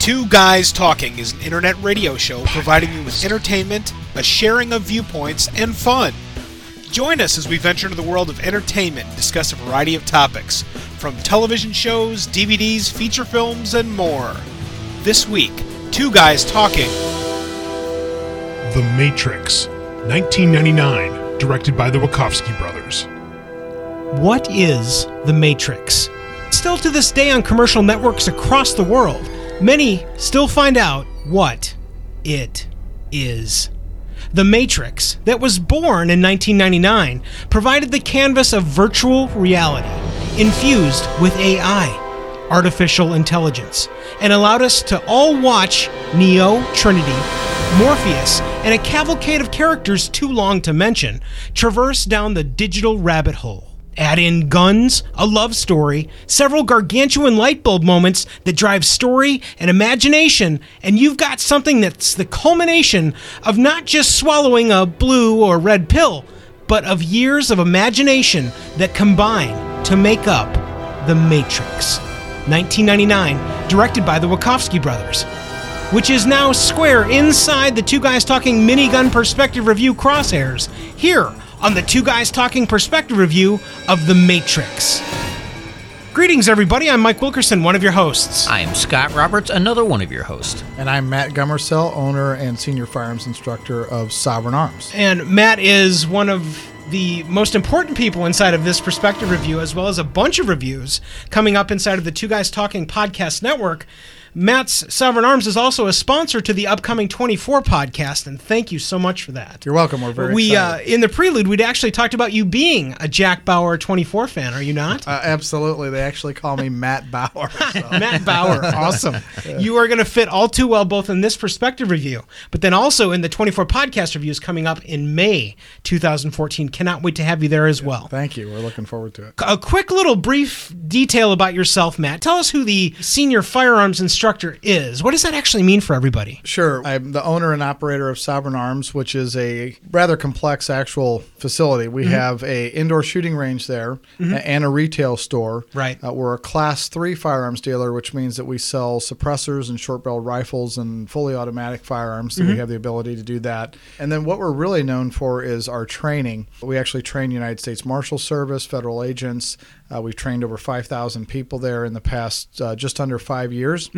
Two Guys Talking is an internet radio show providing you with entertainment, a sharing of viewpoints, and fun. Join us as we venture into the world of entertainment and discuss a variety of topics, from television shows, DVDs, feature films, and more. This week, Two Guys Talking. The Matrix, 1999, directed by the Wachowski brothers. What is The Matrix? Still to this day on commercial networks across the world, many still find out what it is. The Matrix, that was born in 1999, provided the canvas of virtual reality, infused with AI, artificial intelligence, and allowed us to all watch Neo, Trinity, Morpheus, and a cavalcade of characters too long to mention traverse down the digital rabbit hole. Add in guns, a love story, several gargantuan light bulb moments that drive story and imagination, and you've got something that's the culmination of not just swallowing a blue or red pill, but of years of imagination that combine to make up The Matrix. 1999, directed by the Wachowski brothers, which is now square inside the Two Guys Talking Minigun Perspective Review crosshairs, here on the Two Guys Talking Perspective Review of The Matrix. Greetings, everybody. I'm Mike Wilkerson, one of your hosts. I am Scott Roberts, another one of your hosts. And I'm Matt Gummersell, owner and senior firearms instructor of Sovereign Arms. And Matt is one of the most important people inside of this perspective review, as well as a bunch of reviews coming up inside of the Two Guys Talking podcast network. Matt's Sovereign Arms is also a sponsor to the upcoming 24 podcast, and thank you so much for that. You're welcome. We're very we uh, in the prelude we'd actually talked about you being a Jack Bauer 24 fan. Are you not? Uh, absolutely. They actually call me Matt Bauer. so. Matt Bauer, awesome. You are going to fit all too well both in this perspective review, but then also in the 24 podcast reviews coming up in May 2014. Cannot wait to have you there as well. Thank you. We're looking forward to it. A quick little brief detail about yourself, Matt. Tell us who the senior firearms instructor is. What does that actually mean for everybody? Sure. I'm the owner and operator of Sovereign Arms, which is a rather complex actual facility. We mm-hmm. have a indoor shooting range there mm-hmm. a- and a retail store. Right. Uh, we're a class three firearms dealer, which means that we sell suppressors and short barrel rifles and fully automatic firearms. So we mm-hmm. have the ability to do that. And then what we're really known for is our training. We actually train United States Marshal Service, federal agents. Uh, we've trained over 5,000 people there in the past uh, just under five years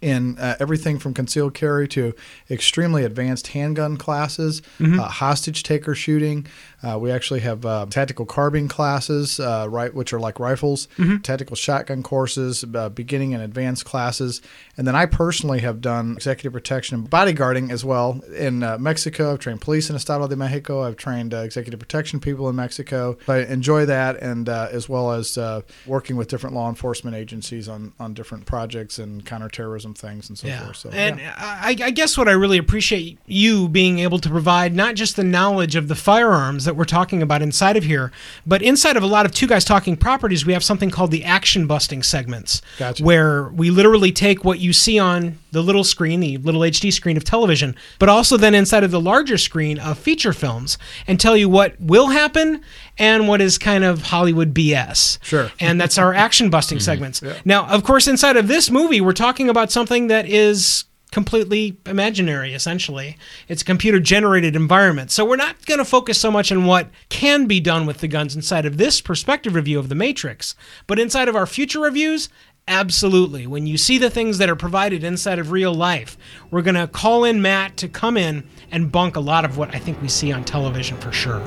in uh, everything from concealed carry to extremely advanced handgun classes, uh, hostage taker shooting. Uh, we actually have uh, tactical carbine classes, uh, right, which are like rifles, tactical shotgun courses, uh, beginning and advanced classes, and then I personally have done executive protection and bodyguarding as well in uh, Mexico. I've trained police in Estado de Mexico. I've trained uh, executive protection people in Mexico. I enjoy that, and uh, as well as uh, working with different law enforcement agencies on on different projects and counterterrorism things and so forth. So, and yeah. I, I guess what I really appreciate you being able to provide not just the knowledge of the firearms that we're talking about inside of here, but inside of a lot of two guys talking properties, we have something called the action busting segments, Gotcha. where we literally take what you see on the little screen, the little HD screen of television, but also then inside of the larger screen of feature films, and tell you what will happen and what is kind of Hollywood BS. Sure. And that's our action busting mm-hmm. segments. Now, of course, inside of this movie, we're talking about something that is completely imaginary essentially. It's a computer generated environment. So we're not going to focus so much on what can be done with the guns inside of this perspective review of the matrix but inside of our future reviews absolutely. When you see the things that are provided inside of real life we're going to call in matt to come in and bunk a lot of what i think we see on television for sure.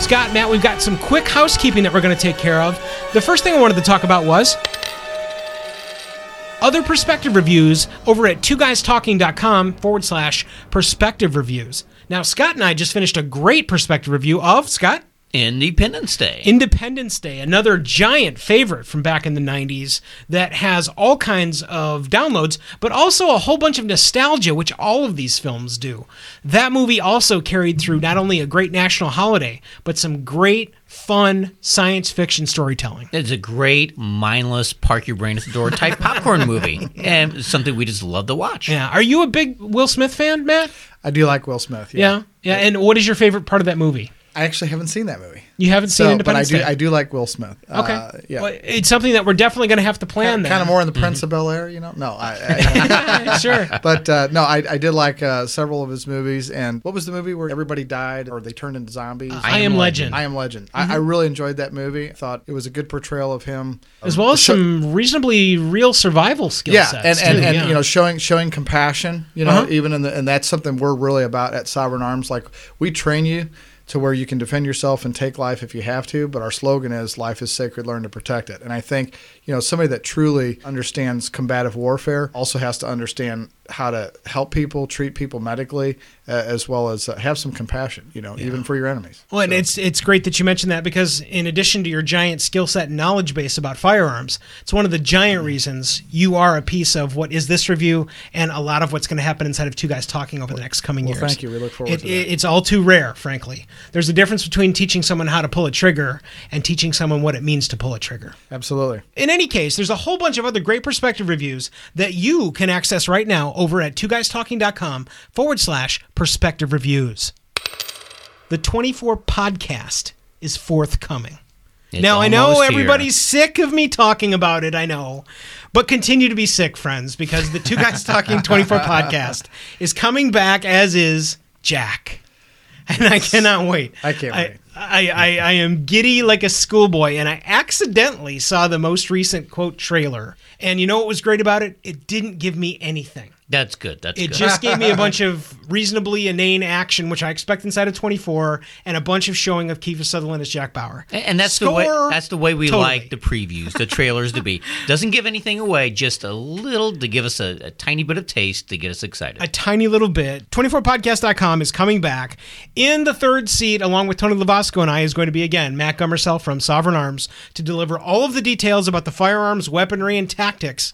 Scott, Matt, we've got some quick housekeeping that we're going to take care of. The first thing I wanted to talk about was other perspective reviews over at twoguystalking.com forward slash perspective reviews. Now, Scott and I just finished a great perspective review of Scott. Independence Day. Independence Day, another giant favorite from back in the 90s that has all kinds of downloads, but also a whole bunch of nostalgia, which all of these films do. That movie also carried through not only a great national holiday, but some great, fun science fiction storytelling. It's a great, mindless, park your brain at the door type popcorn movie, and something we just love to watch. Yeah. Are you a big Will Smith fan, Matt? I do like Will Smith. Yeah. Yeah. And what is your favorite part of that movie? I actually haven't seen that movie. You haven't seen So, but I do. Day? I do like Will Smith. Okay. Uh, yeah. Well, it's something that we're definitely going to have to plan kind, then. of more in the Prince of Bel Air, you know? No, I, I sure. but uh, no, I, I did like uh, several of his movies. And what was the movie where everybody died or they turned into zombies? I Am Legend. I Am Legend. I, I really enjoyed that movie. I thought it was a good portrayal of him, As well as Show- some reasonably real survival skill yeah, sets. and, and, too, and yeah. you know, showing showing compassion. You know, Uh-huh. even in the and that's something we're really about at Sovereign Arms. Like we train you to where you can defend yourself and take life if you have to. But our slogan is "Life is sacred, learn to protect it." And I think you know somebody that truly understands combative warfare also has to understand how to help people, treat people medically, uh, as well as uh, have some compassion. You know, even for your enemies. Well, and it's it's great that you mentioned that because in addition to your giant skill set and knowledge base about firearms, it's one of the giant reasons you are a piece of what is this review and a lot of what's going to happen inside of two guys talking over the next coming Well, years. thank you. We look forward It, to it- it's all too rare, frankly. There's a difference between teaching someone how to pull a trigger and teaching someone what it means to pull a trigger. Absolutely. In any case, there's a whole bunch of other great perspective reviews that you can access right now over at twoguystalking.com forward slash perspective reviews. The 24 podcast is forthcoming. It's now, I know almost here. everybody's sick of me talking about it, I know. But continue to be sick, friends, because the Two Guys Talking 24 podcast is coming back as is Jack. And I cannot wait. I can't wait. I, I, I am giddy like a schoolboy, and I accidentally saw the most recent quote trailer. And you know what was great about it? It didn't give me anything. That's good. That's good. It good. just gave me a bunch of reasonably inane action, which I expect inside of 24, and a bunch of showing of Kiefer Sutherland as Jack Bauer. And- And that's the way that's the way we Totally. like the previews, the trailers to be. Doesn't give anything away, just a little to give us a, a tiny bit of taste to get us excited. a tiny little bit. 24podcast.com is coming back. In the third seat, along with Tony Lavasco and I, is going to be again Matt Gummersell from Sovereign Arms to deliver all of the details about the firearms, weaponry, and tactics,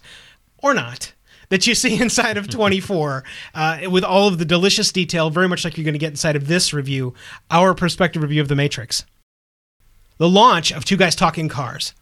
or not. That you see inside of 24, uh, with all of the delicious detail, very much like you're going to get inside of this review, our perspective review of The Matrix. The launch of Two Guys Talking Cars.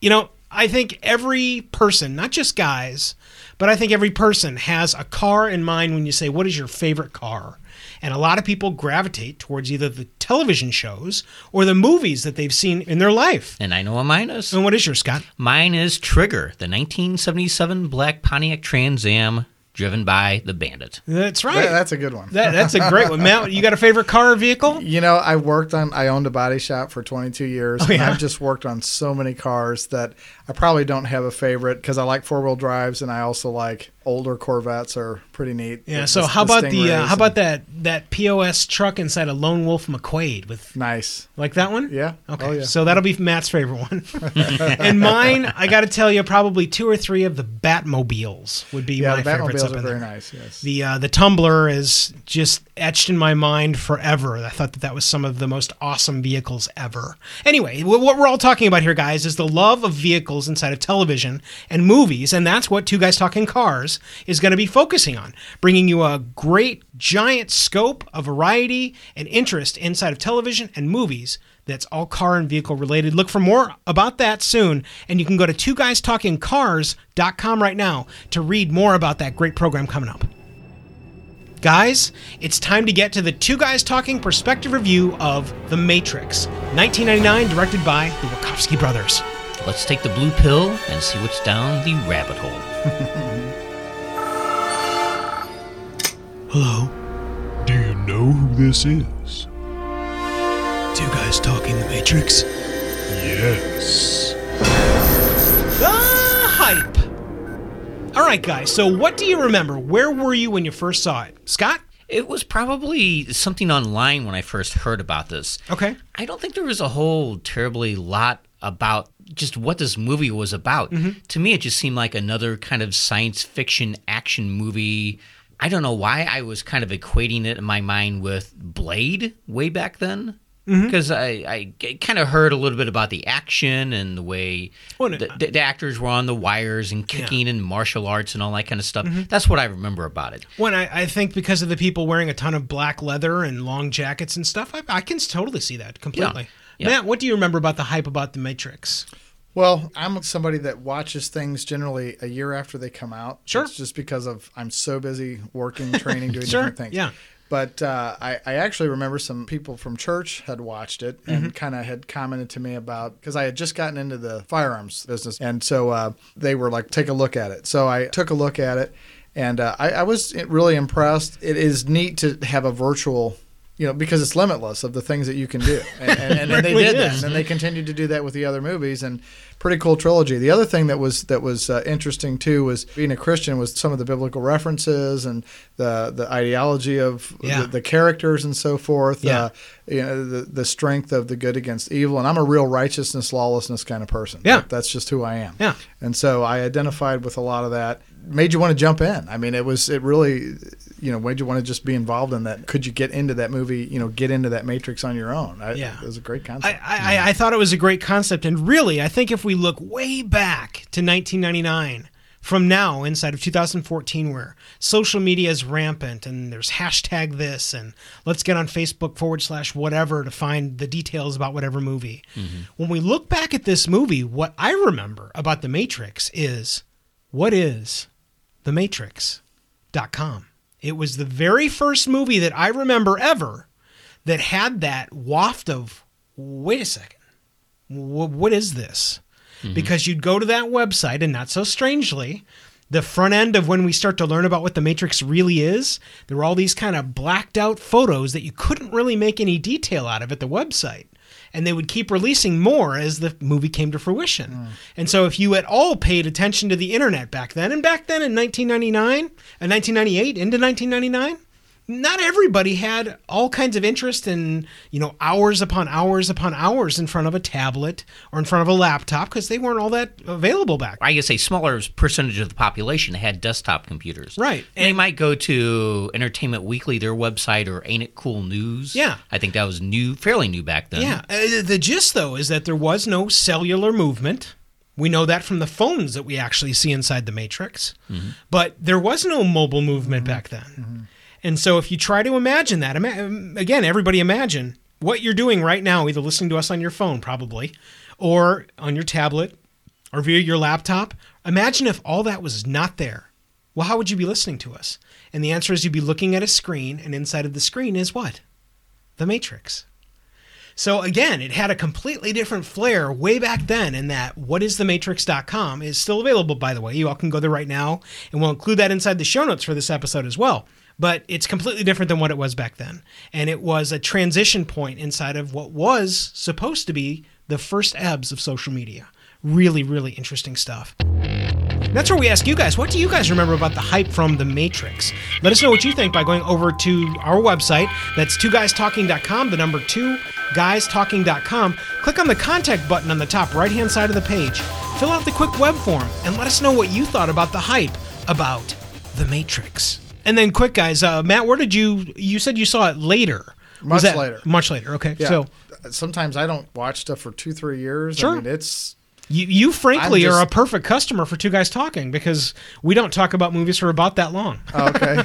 You know, I think every person, not just guys, but I think every person has a car in mind when you say, What is your favorite car? And a lot of people gravitate towards either the television shows or the movies that they've seen in their life. and I know what mine is. And what is yours, Scott? Mine is Trigger, the 1977 black Pontiac Trans Am driven by the Bandit. That's right. That- that's a good one. That- that's a great one. Matt, you got a favorite car or vehicle? You know, I worked on. I owned a body shop for 22 years. Oh, yeah? I've just worked on so many cars that I probably don't have a favorite because I like four wheel drives and I also like older Corvettes are pretty neat. Yeah. The- So the- how the about the uh, how about that that POS truck inside a Lone Wolf McQuade with Nice. like that one? Yeah. Okay, Oh, yeah. so that'll be Matt's favorite one. and mine, I got to tell you, probably two or three of the Batmobiles would be Yeah, my the favorites up Batmobiles are in very there. nice. Yes. The uh, the Tumbler is just etched in my mind forever. I thought that that was some of the most awesome vehicles ever. Anyway, what we're all talking about here, guys, is the love of vehicles inside of television and movies, and that's what Two Guys Talking Cars is going to be focusing on, bringing you a great giant scope of variety and interest inside of television and movies. That's all car and vehicle related. Look for more about that soon. And you can go to two guys talking cars.com right now to read more about that great program coming up. Guys, it's time to get to the Two Guys Talking perspective review of The Matrix, 1999, directed by the Wachowski brothers. Let's take the blue pill and see what's down the rabbit hole. Hello, Do you know who this is? Two Guys Talking The Matrix. Yes. The hype. All right, guys, so what do you remember? Where were you when you first saw it? Scott? It was probably something online when I first heard about this. Okay. I don't think there was a whole terribly lot about just what this movie was about. Mm-hmm. To me, it just seemed like another kind of science fiction action movie. I don't know why I was kind of equating it in my mind with Blade way back then. Mm-hmm. because I, I kind of heard a little bit about the action and the way Well, the, the, the actors were on the wires and kicking and martial arts and all that kind of stuff. Mm-hmm. That's what I remember about it. When I, I think because of the people wearing a ton of black leather and long jackets and stuff, I, I can totally see that completely. Yeah. Matt, what do you remember about the hype about the Matrix? Well, I'm somebody that watches things generally a year after they come out. Sure. It's just because of I'm so busy working, training, doing Sure, different things. yeah. But uh, I, I actually remember some people from church had watched it and Mm-hmm. kind of had commented to me about because I had just gotten into the firearms business, and so uh, they were like, "Take a look at it." So I took a look at it, and uh, I, I was really impressed. It is neat to have a virtual. You know, because it's limitless of the things that you can do, and, and, and, they did that, and they continued to do that with the other movies, and pretty cool trilogy. The other thing that was that was uh, interesting too was being a Christian was some of the biblical references and the the ideology of Yeah. the, the characters and so forth. Yeah. Uh, you know, the the strength of the good against evil, and I'm a real righteousness, lawlessness kind of person. Yeah. That's just who I am. Yeah. and so I identified with a lot of that. Made you want to jump in. I mean, it was it really, you know, made you want to just be involved in that. Could you get into that movie? You know, get into that Matrix on your own. I, Yeah. it was a great concept. I, I- I thought it was a great concept, and really, I think if we look way back to 1999, from now inside of 2014, where social media is rampant and there's hashtag this and let's get on Facebook forward slash whatever to find the details about whatever movie. Mm-hmm. When we look back at this movie, what I remember about The Matrix is what is The Matrix.com? It was the very first movie that I remember ever that had that waft of wait a second. Wh- what is this? Mm-hmm. Because you'd go to that website and not so strangely the front end of when we start to learn about what the matrix really is there were all these kind of blacked out photos that you couldn't really make any detail out of at the website and they would keep releasing more as the movie came to fruition. Mm. And so, if you at all paid attention to the internet back then, and back then in 1999 and uh, 1998 into 1999, not everybody had all kinds of interest in you know hours upon hours upon hours in front of a tablet or in front of a laptop because they weren't all that available back I guess a smaller percentage of the population had desktop computers. Right. And they might go to Entertainment Weekly, their website, or Ain't It Cool News. Yeah. I think that was new, fairly new back then. Yeah. Uh, the gist, though, is that there was no cellular movement. We know that from the phones that we actually see inside the Matrix. Mm-hmm. But there was no mobile movement mm-hmm. back then. Mm-hmm. And so if you try to imagine that, ima- um, again, everybody imagine what you're doing right now, either listening to us on your phone, probably, or on your tablet, or via your laptop. Imagine if all that was not there. Well, how would you be listening to us? And the answer is you'd be looking at a screen, and inside of the screen is what? The Matrix. So again, it had a completely different flair way back then in that whatisthematrix.com is still available by the way. You all can go there right now and we'll include that inside the show notes for this episode as well. But it's completely different than what it was back then. And it was a transition point inside of what was supposed to be the first ebbs of social media. Really, really interesting stuff. That's where we ask you guys, what do you guys remember about the hype from The Matrix? Let us know what you think by going over to our website. That's two guystalking.com, the number two guystalking.com. Click on the contact button on the top right hand side of the page. Fill out the quick web form and let us know what you thought about the hype about The Matrix. And then, quick guys, uh, Matt, where did you? You said you saw it later. Was Much that- later. Much later. Okay, Yeah. so sometimes I don't watch stuff for two, three years. Sure. I mean, it's You, you frankly I'm are a perfect customer for Two Guys Talking because we don't talk about movies for about that long. oh, okay.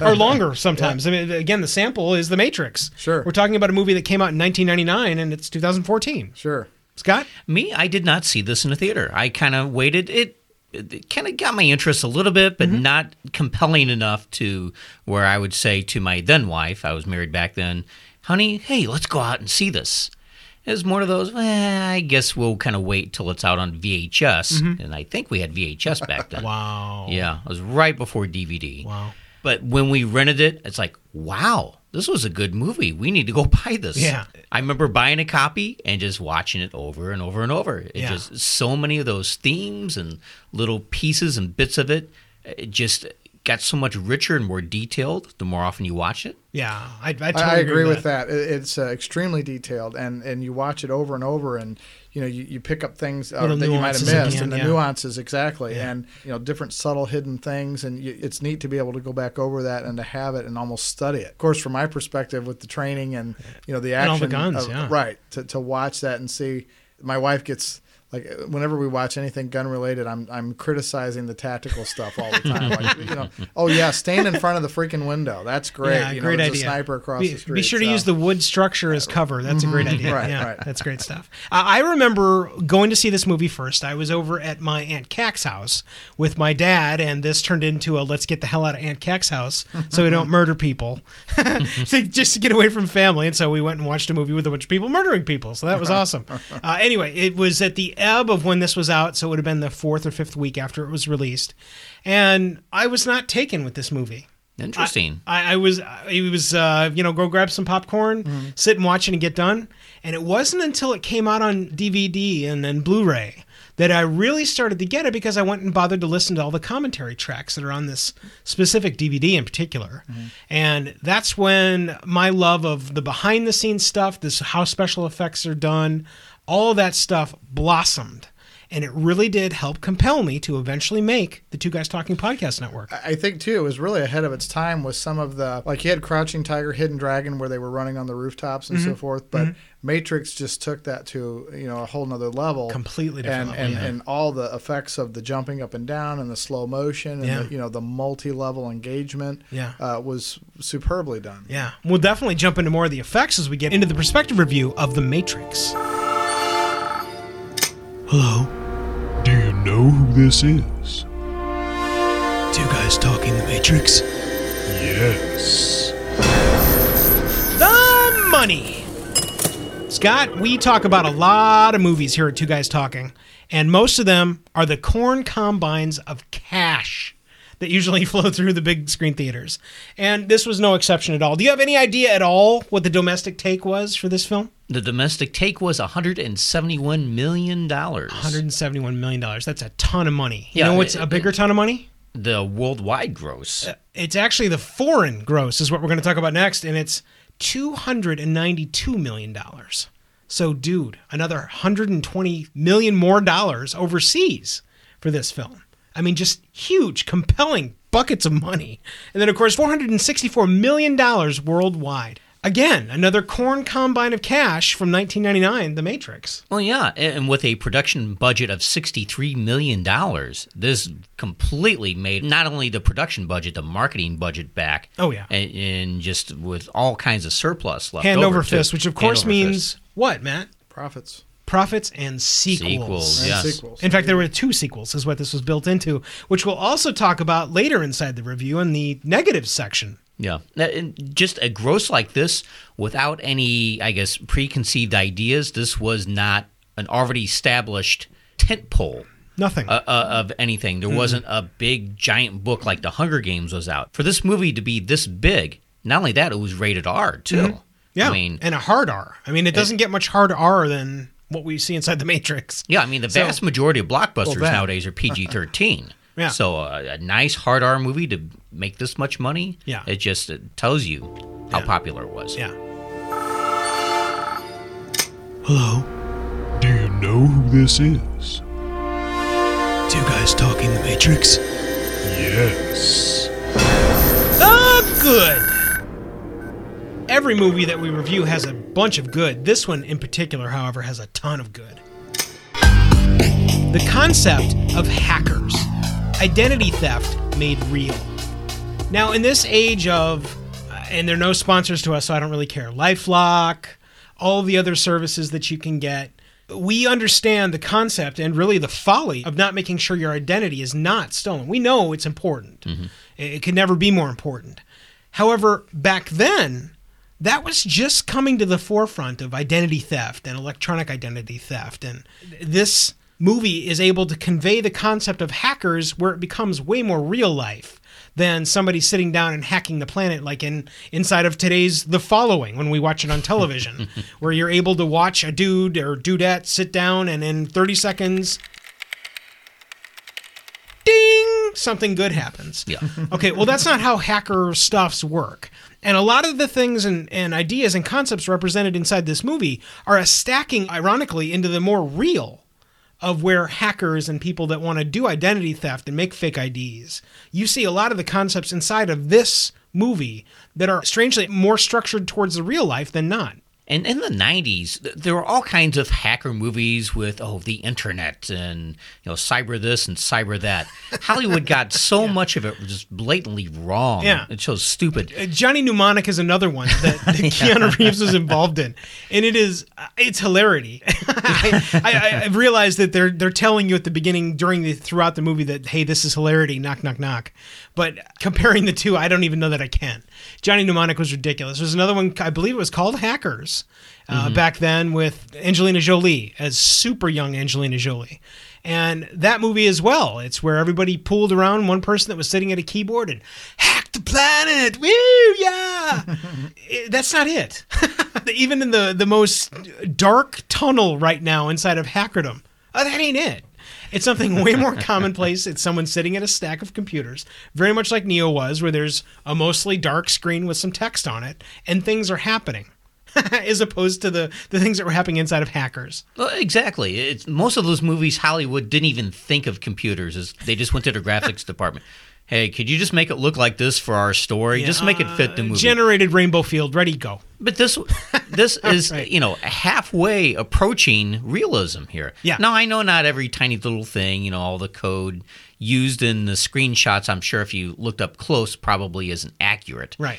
or longer sometimes. I mean, again, the sample is The Matrix. Sure. We're talking about a movie that came out in 1999 and it's 2014. sure. Scott? Me, I did not see this in a theater. I kind of waited. It, it kind of got my interest a little bit, but not compelling enough to where I would say to my then wife, I was married back then, honey, hey, let's go out and see this. It was more of those, eh, I guess we'll kind of wait till it's out on VHS. And I think we had VHS back then. Wow. Yeah, it was right before DVD. Wow. But when we rented it, it's like, wow, this was a good movie. We need to go buy this. Yeah. I remember buying a copy and just watching it over and over and over. It Yeah. just so many of those themes and little pieces and bits of it, it just got so much richer and more detailed the more often you watch it. Yeah, I, I, totally I agree with with that. It- It's uh, extremely detailed, and and you watch it over and over, and you know you, you pick up things uh, that you might have nuances at the missed, end, and the yeah. nuances exactly, Yeah. and you know different subtle hidden things, and you, it's neat to be able to go back over that and to have it and almost study it. Of course, from my perspective, with the training and you know the And action, all the guns, of- yeah. right, to to watch that and see. My wife gets. Like whenever we watch anything gun related, I'm I'm criticizing the tactical stuff all the time. Like you know, oh yeah, stand in front of the freaking window. That's great. Yeah, you know, great idea. A sniper across be, the street. Be sure to so. use the wood structure as cover. That's a great idea. Right, yeah, right. that's great stuff. Uh, I remember going to see this movie first. I was over at my aunt Cac's house with my dad, and this turned into a "let's get the hell out of Aunt Cac's house so we don't murder people," just to get away from family. And so we went and watched a movie with a bunch of people murdering people. So that was awesome. Uh, anyway, it was at the ebb of when this was out, so it would have been the fourth or fifth week after it was released, and I was not taken with this movie. Interesting. I, I was, it was, uh, you know, go grab some popcorn, sit and watch it and get done. And it wasn't until it came out on DVD and then Blu-ray that I really started to get it because I went and bothered to listen to all the commentary tracks that are on this specific DVD in particular. And that's when my love of the behind-the-scenes stuff, this how special effects are done, all that stuff blossomed. And it really did help compel me to eventually make the Two Guys Talking Podcast Network. I think too it was really ahead of its time with some of the like he had Crouching Tiger, Hidden Dragon, where they were running on the rooftops and Mm-hmm. so forth. But Matrix just took that to you know a whole nother level, Completely different and level, and, yeah. and all the effects of the jumping up and down and the slow motion and Yeah. the, you know the multi-level engagement, Yeah. uh, was superbly done. Yeah, we'll definitely jump into more of the effects as we get into the perspective review of The Matrix. Hello, Do you know who this is? two guys talking The Matrix. Yes. The money. Scott, we talk about a lot of movies here at Two Guys Talking, and most of them are the corn combines of cash that usually flow through the big screen theaters. And this was no exception at all. Do you have any idea at all what the domestic take was for this film? The domestic take was 171 million dollars. $171 million. That's a ton of money. You Yeah, know what's it- a bigger ton of money? The worldwide gross. Uh, it's actually the foreign gross is what we're going to talk about next, and it's two hundred and ninety-two million dollars. So, dude, another hundred and twenty million more dollars overseas for this film. I mean, just huge, compelling buckets of money, and then of course four hundred and sixty-four million dollars worldwide. Again, another corn combine of cash from 1999, The Matrix. Well, yeah, and with a production budget of $63 million, this completely made not only the production budget, the marketing budget back. Oh, yeah. And, and just with all kinds of surplus left Hand over too. fist, which of course means fist. what, Matt? Profits Profits and sequels. Sequels, and yes. sequels. In fact, there were two sequels, is what this was built into, which we'll also talk about later inside the review in the negative section. Yeah, and just a gross like this without any, I guess, preconceived ideas. This was not an already established tent pole Nothing. uh, uh, of anything. There wasn't a big giant book like The Hunger Games was out. For this movie to be this big, not only that, it was rated R too. Mm-hmm. yeah, I mean, and a hard R. I mean, it doesn't get much hard R than what we see inside the Matrix. yeah, I mean the So- vast majority of blockbusters that. nowadays are PG thirteen. Yeah. So uh, a nice hard R movie to make this much money, Yeah. it just it tells you how popular it was. Yeah. Hello, Do you know who this is? two guys talking the Matrix. Yes. The good. Every movie that we review has a bunch of good. This one in particular, however, has a ton of good. The concept of hackers, identity theft made real. Now, in this age of, uh, and there are no sponsors to us, so I don't really care, Lifelock, all the other services that you can get, we understand the concept and really the folly of not making sure your identity is not stolen. We know it's important, it, it could never be more important. However, back then, that was just coming to the forefront of identity theft and electronic identity theft. And this movie is able to convey the concept of hackers where it becomes way more real life than somebody sitting down and hacking the planet like in inside of today's The Following when we watch it on television where you're able to watch a dude or dudette sit down and in 30 seconds ding something good happens. Yeah. Okay, well, that's not how hacker stuffs work. And a lot of the things and, and ideas and concepts represented inside this movie are a stacking, ironically, into the more real of where hackers and people that want to do identity theft and make fake IDs. You see a lot of the concepts inside of this movie that are strangely more structured towards the real life than not. And in the 90s, there were all kinds of hacker movies with, oh, the internet and, you know, cyber this and cyber that. Hollywood got so much of it just blatantly wrong. Yeah. It shows stupid. Uh, Johnny Mnemonic is another one that, that Keanu Reeves was involved in, and it is uh, it's hilarity. I, I, I realized that they're they're telling you at the beginning during the throughout the movie that hey this is hilarity knock knock knock, but comparing the two I don't even know that I can. Johnny Mnemonic was ridiculous. There's another one I believe it was called Hackers uh, back then with Angelina Jolie as super young Angelina Jolie. And that movie as well. It's where everybody pooled around one person that was sitting at a keyboard and hacked the planet. Woo, yeah. It- That's not it. Even in the, the most dark tunnel right now inside of hackerdom, uh, that ain't it. It's something way more commonplace. It's someone sitting at a stack of computers, very much like Neo was, where there's a mostly dark screen with some text on it, and things are happening, as opposed to the, the things that were happening inside of hackers. Well, exactly. It's, most of those movies, Hollywood didn't even think of computers. As they just went to the graphics department. Hey, could you just make it look like this for our story? just make it fit the uh, movie. Generated Rainbow Field, ready, go. But this this is Right. you know halfway approaching realism here. Yeah. Now I know not every tiny little thing, you know, all the code used in the screenshots. I'm sure if you looked up close, probably isn't accurate. Right.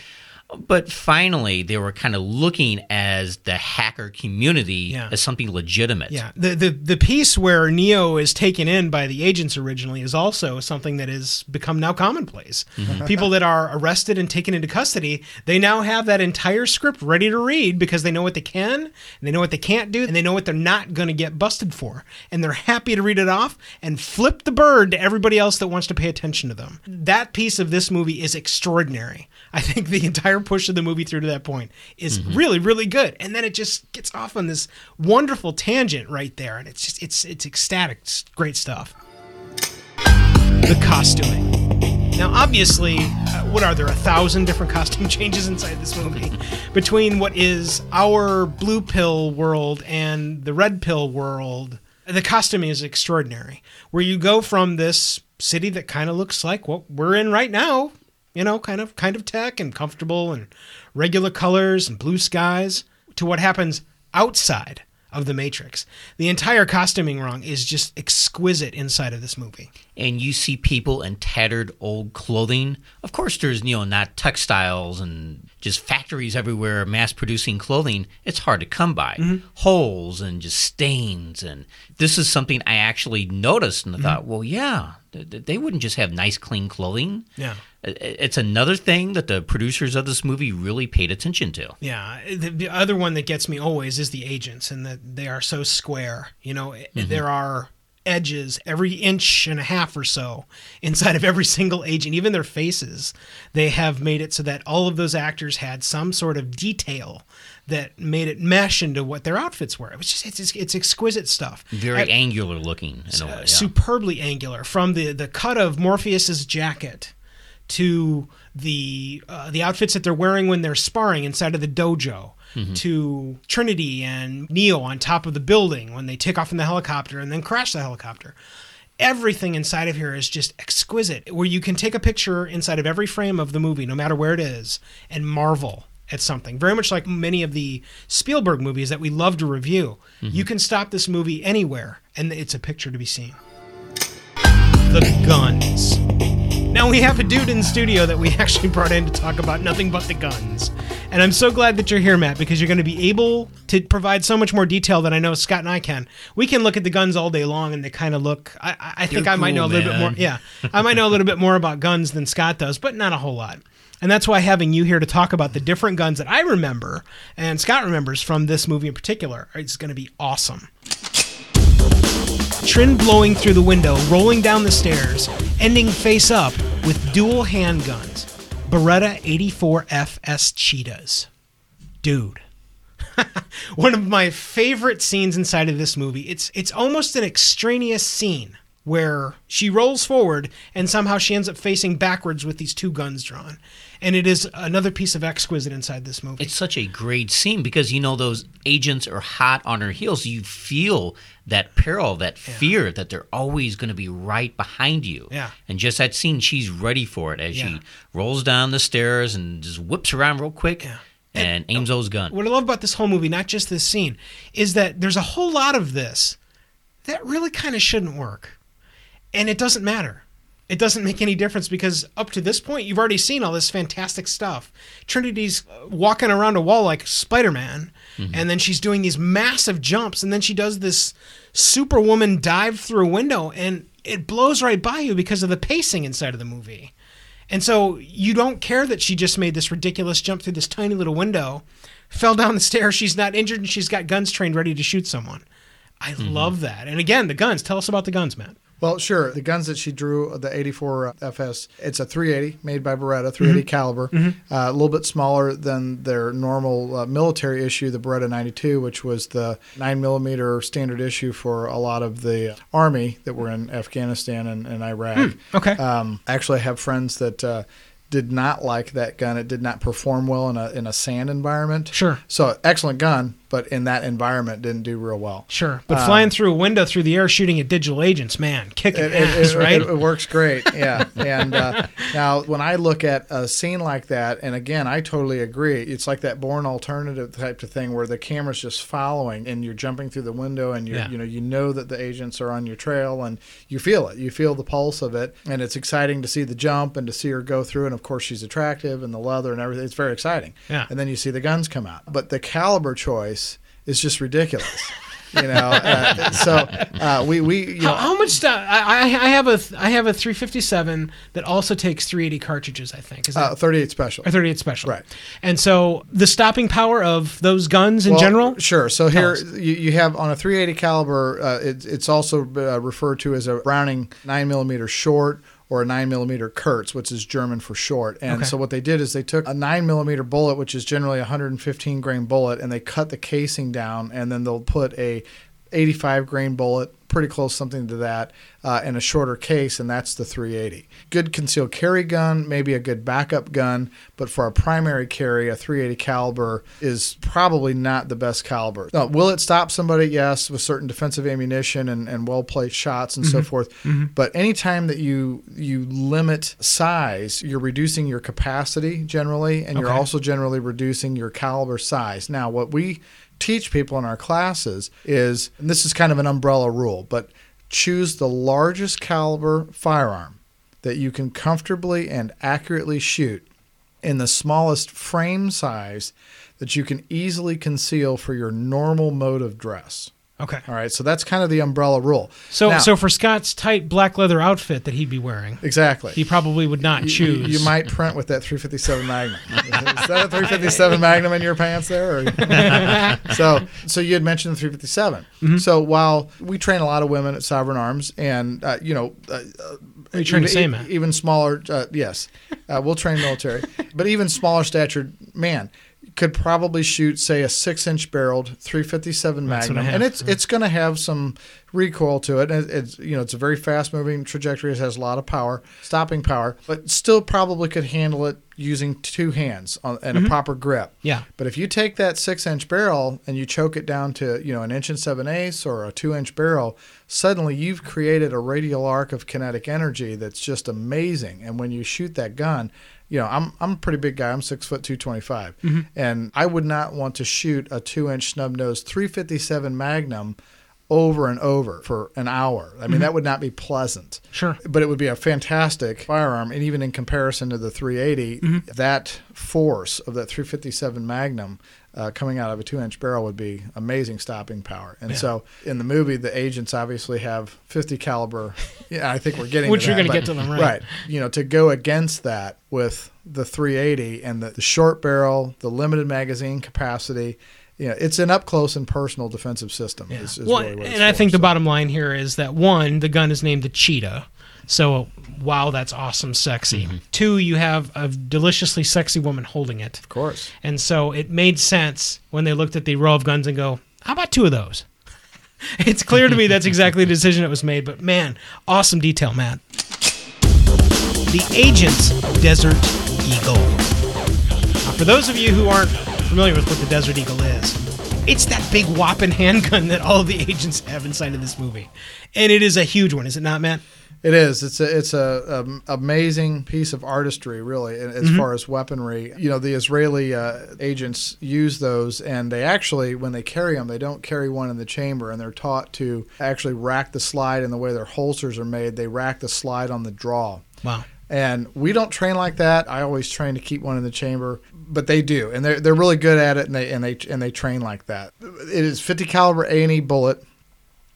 But finally, they were kind of looking as the hacker community Yeah. as something legitimate. Yeah, the, the the piece where Neo is taken in by the agents originally is also something that has become now commonplace. Mm-hmm. People that are arrested and taken into custody, they now have that entire script ready to read because they know what they can, and they know what they can't do, and they know what they're not going to get busted for, and they're happy to read it off and flip the bird to everybody else that wants to pay attention to them. That piece of this movie is extraordinary. I think the entire push of the movie through to that point is really, really good, and then it just gets off on this wonderful tangent right there, and it's just it's it's ecstatic, it's great stuff. The costuming. Now, obviously, uh, what are there a thousand different costume changes inside this movie between what is our blue pill world and the red pill world? The costuming is extraordinary. Where you go from this city that kind of looks like what we're in right now, you know, kind of kind of tech and comfortable and regular colors and blue skies, to what happens outside of the Matrix. The entire costuming wrong is just exquisite inside of this movie. and you see people in tattered old clothing. Of course, there's you know not textiles and just factories everywhere mass producing clothing. It's hard to come by. Mm-hmm. Holes and just stains, and this is something I actually noticed and I thought, Mm-hmm. well, yeah, they wouldn't just have nice, clean clothing. Yeah. It's another thing that the producers of this movie really paid attention to. Yeah, the, the other one that gets me always is the agents, and that they are so square. You know, mm-hmm. there are edges every inch and a half or so inside of every single agent, even their faces. They have made it so that all of those actors had some sort of detail that made it mesh into what their outfits were. It was just it's, it's exquisite stuff. Very I- angular looking in a way. yeah. superbly angular from the the cut of Morpheus's jacket to the uh, the outfits that they're wearing when they're sparring inside of the dojo to Trinity and Neo on top of the building when they take off in the helicopter and then crash the helicopter. Everything inside of here is just exquisite. Where you can take a picture inside of every frame of the movie, no matter where it is, and marvel at something. Very much like many of the Spielberg movies that we love to review. Mm-hmm. You can stop this movie anywhere, and it's a picture to be seen. The guns. Now we have a dude in studio that we actually brought in to talk about nothing but the guns. And I'm so glad that you're here, Matt, because you're going to be able to provide so much more detail than I know Scott and I can. We can look at the guns all day long, and they kind of look. I, I- think You're I might know a little bit more. Yeah, I might know a little bit more about guns than Scott does, but not a whole lot. And that's why having you here to talk about the different guns that I remember and Scott remembers from this movie in particular is going to be awesome. Trin blowing through the window, rolling down the stairs, ending face up with dual handguns. Beretta 84 FS Cheetahs. Dude. One of my favorite scenes inside of this movie. It's it's almost an extraneous scene where she rolls forward and somehow she ends up facing backwards with these two guns drawn. And it is another piece of exquisite inside this movie. It's such a great scene because you know those agents are hot on her heels. You feel that peril, that fear that they're always going to be right behind you. Yeah. And just that scene, she's ready for it as Yeah. she rolls down the stairs and just whips around real quick and aims those gun. what I love about this whole movie, not just this scene, is that there's a whole lot of this that really kind of shouldn't work. And it doesn't matter. It doesn't make any difference because up to this point, you've already seen all this fantastic stuff. Trinity's uh, walking around a wall like Spider Man, and then she's doing these massive jumps, and then she does this Superwoman dive through a window, and it blows right by you because of the pacing inside of the movie. And so you don't care that she just made this ridiculous jump through this tiny little window, fell down the stairs, she's not injured, and she's got guns trained ready to shoot someone. I love that. And again, the guns. Tell us about the guns, Matt. Well, sure. The guns that she drew, the 84 FS, it's a 380 made by Beretta, 380 caliber, uh, a little bit smaller than their normal uh, military issue, the Beretta 92, which was the 9 millimeter standard issue for a lot of the army that were in Afghanistan and, and Iraq. Okay. Um, actually, I have friends that uh, did not like that gun. It did not perform well in a in a sand environment. Sure. So excellent gun, but in that environment didn't do real well. Sure. But flying through a window through the air shooting at digital agents, man, kicking It, it, ass, it- right? it- it works great, yeah. And uh, now, when I look at a scene like that, and again, I totally agree. It's like that Bourne Ultimatum type of thing where the camera's just following, and you're jumping through the window, and you Yeah. you know you know that the agents are on your trail, and you feel it. You feel the pulse of it, and it's exciting to see the jump and to see her go through. And of course, she's attractive, and the leather and everything. It's very exciting. Yeah. And then you see the guns come out, but the caliber choice is just ridiculous. You know, uh, so uh, we we you know, how, how much stuff? I, I have a I have a 357 that also takes 380 cartridges. I think is that uh, 38 special. or 38 special. Right. And so the stopping power of those guns in Well, general. Sure. So here you, you have on a 380 caliber, uh, it, it's also uh, referred to as a Browning 9 millimeter short or a 9 millimeter Kurz, which is German for short. And Okay. so what they did is they took a 9 millimeter bullet, which is generally a 115 grain bullet, and they cut the casing down, and then they'll put a 85 grain bullet, pretty close something to that, uh, in a shorter case, and that's the 380. Good concealed carry gun, maybe a good backup gun, but for a primary carry, a 380 caliber is probably not the best caliber. Now, will it stop somebody? Yes, with certain defensive ammunition and, and well placed shots and so forth. But anytime that you you limit size, you're reducing your capacity generally, and you're also generally reducing your caliber size. Now, what we teach people in our classes is, this is kind of an umbrella rule, but choose the largest caliber firearm that you can comfortably and accurately shoot in the smallest frame size that you can easily conceal for your normal mode of dress. Okay. All right, so that's kind of the umbrella rule. So Now- so for Scott's tight black leather outfit that he'd be wearing, exactly. he probably would not You- choose. You, might print with that 357 Magnum. Is that a 357 Magnum in your pants there? Or? so, so you had mentioned the 357. Mm-hmm. So while we train a lot of women at Sovereign Arms, and uh, you know, uh, Are you trying to even, say, even smaller, uh, yes, uh, we'll train military, but even smaller statured man could probably shoot, say, a six-inch barreled 357 That's what I Magnum, and it's it's going to have some recoil to it. and It's you know it's a very fast-moving trajectory. It has a lot of power, stopping power, but still probably could handle it using two hands on, and a mm-hmm. proper grip. Yeah. But if you take that six-inch barrel and you choke it down to you know an inch and seven eighths or a two-inch barrel, suddenly you've created a radial arc of kinetic energy that's just amazing. And when you shoot that gun, you know I'm I'm a pretty big guy. I'm six foot two twenty and I would not want to shoot a two-inch snub-nosed 357 Magnum over and over for an hour. I mean that would not be pleasant Sure. but it would be a fantastic firearm. And even in comparison to the 380, Mm-hmm. that force of that 357 Magnum uh, coming out of a two inch barrel would be amazing stopping power. And so in the movie, the agents obviously have 50 caliber. Yeah, I think we're getting Which to you're gonna get to them, right. Right. You know, to go against that with the 380 and the, the short barrel, the limited magazine capacity. You know, it's an up close and personal defensive system. Is, is well, really and I for, think the bottom line here is that one, the gun is named the Cheetah. So, wow, that's awesome, sexy. Mm-hmm. Two, you have a deliciously sexy woman holding it. Of course. And so it made sense when they looked at the row of guns and go, how about two of those? it's clear to me that's exactly the decision that was made. But man, awesome detail, Matt. The Agent's Desert Eagle. Now, for those of you who aren't familiar with what the Desert Eagle is, it's that big whopping handgun that all of the agents have inside of this movie, and it is a huge one, is it not, Matt? It is. It's a it's a, um, amazing piece of artistry, really, as Mm-hmm. far as weaponry. You know, the Israeli uh, agents use those, and they actually, when they carry them, they don't carry one in the chamber, and they're taught to actually rack the slide. And the way their holsters are made, they rack the slide on the draw. Wow. And we don't train like that. I always train to keep one in the chamber, but they do, and they're they're really good at it, and they and they and they train like that. It is 50 caliber A and E bullet,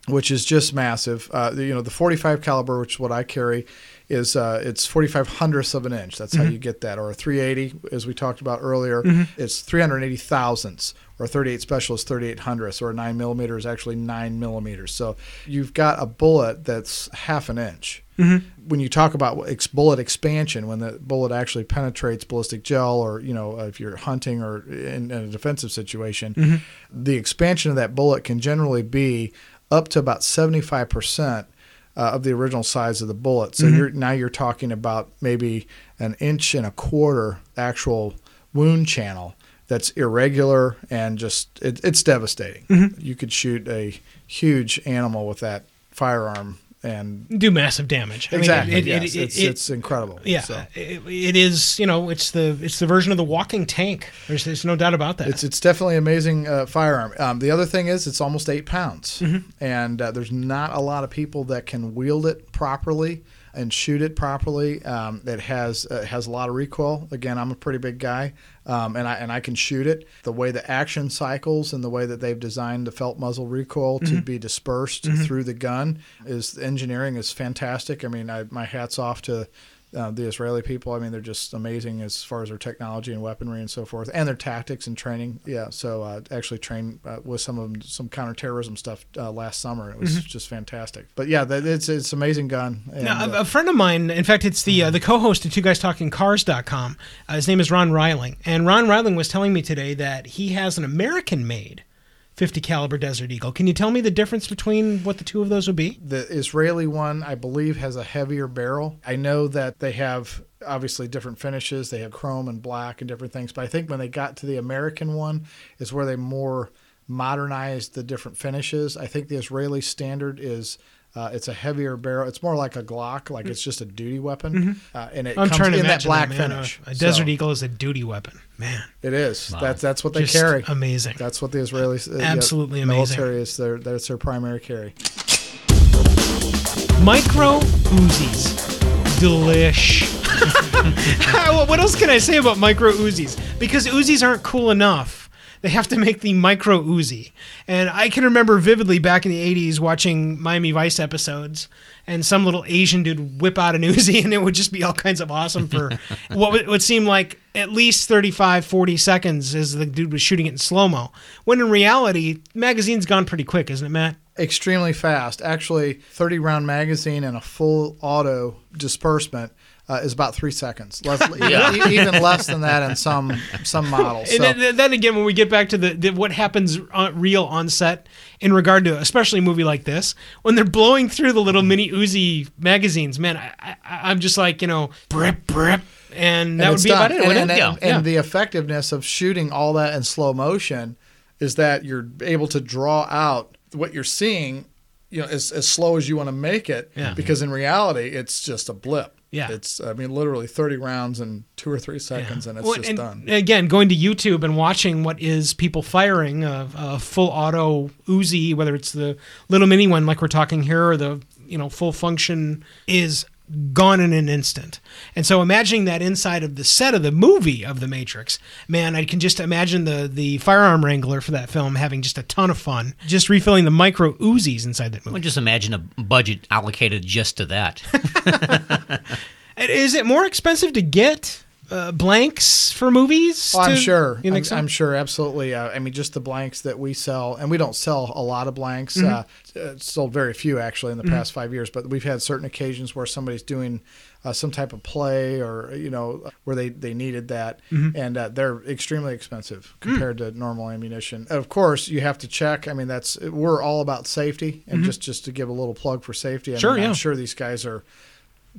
which is just massive. Uh, you know, the 45 caliber, which is what I carry, is uh, it's 45 hundredths of an inch. That's how you get that. Or a 380, as we talked about earlier, it's 380 thousandths. Or a 38 special is 38 hundredths. Or a 9 millimeter is actually 9 millimeters. So you've got a bullet that's half an inch. When you talk about ex- bullet expansion, when the bullet actually penetrates ballistic gel, or you know, if you're hunting or in, in a defensive situation, the expansion of that bullet can generally be up to about 75% uh, of the original size of the bullet. So you're now you're talking about maybe an inch and a quarter actual wound channel that's irregular and just it, it's devastating. You could shoot a huge animal with that firearm and Do massive damage. I mean, exactly it- yes, it- it's, it- it's incredible. Yeah, So. it, is. You know, it's the it's the version of the walking tank. There's there's no doubt about that. It's it's definitely an amazing uh, firearm. Um, the other thing is it's almost eight pounds, and uh, there's not a lot of people that can wield it properly and shoot it properly. Um, it has uh, has a lot of recoil. Again, I'm a pretty big guy, um, and I and I can shoot it. The way the action cycles and the way that they've designed the felt muzzle recoil to be dispersed through the gun is engineering is fantastic. I mean, I, my hats off to uh, the Israeli people. I mean, they're just amazing as far as their technology and weaponry and so forth, and their tactics and training. Yeah, so uh, actually trained uh, with some of them, some counterterrorism stuff uh, last summer. It was just fantastic. But yeah, that, it's it's amazing gun. And, Now, uh, a, a friend of mine, in fact, it's the uh, the co-host of Two Guys Talking Cars.com. Uh, his name is Ron Reiling, and Ron Reiling was telling me today that he has an American-made 50 caliber Desert Eagle. Can you tell me the difference between what the two of those would be? the Israeli one, I believe, has a heavier barrel. I know that they have obviously different finishes. They have chrome and black and different things. But I think when they got to the American one, is where they more modernized the different finishes. I think the Israeli standard is. Uh, it's a heavier barrel. It's more like a Glock, like it's just a duty weapon, uh, and it Mm-hmm. I'm comes trying to in that black that, man. finish. A, a Desert So, Eagle is a duty weapon, man. It is. That's that's what they Just carry. amazing. That's what the Israelis uh, Absolutely yeah, amazing. military is their that's their primary carry. Micro Uzis. Delish. What- what else can I say about micro Uzis? Because Uzis aren't cool enough. They have to make the micro Uzi. And I can remember vividly back in the 80s watching Miami Vice episodes and some little Asian dude would whip out an Uzi and it would just be all kinds of awesome for what would- would seem like at least 35, 40 seconds as the dude was shooting it in slow mo. When in reality, magazine's gone pretty quick, isn't it, Matt? extremely fast. Actually, 30 round magazine and a full auto disbursement uh, is about three seconds. Less, e- even less than that in some some models. And So, then, then again, when we get back to the, the what happens on, real on set in regard to especially a movie like this, when they're blowing through the little mini Uzi magazines, man, I, I, I'm just like you know, brip brip, and that and would be done. about it. And, and, it? and, yeah. and the effectiveness of shooting all that in slow motion is that you're able to draw out what you're seeing, you know, as, as slow as you want to make it. Yeah. Because in reality, it's just a blip. Yeah. It's I mean literally 30 rounds in two or three seconds, and it's Well, just and done. Again, going to YouTube and watching what is people firing a, a full auto Uzi, whether it's the little mini one like we're talking here, or the you know full function, is gone in an instant. And so imagining that inside of the set of the movie of The Matrix, man, I can just imagine the the firearm wrangler for that film having just a ton of fun, just refilling the micro Uzis inside that movie. Well, movie. just imagine a budget allocated just to that. Is it more expensive to get uh, blanks for movies? Oh, I'm sure. You I'm, so? I'm sure, absolutely. Uh, I mean, just the blanks that we sell, and we don't sell a lot of blanks. Uh, uh, sold very few actually in the past five years, but we've had certain occasions where somebody's doing uh, some type of play or you know where they they needed that, and uh, they're extremely expensive compared to normal ammunition. Of course, you have to check. I mean, that's we're all about safety, and just just to give a little plug for safety. I Sure, mean, yeah. I'm sure these guys are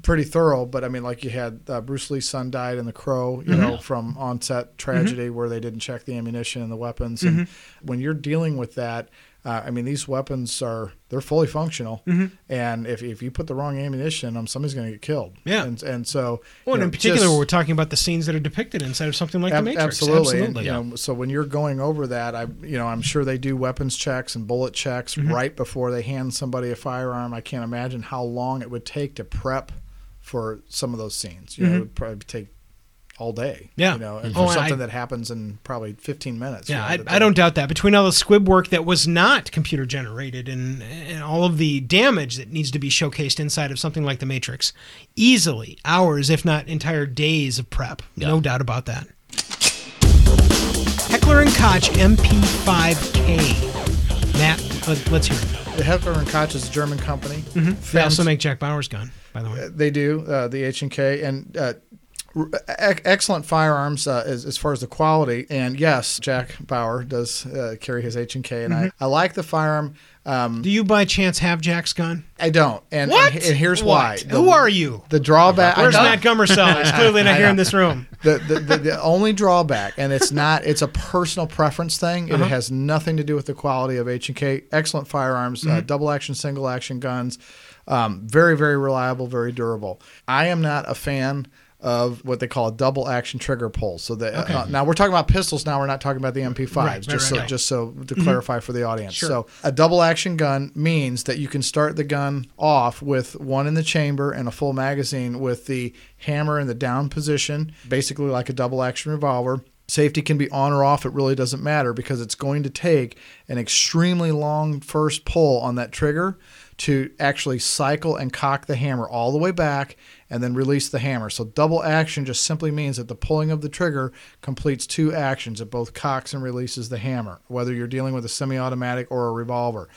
pretty thorough, but I mean, like you had uh, Bruce Lee's son died in The Crow, you know, from onset tragedy where they didn't check the ammunition and the weapons. And when you're dealing with that, uh, I mean, these weapons are they're fully functional, and if, if you put the wrong ammunition in them, somebody's going to get killed. Yeah. and, and so Well, and you in particular, just- we're talking about the scenes that are depicted inside of something like Ab- the Matrix. Absolutely. And, Absolutely. you know, so when you're going over that, I, you know, I'm sure they do weapons checks and bullet checks Mm-hmm. right before they hand somebody a firearm. I can't imagine how long it would take to prep for some of those scenes. You know, it would probably take all day. Mm-hmm. Yeah. You know, and Oh, for and I- something that happens in probably 15 minutes. you Yeah, know, I, I don't doubt that. Between all the squib work that was not computer generated and, and all of the damage that needs to be showcased inside of something like the Matrix, easily hours, if not entire days of prep. No doubt about that. Heckler and Koch MP5K. Matt, let, let's hear it. The Heckler and Koch is a German company. They also make Jack Bauer's gun, by the way. They do uh, the H and K and uh, r- e- excellent firearms uh, as, as far as the quality. And yes, Jack Bauer does uh, carry his H and K, and I, I like the firearm. Um, Do you by chance have Jack's gun? I don't, and, What? and, and here's why. What? Who are you? The drawback. Where's. Matt Gummersell? He's clearly not here in this room. the, the, the, the only drawback, and it's not, it's a personal preference thing. It has nothing to do with the quality of H and K. Excellent firearms, uh, double action, single action guns, um, very, very reliable, very durable. I am not a fan of what they call a double action trigger pull. So that uh, now we're talking about pistols. Now we're not talking about the MP5s. Right, just right, so, right. just so to clarify for the audience. So a double action gun means that you can start the gun off with one in the chamber and a full magazine with the hammer in the down position, basically like a double action revolver. Safety can be on or off, it really doesn't matter because it's going to take an extremely long first pull on that trigger to actually cycle and cock the hammer all the way back and then release the hammer. So double action just simply means that the pulling of the trigger completes two actions. It both cocks and releases the hammer, whether you're dealing with a semi-automatic or a revolver.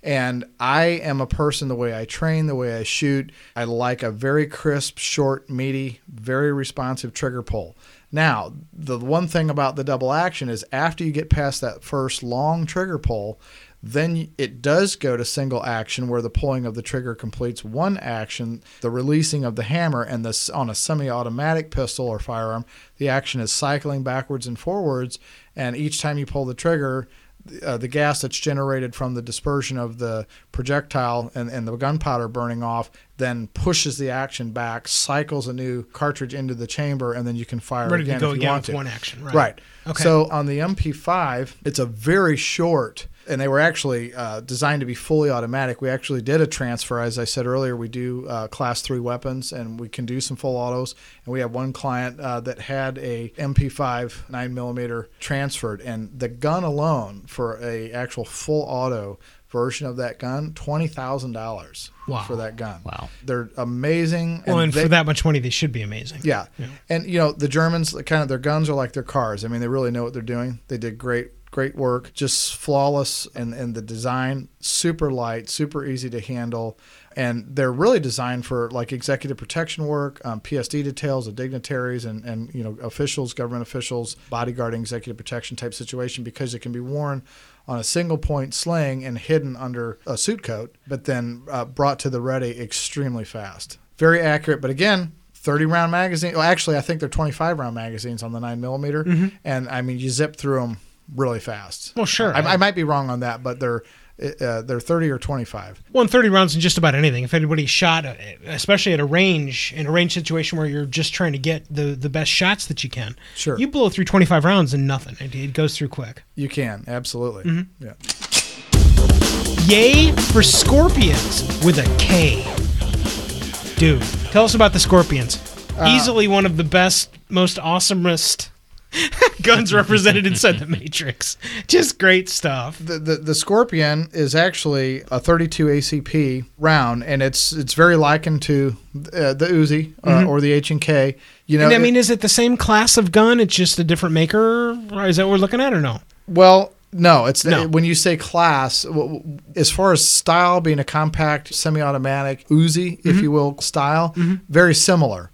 And I am a person, the way I train, the way I shoot, I like a very crisp, short, meaty, very responsive trigger pull. Now, the one thing about the double action is after you get past that first long trigger pull, then it does go to single action where the pulling of the trigger completes one action, the releasing of the hammer, and this on a semi-automatic pistol or firearm, the action is cycling backwards and forwards, and each time you pull the trigger, uh, the gas that's generated from the dispersion of the projectile and, and the gunpowder burning off then pushes the action back, cycles a new cartridge into the chamber, and then you can fire Ready to again go if you again want with to. one action, right. Right. Okay. So on the MP5, it's a very short, and they were actually uh, designed to be fully automatic. We actually did a transfer, as I said earlier. We do uh, class three weapons, and we can do some full autos. And we have one client uh, that had a MP5 nine millimeter transferred, and the gun alone for a actual full auto version of that gun, twenty thousand dollars Wow. for that gun. Wow. They're amazing. Well, and they- for that much money, they should be amazing. yeah. And you know, the Germans kind of their guns are like their cars. I mean, they really know what they're doing. They did great great work, just flawless and and the design super light, super easy to handle. And they're really designed for like executive protection work, um, PSD details of dignitaries and, and you know officials, government officials, bodyguarding, executive protection type situation because it can be worn on a single point sling and hidden under a suit coat, but then uh, brought to the ready extremely fast. Very accurate, but again, 30 round magazine. Well, actually, I think they're 25 round magazines on the 9 millimeter, and I mean, you zip through them really fast. Well, sure. I, I might be wrong on that, but they're uh, they're 30 or 25. One thirty rounds in just about anything. If anybody shot, uh, especially at a range, in a range situation where you're just trying to get the, the best shots that you can, Sure. you blow through 25 rounds and nothing. It, it goes through quick. You can absolutely. Mm-hmm. Yeah. Yay for Scorpions with a K. Dude, tell us about the Scorpions. Uh, Easily one of the best, most awesomest guns represented inside the Matrix. Just great stuff. The, the the Scorpion is actually a 32 ACP round, and it's it's very likened to uh, the Uzi uh, or the H and K. You know, Mm-hmm. And I mean, it- is it the same class of gun? It's just a different maker? Is that what we're looking at or no? Well, no, it's No. when you say class, as far as style being a compact semi-automatic Uzi, if you will, style, very similar,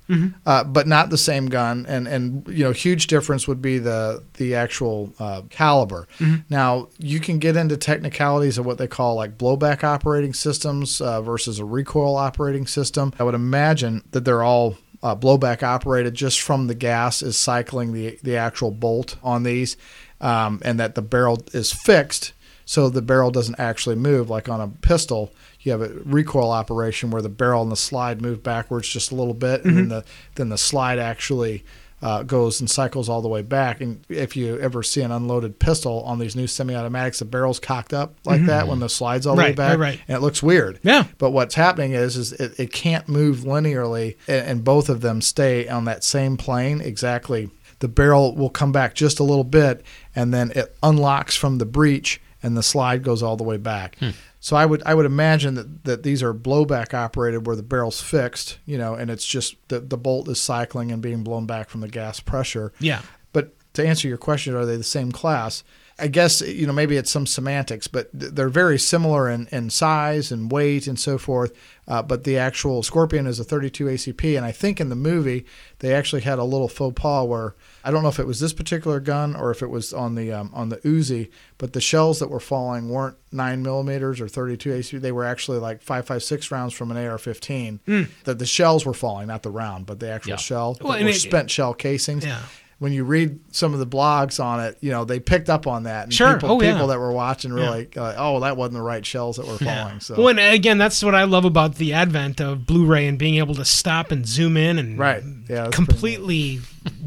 uh, but not the same gun. And and you know, huge difference would be the the actual uh, caliber. Now you can get into technicalities of what they call like blowback operating systems uh, versus a recoil operating system. I would imagine that they're all uh, blowback operated just from the gas is cycling the the actual bolt on these, um, and that the barrel is fixed so the barrel doesn't actually move like on a pistol. You have a recoil operation where the barrel and the slide move backwards just a little bit, and then the then the slide actually. Uh, goes and cycles all the way back. And if you ever see an unloaded pistol on these new semi-automatics, the barrel's cocked up like that when the slide's all the way back, right, right. and it looks weird. Yeah. But what's happening is, is it, it can't move linearly, and, and both of them stay on that same plane exactly. The barrel will come back just a little bit, and then it unlocks from the breech, and the slide goes all the way back. Hmm. So I would I would imagine that, that these are blowback operated, where the barrel's fixed, you know, and it's just the the bolt is cycling and being blown back from the gas pressure. Yeah. But to answer your question, are they the same class? I guess you know maybe it's some semantics, but they're very similar in, in size and weight and so forth. Uh, but the actual Scorpion is a 32 ACP, and I think in the movie they actually had a little faux pas where I don't know if it was this particular gun or if it was on the um, on the Uzi, but the shells that were falling weren't nine millimeters or 32 ACP. They were actually like 5.56 rounds from an AR-15. That the shells were falling, not the round, but the actual Yeah. shell. Well, and it- spent shell casings Yeah. When you read some of the blogs on it, you know they picked up on that. And Sure. people, Oh, yeah. people that were watching were like, uh, "Oh, that wasn't the right shells that were falling." So Well, and again, that's what I love about the advent of Blu-ray and being able to stop and zoom in and right, yeah, completely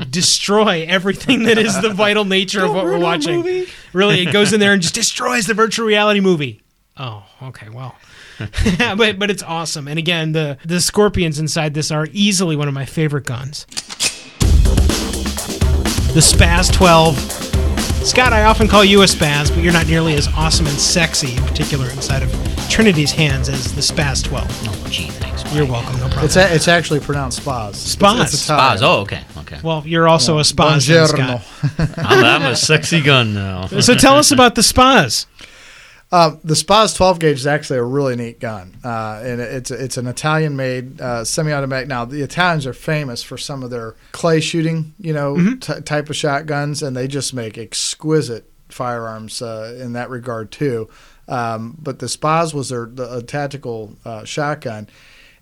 destroy everything that is the vital nature of what we're watching. Really, it goes in there and just destroys the virtual reality movie. Oh, okay, well. but but it's awesome. And again, the the scorpions inside this are easily one of my favorite guns. The Spaz 12. Scott, I often call you a Spaz, but you're not nearly as awesome and sexy, in particular inside of Trinity's hands, as the Spaz 12. Oh, gee, thanks. Mike. You're welcome, no problem. It's a, it's actually pronounced spaz. Spaz. It's, it's Italian. Spas. Oh, okay. Okay. well, you're also a Spaz, then, Buongiorno. Scott. I'm, I'm a sexy gun now. So tell us about the spas. Uh, the Spaz 12 gauge is actually a really neat gun, uh, and it's it's an Italian-made uh, semi-automatic. Now the Italians are famous for some of their clay shooting, you know, Mm-hmm. t- type of shotguns, and they just make exquisite firearms uh, in that regard too. Um, but the Spaz was their the, a tactical uh, shotgun.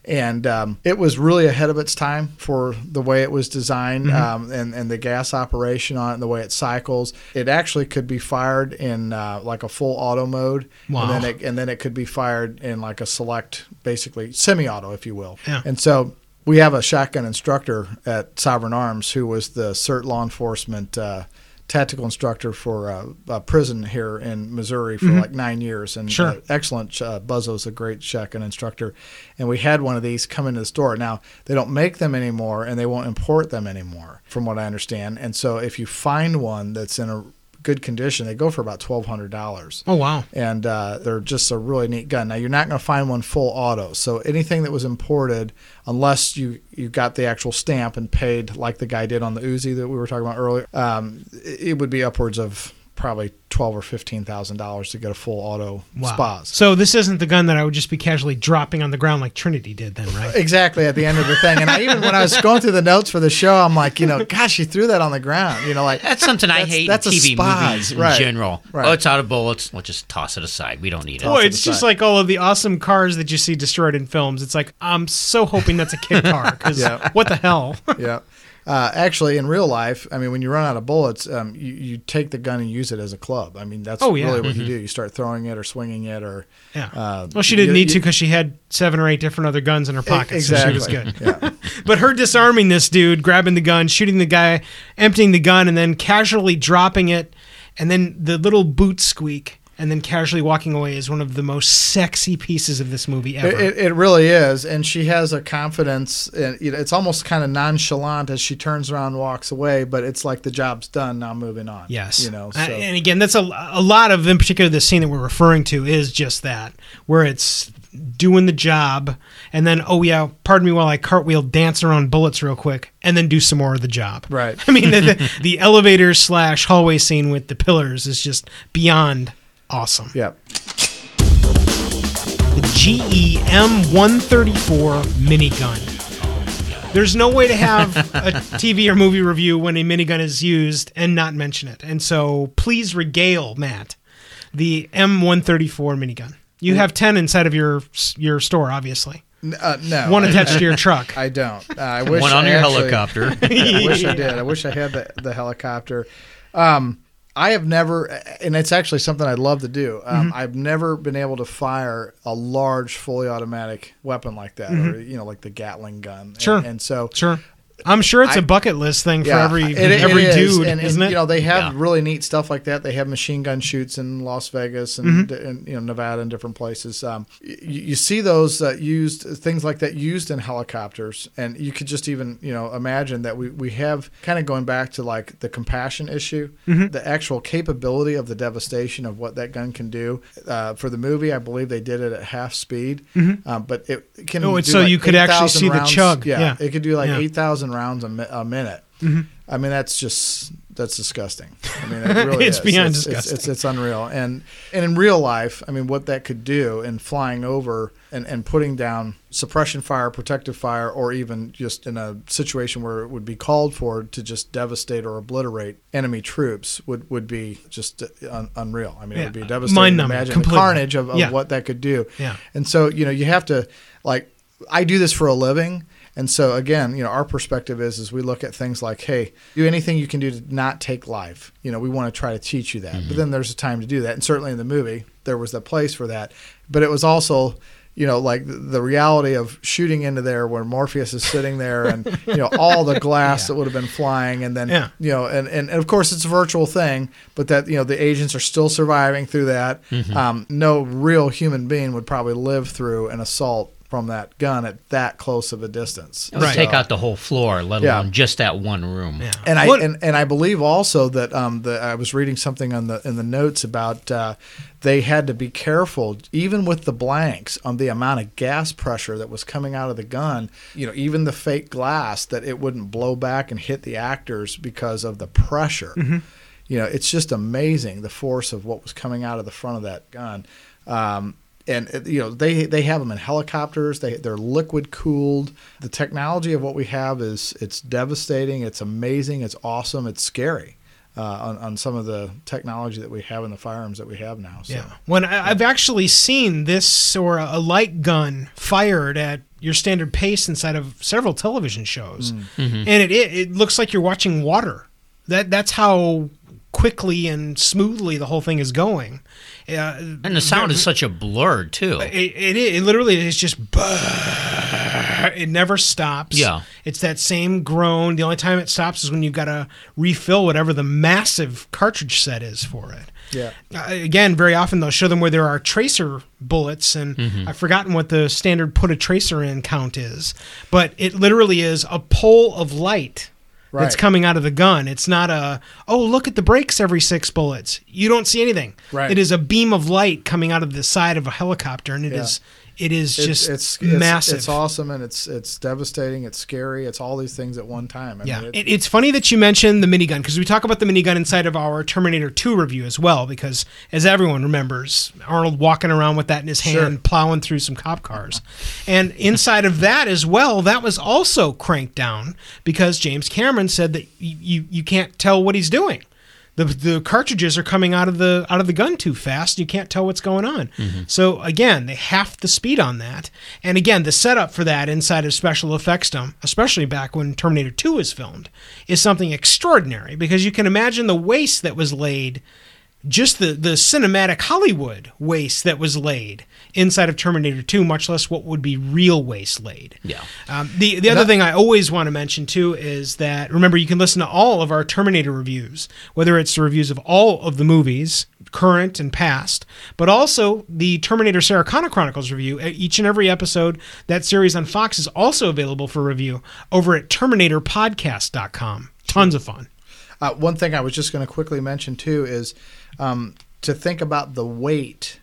And um, it was really ahead of its time for the way it was designed Mm-hmm. um, and, and the gas operation on it and the way it cycles. It actually could be fired in uh, like a full auto mode. Wow. And then it, and then it could be fired in like a select, basically semi-auto, if you will. Yeah. And so we have a shotgun instructor at Sovereign Arms who was the CERT law enforcement uh, tactical instructor for uh, a prison here in Missouri for like nine years. And Mm-hmm. Sure. uh, excellent. Uh, Buzzo's a great check and instructor. And we had one of these come into the store. Now, they don't make them anymore and they won't import them anymore, from what I understand. And so if you find one that's in a good condition, they go for about $1,200 Oh wow. and uh, they're just a really neat gun. Now you're not going to find one full auto, so anything that was imported, unless you you got the actual stamp and paid like the guy did on the Uzi that we were talking about earlier, um, it would be upwards of probably twelve or fifteen thousand dollars to get a full auto Wow. spas. So this isn't the gun that I would just be casually dropping on the ground like Trinity did, then, right? Exactly at the end of the thing, and I even when I was going through the notes for the show, I'm like, you know, gosh, you threw that on the ground, you know, like That's something I hate that's a in TV spies, movies in right, general. right. Oh, it's out of bullets. Let's just toss it aside. We don't need it. Boy, it's the just like all of the awesome cars that you see destroyed in films. It's like I'm so hoping that's a kid car because Yeah. what the hell? yeah. Uh, actually, in real life, I mean, when you run out of bullets, um, you, you take the gun and use it as a club. I mean, that's Oh, yeah. really what you do. You start throwing it or swinging it or. Yeah. Uh, well, she didn't you- need to because she had seven or eight different other guns in her pockets. So she was good. Yeah. But her disarming this dude, grabbing the gun, shooting the guy, emptying the gun, and then casually dropping it, and then the little boot squeak and then casually walking away is one of the most sexy pieces of this movie ever. It, it, really is, and she has a confidence. And you know, it's almost kind of nonchalant as she turns around and walks away. But it's like the job's done. Now moving on. Yes. you know. Uh, So. and again, that's a, a lot of, in particular, the scene that we're referring to is just that, where it's doing the job, and then, oh, yeah, pardon me while I cartwheel, dance around bullets real quick, and then do some more of the job. Right. I mean, the, the, the elevator slash hallway scene with the pillars is just beyond awesome. yeah. The GE M134 minigun. There's no way to have a TV or movie review when a minigun is used and not mention it. And so please regale Matt the M134 minigun. You have 10 inside of your your store, obviously. Uh, no. One I- attached to your truck. I don't. Uh, I wish One on I your actually- helicopter. I wish I did. I wish I had the, the helicopter. Um, I have never, and it's actually something I'd love to do. Um, I've never been able to fire a large, fully automatic weapon like that, or you know, like the Gatling gun. Sure. And, and so, Sure. I'm sure it's a I- bucket list thing for yeah, every it- it every is. dude, and, and, isn't it? You know, they have Yeah. really neat stuff like that. They have machine gun shoots in Las Vegas and, and you know Nevada and different places. Um, you, you see those uh, used things like that used in helicopters, and you could just even you know imagine that we we have kind of going back to like the compassion issue, the actual capability of the devastation of what that gun can do. Uh, for the movie, I believe they did it at half speed, um, but it can. Oh, do so like you could actually 8,000 see the rounds. chug. Yeah, Yeah. it could do like Yeah. eight thousand rounds a, mi- a minute. Mm-hmm. I mean, that's just that's disgusting. I mean, it really It's is. beyond it's, It's, disgusting. it's, it's unreal. And and in real life, I mean, what that could do in flying over and, and putting down suppression fire, protective fire, or even just in a situation where it would be called for to just devastate or obliterate enemy troops would, would be just uh, un, unreal. I mean, it would be devastating. Mind-numbing, Imagine completely. the carnage of, of Yeah. what that could do. Yeah. And so, you know, you have to like I do this for a living. And so again, you know, our perspective is is we look at things like, hey, do anything you can do to not take life. You know, we want to try to teach you that. But then there's a time to do that. And certainly in the movie, there was a place for that. But it was also you know, like the- reality of shooting into there where Morpheus is sitting there and, you know, all the glass that would have been flying. And then, Yeah. you know, and, and, and of course it's a virtual thing, but that, you know, the agents are still surviving through that. Um, no real human being would probably live through an assault from that gun at that close of a distance. It would Right. Take out the whole floor, let Yeah. alone just that one room. Yeah. And I What- and, and I believe also that um the I was reading something on the in the notes about uh, they had to be careful even with the blanks on the amount of gas pressure that was coming out of the gun. You know, even the fake glass that it wouldn't blow back and hit the actors because of the pressure. You know, it's just amazing the force of what was coming out of the front of that gun. Um, and uh, you know they they have them in helicopters. They they're liquid cooled. The technology of what we have is it's devastating. It's amazing. It's awesome. It's scary uh, on on some of the technology that we have in the firearms that we have now. So. Yeah. When I, I've actually seen this or a light gun fired at your standard pace inside of several television shows, and it, it it looks like you're watching water. That that's how quickly and smoothly the whole thing is going. Uh, And the sound is such a blur too. it, it, it literally is just it never stops Yeah. it's that same groan the only time it stops is when you've got to refill whatever the massive cartridge set is for it Yeah. uh, again very often they'll show them where there are tracer bullets and i've forgotten what the standard put a tracer in count is but it literally is a pole of light that's coming out of the gun it's not a oh look at the brakes every six bullets you don't see anything Right. it is a beam of light coming out of the side of a helicopter and it is Yeah. It is It's, just it's, it's massive It's awesome and it's it's devastating. It's scary. It's all these things at one time. I Yeah, mean, it, it's funny that you mentioned the minigun because we talk about the minigun inside of our Terminator 2 review as well. Because as everyone remembers, Arnold walking around with that in his hand, Sure. plowing through some cop cars, and inside of that as well, that was also cranked down because James Cameron said that you you, you can't tell what he's doing. The, the cartridges are coming out of the out of the gun too fast. You can't tell what's going on. Mm-hmm. So again, they half the speed on that. And again, the setup for that inside of special effects dome, especially back when Terminator 2 was filmed, is something extraordinary because you can imagine the waste that was laid just the, the cinematic Hollywood waste that was laid inside of Terminator 2, much less what would be real waste laid. Yeah. Um, the the other thing I always want to mention too is that remember you can listen to all of our Terminator reviews, whether it's the reviews of all of the movies, current and past, but also the Terminator Sarah Connor Chronicles review. E- Each and every episode, that series on Fox is also available for review over at TerminatorPodcast.com. Tons of fun. Uh, one thing I was just going to quickly mention too is um, to think about the weight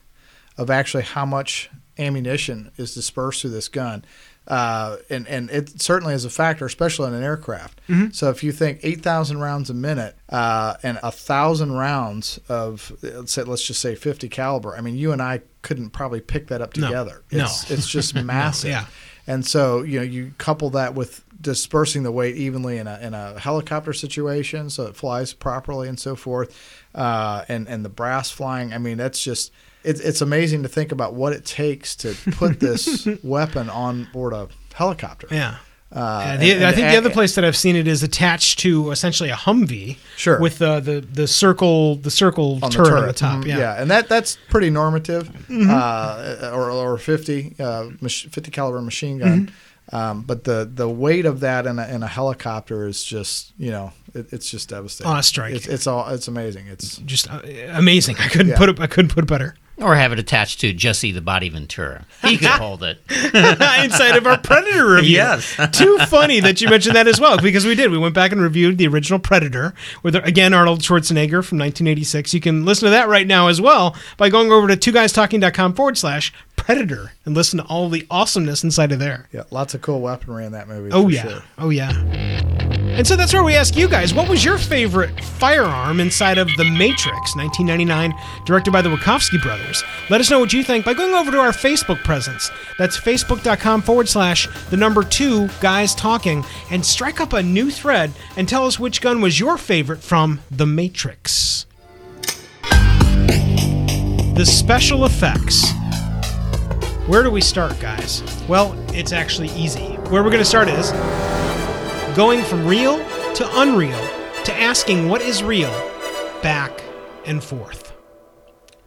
of actually how much ammunition is dispersed through this gun. Uh, and, and it certainly is a factor, especially in an aircraft. So if you think 8,000 rounds a minute uh, and a thousand rounds of, let's, say, let's just say 50 caliber, I mean, you and I couldn't probably pick that up together. No. It's, it's just massive. yeah. And so, you know, you couple that with dispersing the weight evenly in a, in a helicopter situation so it flies properly and so forth, uh, and, and the brass flying. I mean, that's just, it's, it's amazing to think about what it takes to put this weapon on board a helicopter. Yeah. Uh, Yeah, the, and- I think the other place that I've seen it is attached to essentially a Humvee. Sure. With the the, the circle the circle on turret, the on the top. Mhm, Yeah. Mm-hmm. and that that's pretty normative, uh, or, or 50, uh, mach- 50 caliber machine gun. Mm-hmm. Um, but the, the weight of that in a, in a helicopter is just you know it, it's just devastating. On a strike. it's, it's all it's amazing. It's Just uh, amazing. I couldn't Yeah. put it. I couldn't put it better. Or have it attached to Jesse the Body Ventura. He could hold it. Inside of our Predator review. Yes. Too funny that you mentioned that as well, because we did. We went back and reviewed the original Predator with again Arnold Schwarzenegger from 1986. You can listen to that right now as well by going over to twoguystalking.com forward slash Predator and listen to all the awesomeness inside of there. yeah, lots of cool weaponry in that movie. Oh for yeah. sure. Oh yeah. And so that's where we ask you guys, what was your favorite firearm inside of The Matrix, 1999, directed by the Wachowski brothers? Let us know what you think by going over to our Facebook presence. That's facebook.com forward slash the number two guys talking and strike up a new thread and tell us which gun was your favorite from The Matrix. The special effects. Where do we start, guys? Well, it's actually easy. Where we're going to start is going from real to unreal to asking what is real back and forth.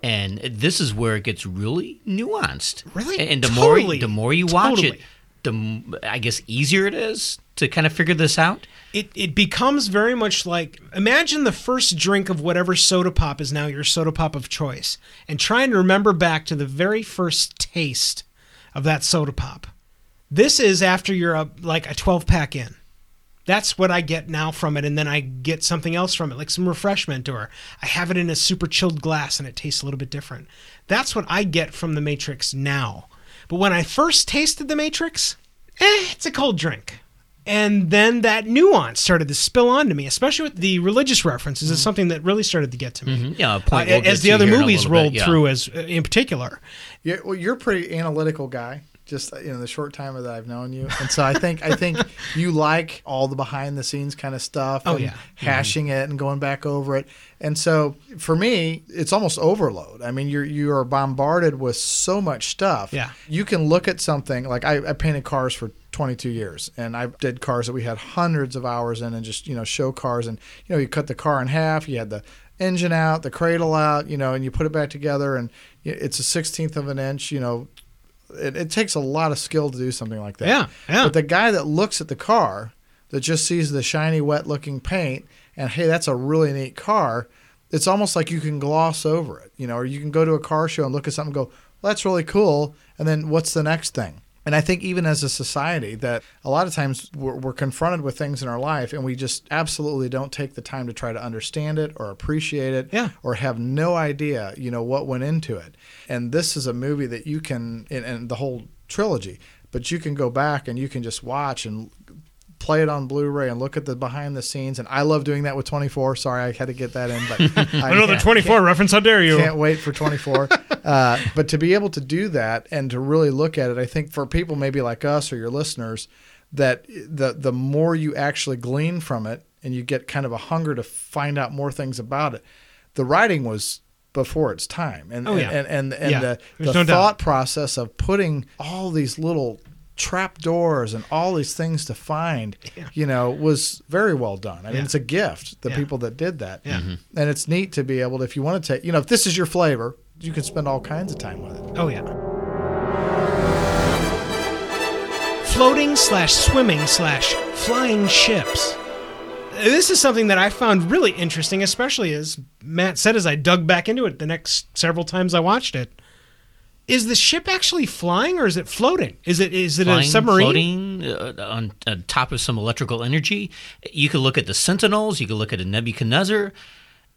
And this is where it gets really nuanced. Really? And the Totally. more the more you watch Totally. it, the I guess easier it is to kind of figure this out. It, it becomes very much like imagine the first drink of whatever soda pop is now your soda pop of choice and trying to remember back to the very first taste of that soda pop. This is after you're a, like a 12 pack in. That's what I get now from it, and then I get something else from it, like some refreshment, or I have it in a super chilled glass and it tastes a little bit different. That's what I get from the Matrix now. But when I first tasted the Matrix, eh, it's a cold drink. And then that nuance started to spill onto me, especially with the religious references. It's something that really started to get to me. Yeah, a point Uh, we'll get as the to other here in a movies little bit, rolled yeah. through, as uh, in particular. Yeah, well, you're a pretty analytical guy. Just you know, the short time that I've known you, and so I think I think you like all the behind the scenes kind of stuff. Oh, and yeah. Mm-hmm. hashing it and going back over it. And so for me, it's almost overload. I mean, you're you are bombarded with so much stuff. Yeah. you can look at something like I, I painted cars for 22 years, and I did cars that we had hundreds of hours in, and just you know show cars, and you know you cut the car in half, you had the engine out, the cradle out, you know, and you put it back together, and it's a sixteenth of an inch, you know. It, it takes a lot of skill to do something like that. Yeah, yeah. But the guy that looks at the car, that just sees the shiny, wet-looking paint, and hey, that's a really neat car. It's almost like you can gloss over it, you know, or you can go to a car show and look at something and go, well, "That's really cool," and then what's the next thing? And I think even as a society, that a lot of times we're, we're confronted with things in our life, and we just absolutely don't take the time to try to understand it or appreciate it, Yeah. or have no idea, you know, what went into it. And this is a movie that you can, and, and the whole trilogy, but you can go back and you can just watch and play it on Blu-ray and look at the behind the scenes. And I love doing that with 24. Sorry, I had to get that in, but I Another 24 reference. How dare you? can't wait for 24. uh, but to be able to do that and to really look at it, I think for people maybe like us or your listeners, that the the more you actually glean from it and you get kind of a hunger to find out more things about it, the writing was before its time, and Oh, yeah. and and, and Yeah, the, the no doubt. thought process of putting all these little trap doors and all these things to find you know was very well done i mean Yeah. it's a gift the Yeah. people that did that Yeah. Mm-hmm. and it's neat to be able to if you want to take you know if this is your flavor you can spend all kinds of time with it Oh, yeah. Floating slash swimming slash flying ships. this is something that I found really interesting, especially as Matt said as I dug back into it the next several times I watched it. Is the ship actually flying or is it floating? Is it is it Flying, a submarine? floating uh, on, on top of some electrical energy. You could look at the Sentinels. You could look at a Nebuchadnezzar,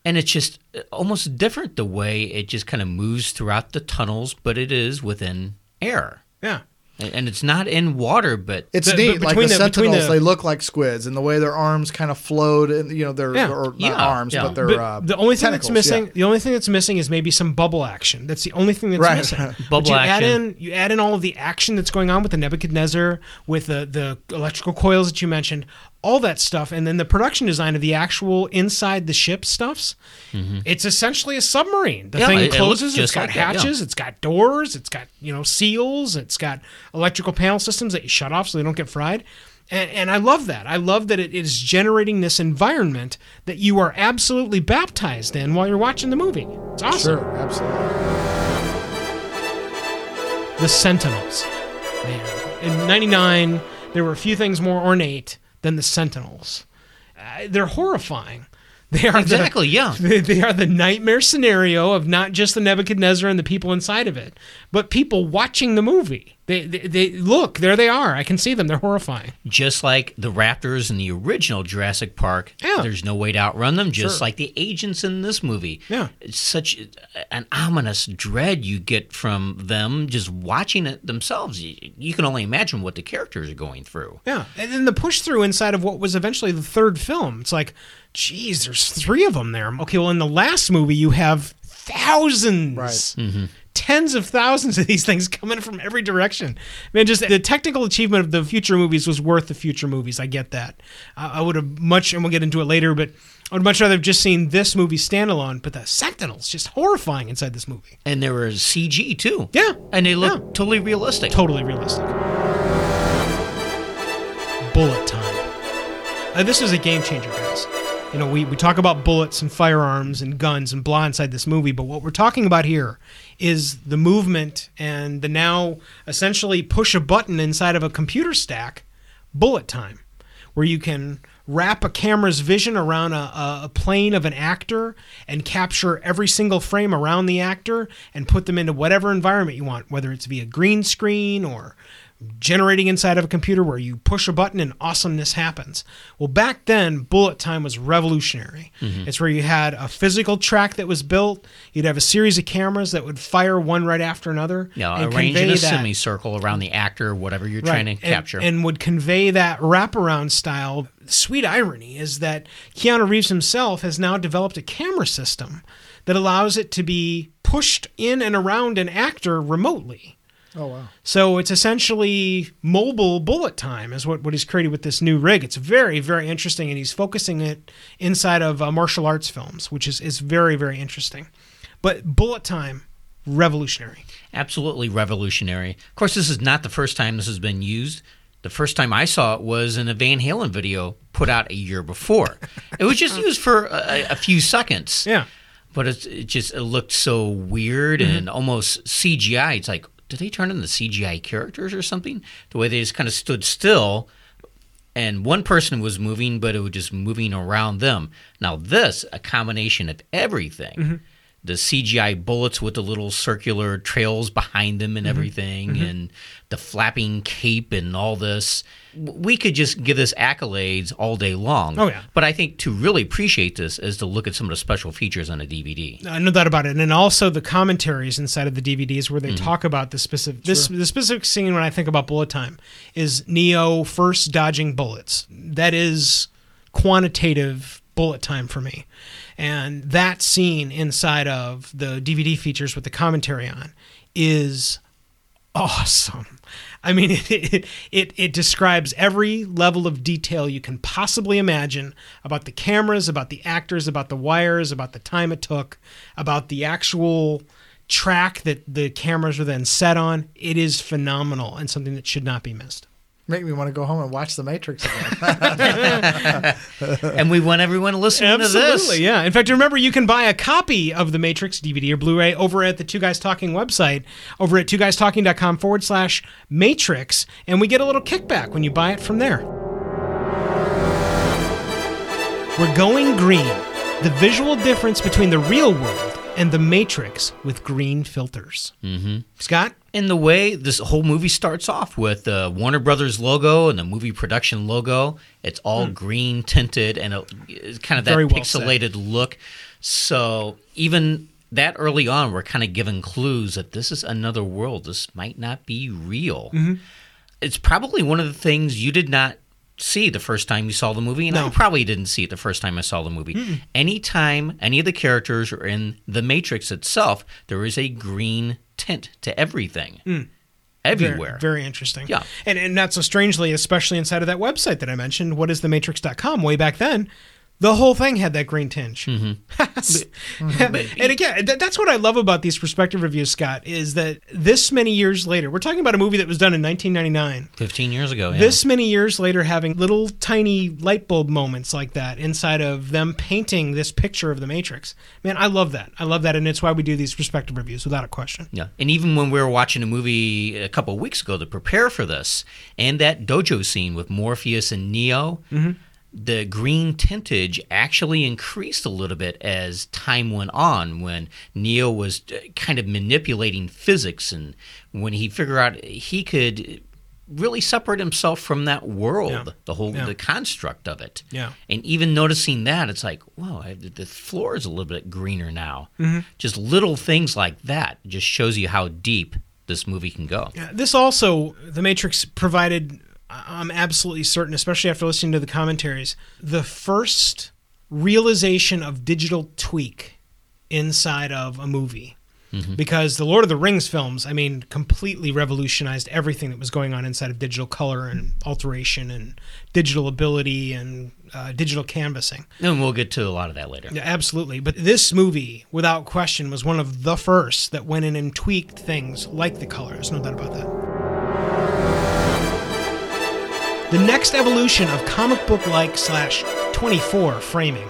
and it's just uh, almost different the way it just kind of moves throughout the tunnels, but it is within air, Yeah. And, and it's not in water, but It's The- neat. but Like between the, the- sentinels, the- they look like squids, and the way their arms kind of float, and you know, they're Yeah. or not Yeah, arms, yeah. but they're But uh, the only thing that's missing, yeah. the only thing that's missing is maybe some bubble action. That's the only thing that's Right. missing. Bubble but you add action. in, you add in all of the action that's going on with the Nebuchadnezzar, with the the electrical coils that you mentioned, all that stuff, and then the production design of the actual inside the ship stuffs. Mm-hmm. It's essentially a submarine. The Yeah, thing it- it closes. just it's got like that, yeah. hatches. It's got doors. It's got you know seals. It's got electrical panel systems that you shut off so they don't get fried. And, and I love that. I love that it is generating this environment that you are absolutely baptized in while you're watching the movie. It's awesome. Sure, absolutely. The Sentinels. Man. In 99, there were a few things more ornate than the Sentinels. Uh, they're horrifying. They are Exactly, the, yeah. They, they are the nightmare scenario of not just the Nebuchadnezzar and the people inside of it, but people watching the movie. They, they, they look there. They are. I can see them. They're horrifying. just like the raptors in the original Jurassic Park, Yeah. there's no way to outrun them. Just Sure. like the agents in this movie, Yeah. it's such an ominous dread you get from them just watching it themselves. You, you can only imagine what the characters are going through. Yeah, and then the push through inside of what was eventually the third film. It's like, geez, there's three of them there. Okay, well, in the last movie, you have thousands, Right. tens of thousands of these things coming from every direction. Man, just the technical achievement of the future movies was worth the future movies. I get that. I, I would have much, and we'll get into it later, but I would much rather have just seen this movie standalone. But the Sentinels just horrifying inside this movie. And there was CG too. Yeah, And they look Yeah. totally realistic. totally realistic. Bullet time. Uh, this is a game changer, guys. You know, we, we talk about bullets and firearms and guns and blah inside this movie, but what we're talking about here is the movement and the now essentially push a button inside of a computer stack, bullet time, where you can wrap a camera's vision around a, a, plane of an actor and capture every single frame around the actor and put them into whatever environment you want, whether it's via green screen or generating inside of a computer where you push a button and awesomeness happens. Well, back then, bullet time was revolutionary. Mm-hmm. It's where you had a physical track that was built. You'd have a series of cameras that would fire one right after another. Yeah, and arranged in a that- semicircle around the actor, whatever you're trying to and- capture. And, would convey that wraparound style. Sweet irony is that Keanu Reeves himself has now developed a camera system that allows it to be pushed in and around an actor remotely. Oh wow. So it's essentially mobile bullet time, is what, what he's created with this new rig. It's very, very interesting, and he's focusing it inside of uh, martial arts films, which is, is very, very interesting. But bullet time, revolutionary. Absolutely revolutionary. Of course, this is not the first time this has been used. The first time I saw it was in a Van Halen video put out a year before. it was just used for a, a few seconds. Yeah. But it's, it just it looked so weird Mm-hmm. and almost CGI. It's like, did they turn into CGI characters or something? The way they just kind of stood still and one person was moving, but it was just moving around them. Now, this, a combination of everything. Mm-hmm. The CGI bullets with the little circular trails behind them and Mm-hmm. everything, and the flapping cape and all this. We could just give this accolades all day long. Oh, yeah. But I think to really appreciate this is to look at some of the special features on a DVD. Uh, no doubt about it, and also the commentaries inside of the DVDs where they talk about the specific this the specific scene when I think about bullet time is Neo first dodging bullets. That is quantitative bullet time for me, and that scene inside of the DVD features with the commentary on is awesome. I mean, it, it, it, it describes every level of detail you can possibly imagine about the cameras, about the actors, about the wires, about the time it took, about the actual track that the cameras were then set on. It is phenomenal and something that should not be missed. Make me want to go home and watch The Matrix again. and we want everyone to listen to this. Absolutely, yeah. In fact, remember you can buy a copy of the Matrix DVD or Blu-ray over at the Two Guys Talking website, over at twoguystalking.com forward slash Matrix, and we get a little kickback when you buy it from there. We're going green. The visual difference between the real world and the Matrix with green filters. Mm-hmm. Scott? in the way this whole movie starts off with the Warner Brothers logo and the movie production logo. It's all green tinted and it's kind of that. Very well pixelated look. So even that early on, we're kind of given clues that this is another world. This might not be real. Mm-hmm. It's probably one of the things you did not see the first time you saw the movie, and I probably didn't see it the first time I saw the movie. Anytime any of the characters are in the Matrix itself, there is a green tint to everything. Everywhere. Hmm. Very, very interesting. Yeah. And, and not so strangely, especially inside of that website that I mentioned, what is thematrix.com, way back then, the whole thing had that green tinge. Mm-hmm. and again, th- that's what I love about these perspective reviews, Scott, is that this many years later, we're talking about a movie that was done in 1999. 15 years ago. Yeah. This many years later, having little tiny light bulb moments like that inside of them painting this picture of the Matrix. Man, I love that. I love that. And it's why we do these perspective reviews without a question. Yeah, and even when we were watching a movie a couple of weeks ago to prepare for this, and that dojo scene with Morpheus and Neo, the green tintage actually increased a little bit as time went on. When Neo was uh, kind of manipulating physics, and when he figured out he could really separate himself from that world, Yeah. the whole Yeah. the construct of it. Yeah. And even noticing that, it's like, wow, I, the floor is a little bit greener now. Mm-hmm. Just little things like that just shows you how deep this movie can go. Yeah, This also, The Matrix provided, I'm absolutely certain, especially after listening to the commentaries, the first realization of digital tweak inside of a movie. Because the Lord of the Rings films, I mean, completely revolutionized everything that was going on inside of digital color and alteration and digital ability and uh, digital canvassing. And we'll get to a lot of that later. Yeah, absolutely. But this movie, without question, was one of the first that went in and tweaked things like the colors. No doubt about that. The next evolution of comic book like slash 24 framing.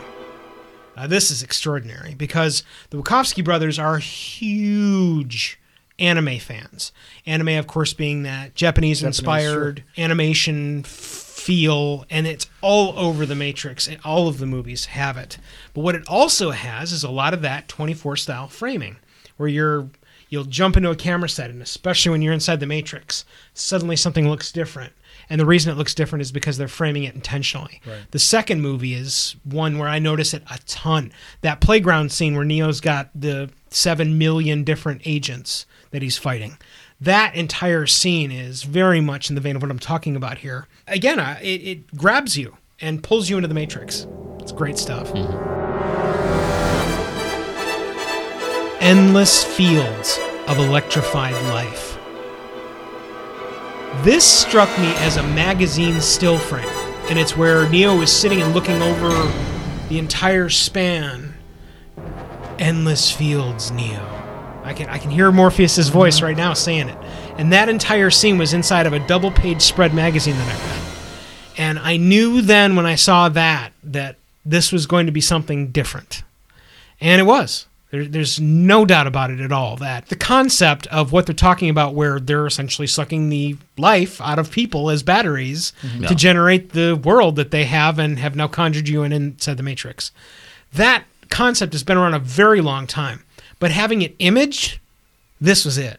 Uh, this is extraordinary because the Wachowski brothers are huge anime fans. Anime, of course, being that Japanese inspired animation feel, and it's all over the Matrix, and all of the movies have it. But what it also has is a lot of that 24 style framing, where you're you'll jump into a camera set, and especially when you're inside the Matrix, suddenly something looks different. And the reason it looks different is because they're framing it intentionally. The second movie is one where I notice it a ton. That playground scene where Neo's got the seven million different agents that he's fighting. That entire scene is very much in the vein of what I'm talking about here. Again, I- it, it grabs you and pulls you into the Matrix. It's great stuff. Mm-hmm. Endless fields of electrified life. This struck me as a magazine still frame, and it's where Neo is sitting and looking over the entire span. Endless fields, Neo. I can I can hear Morpheus's voice right now saying it, and that entire scene was inside of a double-page spread magazine that I read, and I knew then when I saw that that this was going to be something different, and it was. There, there's no doubt about it at all that the concept of what they're talking about, where they're essentially sucking the life out of people as batteries mm-hmm. Yeah. to generate the world that they have and have now conjured you in inside the Matrix. That concept has been around a very long time, but having it imaged, this was it.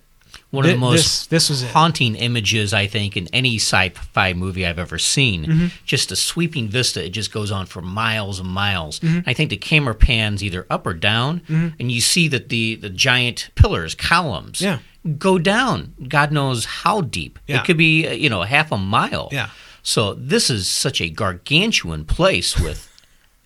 One of the most this- this was it. haunting images, I think, in any sci-fi movie I've ever seen. Mm-hmm. Just a sweeping vista. It just goes on for miles and miles. Mm-hmm. I think the camera pans either up or down, and you see that the the giant pillars, columns, Yeah. go down. God knows how deep. Yeah. It could be, you know, half a mile. Yeah. So this is such a gargantuan place with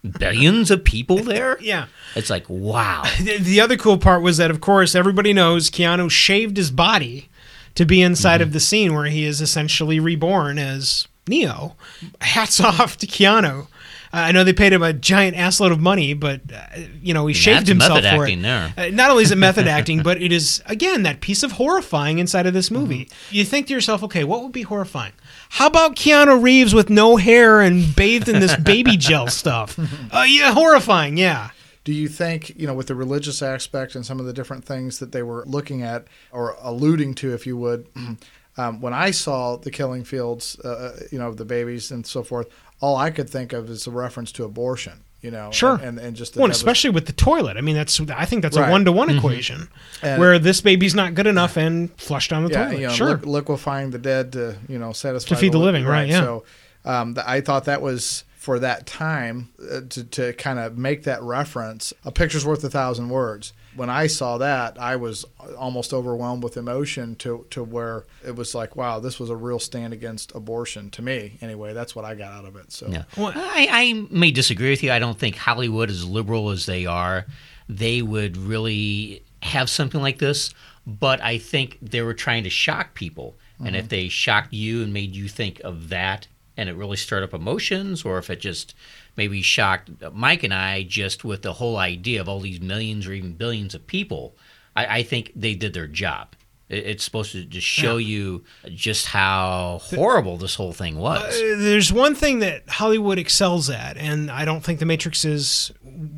billions of people there. Yeah. It's like wow. The, the other cool part was that, of course, everybody knows Keanu shaved his body to be inside of mm-hmm. the scene where he is essentially reborn as Neo. Hats off to Keanu. Uh, I know they paid him a giant assload of money, but uh, you know he shaved That's himself method for acting it. there. Uh, not only is it method acting, but it is again that piece of horrifying inside of this movie. You think to yourself, okay, what would be horrifying? How about Keanu Reeves with no hair and bathed in this baby gel stuff? Uh, yeah, horrifying. Yeah. Do you think, you know, with the religious aspect and some of the different things that they were looking at or alluding to, if you would, um, when I saw the killing fields, uh, you know, the babies and so forth, all I could think of is a reference to abortion. you know. Sure. And and just the Well, especially with the toilet. I mean, that's I think that's a one to one equation And- where this baby's not good enough and flushed down the yeah, toilet. you know, sure. liq- liquefying the dead to you know satisfy To feed the li- living, right, yeah. So um, th- I thought that was for that time uh, to to kind of make that reference. A picture's worth a thousand words. When I saw that, I was almost overwhelmed with emotion to to where it was like, wow, this was a real stand against abortion to me. Anyway, that's what I got out of it. So Yeah. I, I may disagree with you. I don't think Hollywood, as liberal as they are, they would really have something like this. But I think they were trying to shock people. And if mm-hmm. they shocked you and made you think of that and it really stirred up emotions, or if it just maybe shocked Mike and I just with the whole idea of all these millions or even billions of people, I, I think they did their job. It- It's supposed to just show you just how horrible this whole thing was. Uh, There's one thing that Hollywood excels at, and I don't think The Matrix is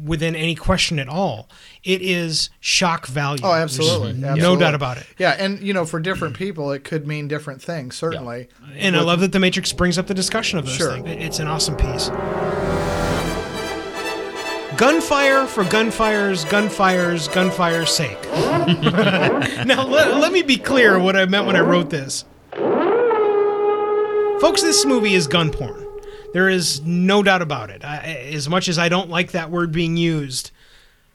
within any question at all. It is shock value. Oh, absolutely. Absolutely. No doubt about it. Yeah, and you know, for different people, it could mean different things. Certainly. And I love that The Matrix brings up the discussion of those Sure. things. It's an awesome piece. Gunfire for gunfire's gunfire's gunfire's sake. now, let, let me be clear what I meant when I wrote this. Folks, this movie is gun porn. There is no doubt about it. I, as much as I don't like that word being used,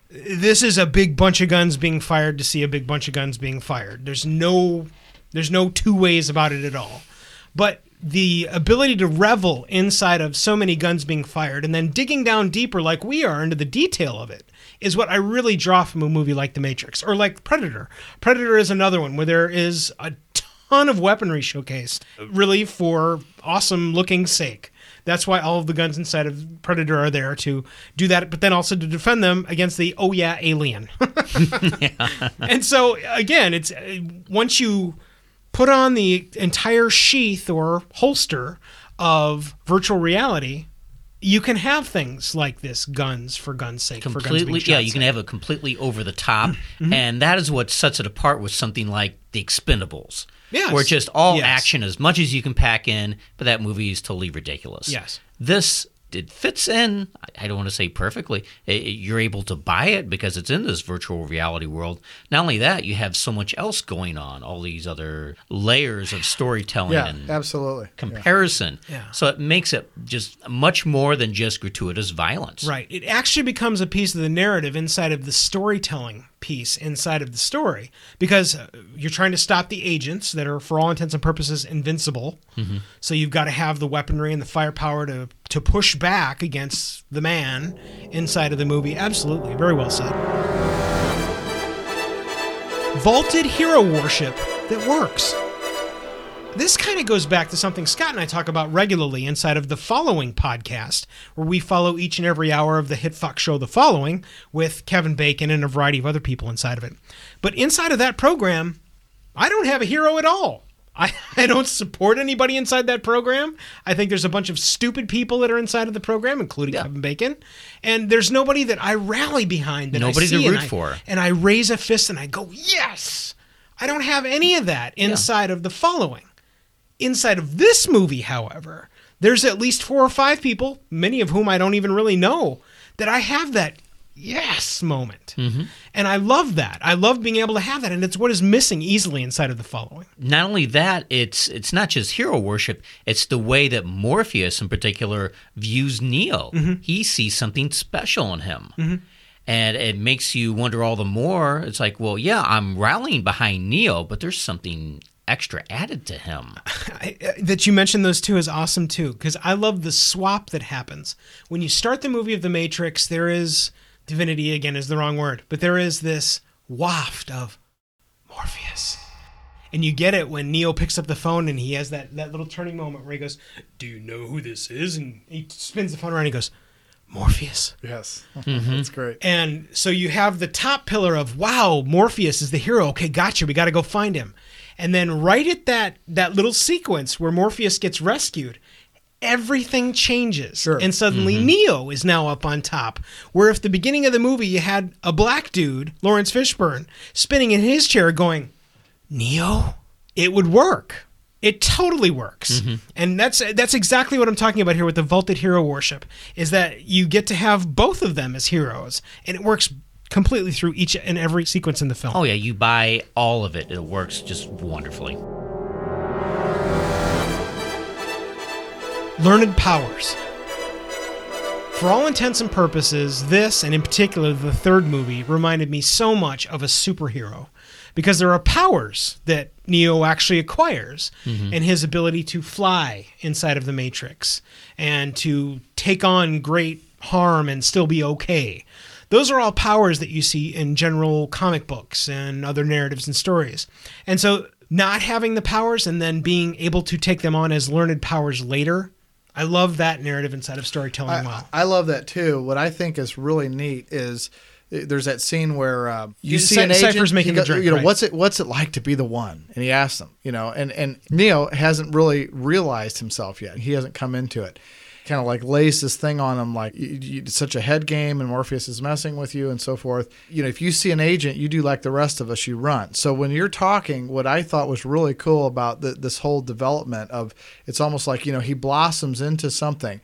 this is a big bunch of guns being fired to see a big bunch of guns being fired. There's no there's no two ways about it at all. But the ability to revel inside of so many guns being fired and then digging down deeper like we are into the detail of it is what I really draw from a movie like The Matrix or like Predator. Predator is another one where there is a ton of weaponry showcased really for awesome looking sake. That's why all of the guns inside of Predator are there to do that, but then also to defend them against the oh yeah alien. And so again, it's uh, once you put on the entire sheath or holster of virtual reality, you can have things like this guns for guns sake guns completely shot yeah you can have it completely over the top Mm-hmm. and that is what sets it apart with something like the expendables Yes. where it's just all Yes. action as much as you can pack in but that movie is totally ridiculous Yes. this it fits in i don't want to say perfectly you're able to buy it because it's in this virtual reality world not only that you have so much else going on all these other layers of storytelling Yeah, and absolutely. comparison Yeah. so it makes it just much more than just gratuitous violence Right. It actually becomes a piece of the narrative inside of the storytelling piece inside of the story because uh, you're trying to stop the agents that are, for all intents and purposes, invincible. So you've got to have the weaponry and the firepower to to push back against the man inside of the movie. Absolutely, very well said. Vaulted hero worship that works. This kind of goes back to something Scott and I talk about regularly inside of the following podcast, where we follow each and every hour of the hit fuck show The Following with Kevin Bacon and a variety of other people inside of it. But inside of that program, I don't have a hero at all. I, I don't support anybody inside that program. I think there's a bunch of stupid people that are inside of the program, including Kevin Bacon. And there's nobody that I rally behind that Nobody I to see and root I- for. And I raise a fist and I go, yes! I don't have any of that inside of the following. Inside of this movie, however, there's at least four or five people, many of whom I don't even really know, that I have that yes moment. Mm-hmm. And I love that. I love being able to have that. And it's what is missing easily inside of the following. not only that, it's it's not just hero worship. It's the way that Morpheus, in particular, views Neo. Mm-hmm. He sees something special in him, mm-hmm. and it makes you wonder all the more. It's like, well, yeah, I'm rallying behind Neo, but there's something extra added to him. I, uh, that you mentioned those two is awesome too because I love the swap that happens when you start the movie of the Matrix. There is divinity again is the wrong word, but there is this waft of Morpheus, and you get it when Neo picks up the phone and he has that that little turning moment where he goes, "Do you know who this is?" and he spins the phone around and he goes, "Morpheus." Yes, Mm-hmm. that's great. And so you have the top pillar of wow, Morpheus is the hero. Okay, gotcha. We got to go find him. And then right at that that little sequence where Morpheus gets rescued, everything changes. Sure. And suddenly mm-hmm. Neo is now up on top. Where if the beginning of the movie you had a black dude, Laurence Fishburne, spinning in his chair going, "Neo?" It would work. it totally works mm-hmm. and that's that's exactly what i'm talking about here with the vaulted hero worship is that you get to have both of them as heroes and it works completely through each and every sequence in the film Oh yeah, you buy all of it. It works just wonderfully. Learned powers for all intents and purposes this and in particular the third movie reminded me so much of a superhero because there are powers that Neo actually acquires mm-hmm. and his ability to fly inside of the Matrix and to take on great harm and still be okay. Those are all powers that you see in general comic books and other narratives and stories. And so not having the powers and then being able to take them on as learned powers later, I love that narrative inside of storytelling I, well. I love that too. What I think is really neat is uh, there's that scene where uh, you You- see Cy- an agent. Cypher's making the drink, You know right. what's it? What's it like to be the one? And he asks them. You know, and and Neo hasn't really realized himself yet. He hasn't come into it. Kind of like lays this thing on him, like you, you, it's such a head game, and Morpheus is messing with you, and so forth. You know, if you see an agent, you do like the rest of us, you run. So when you're talking, what I thought was really cool about the, this whole development of, it's almost like you know he blossoms into something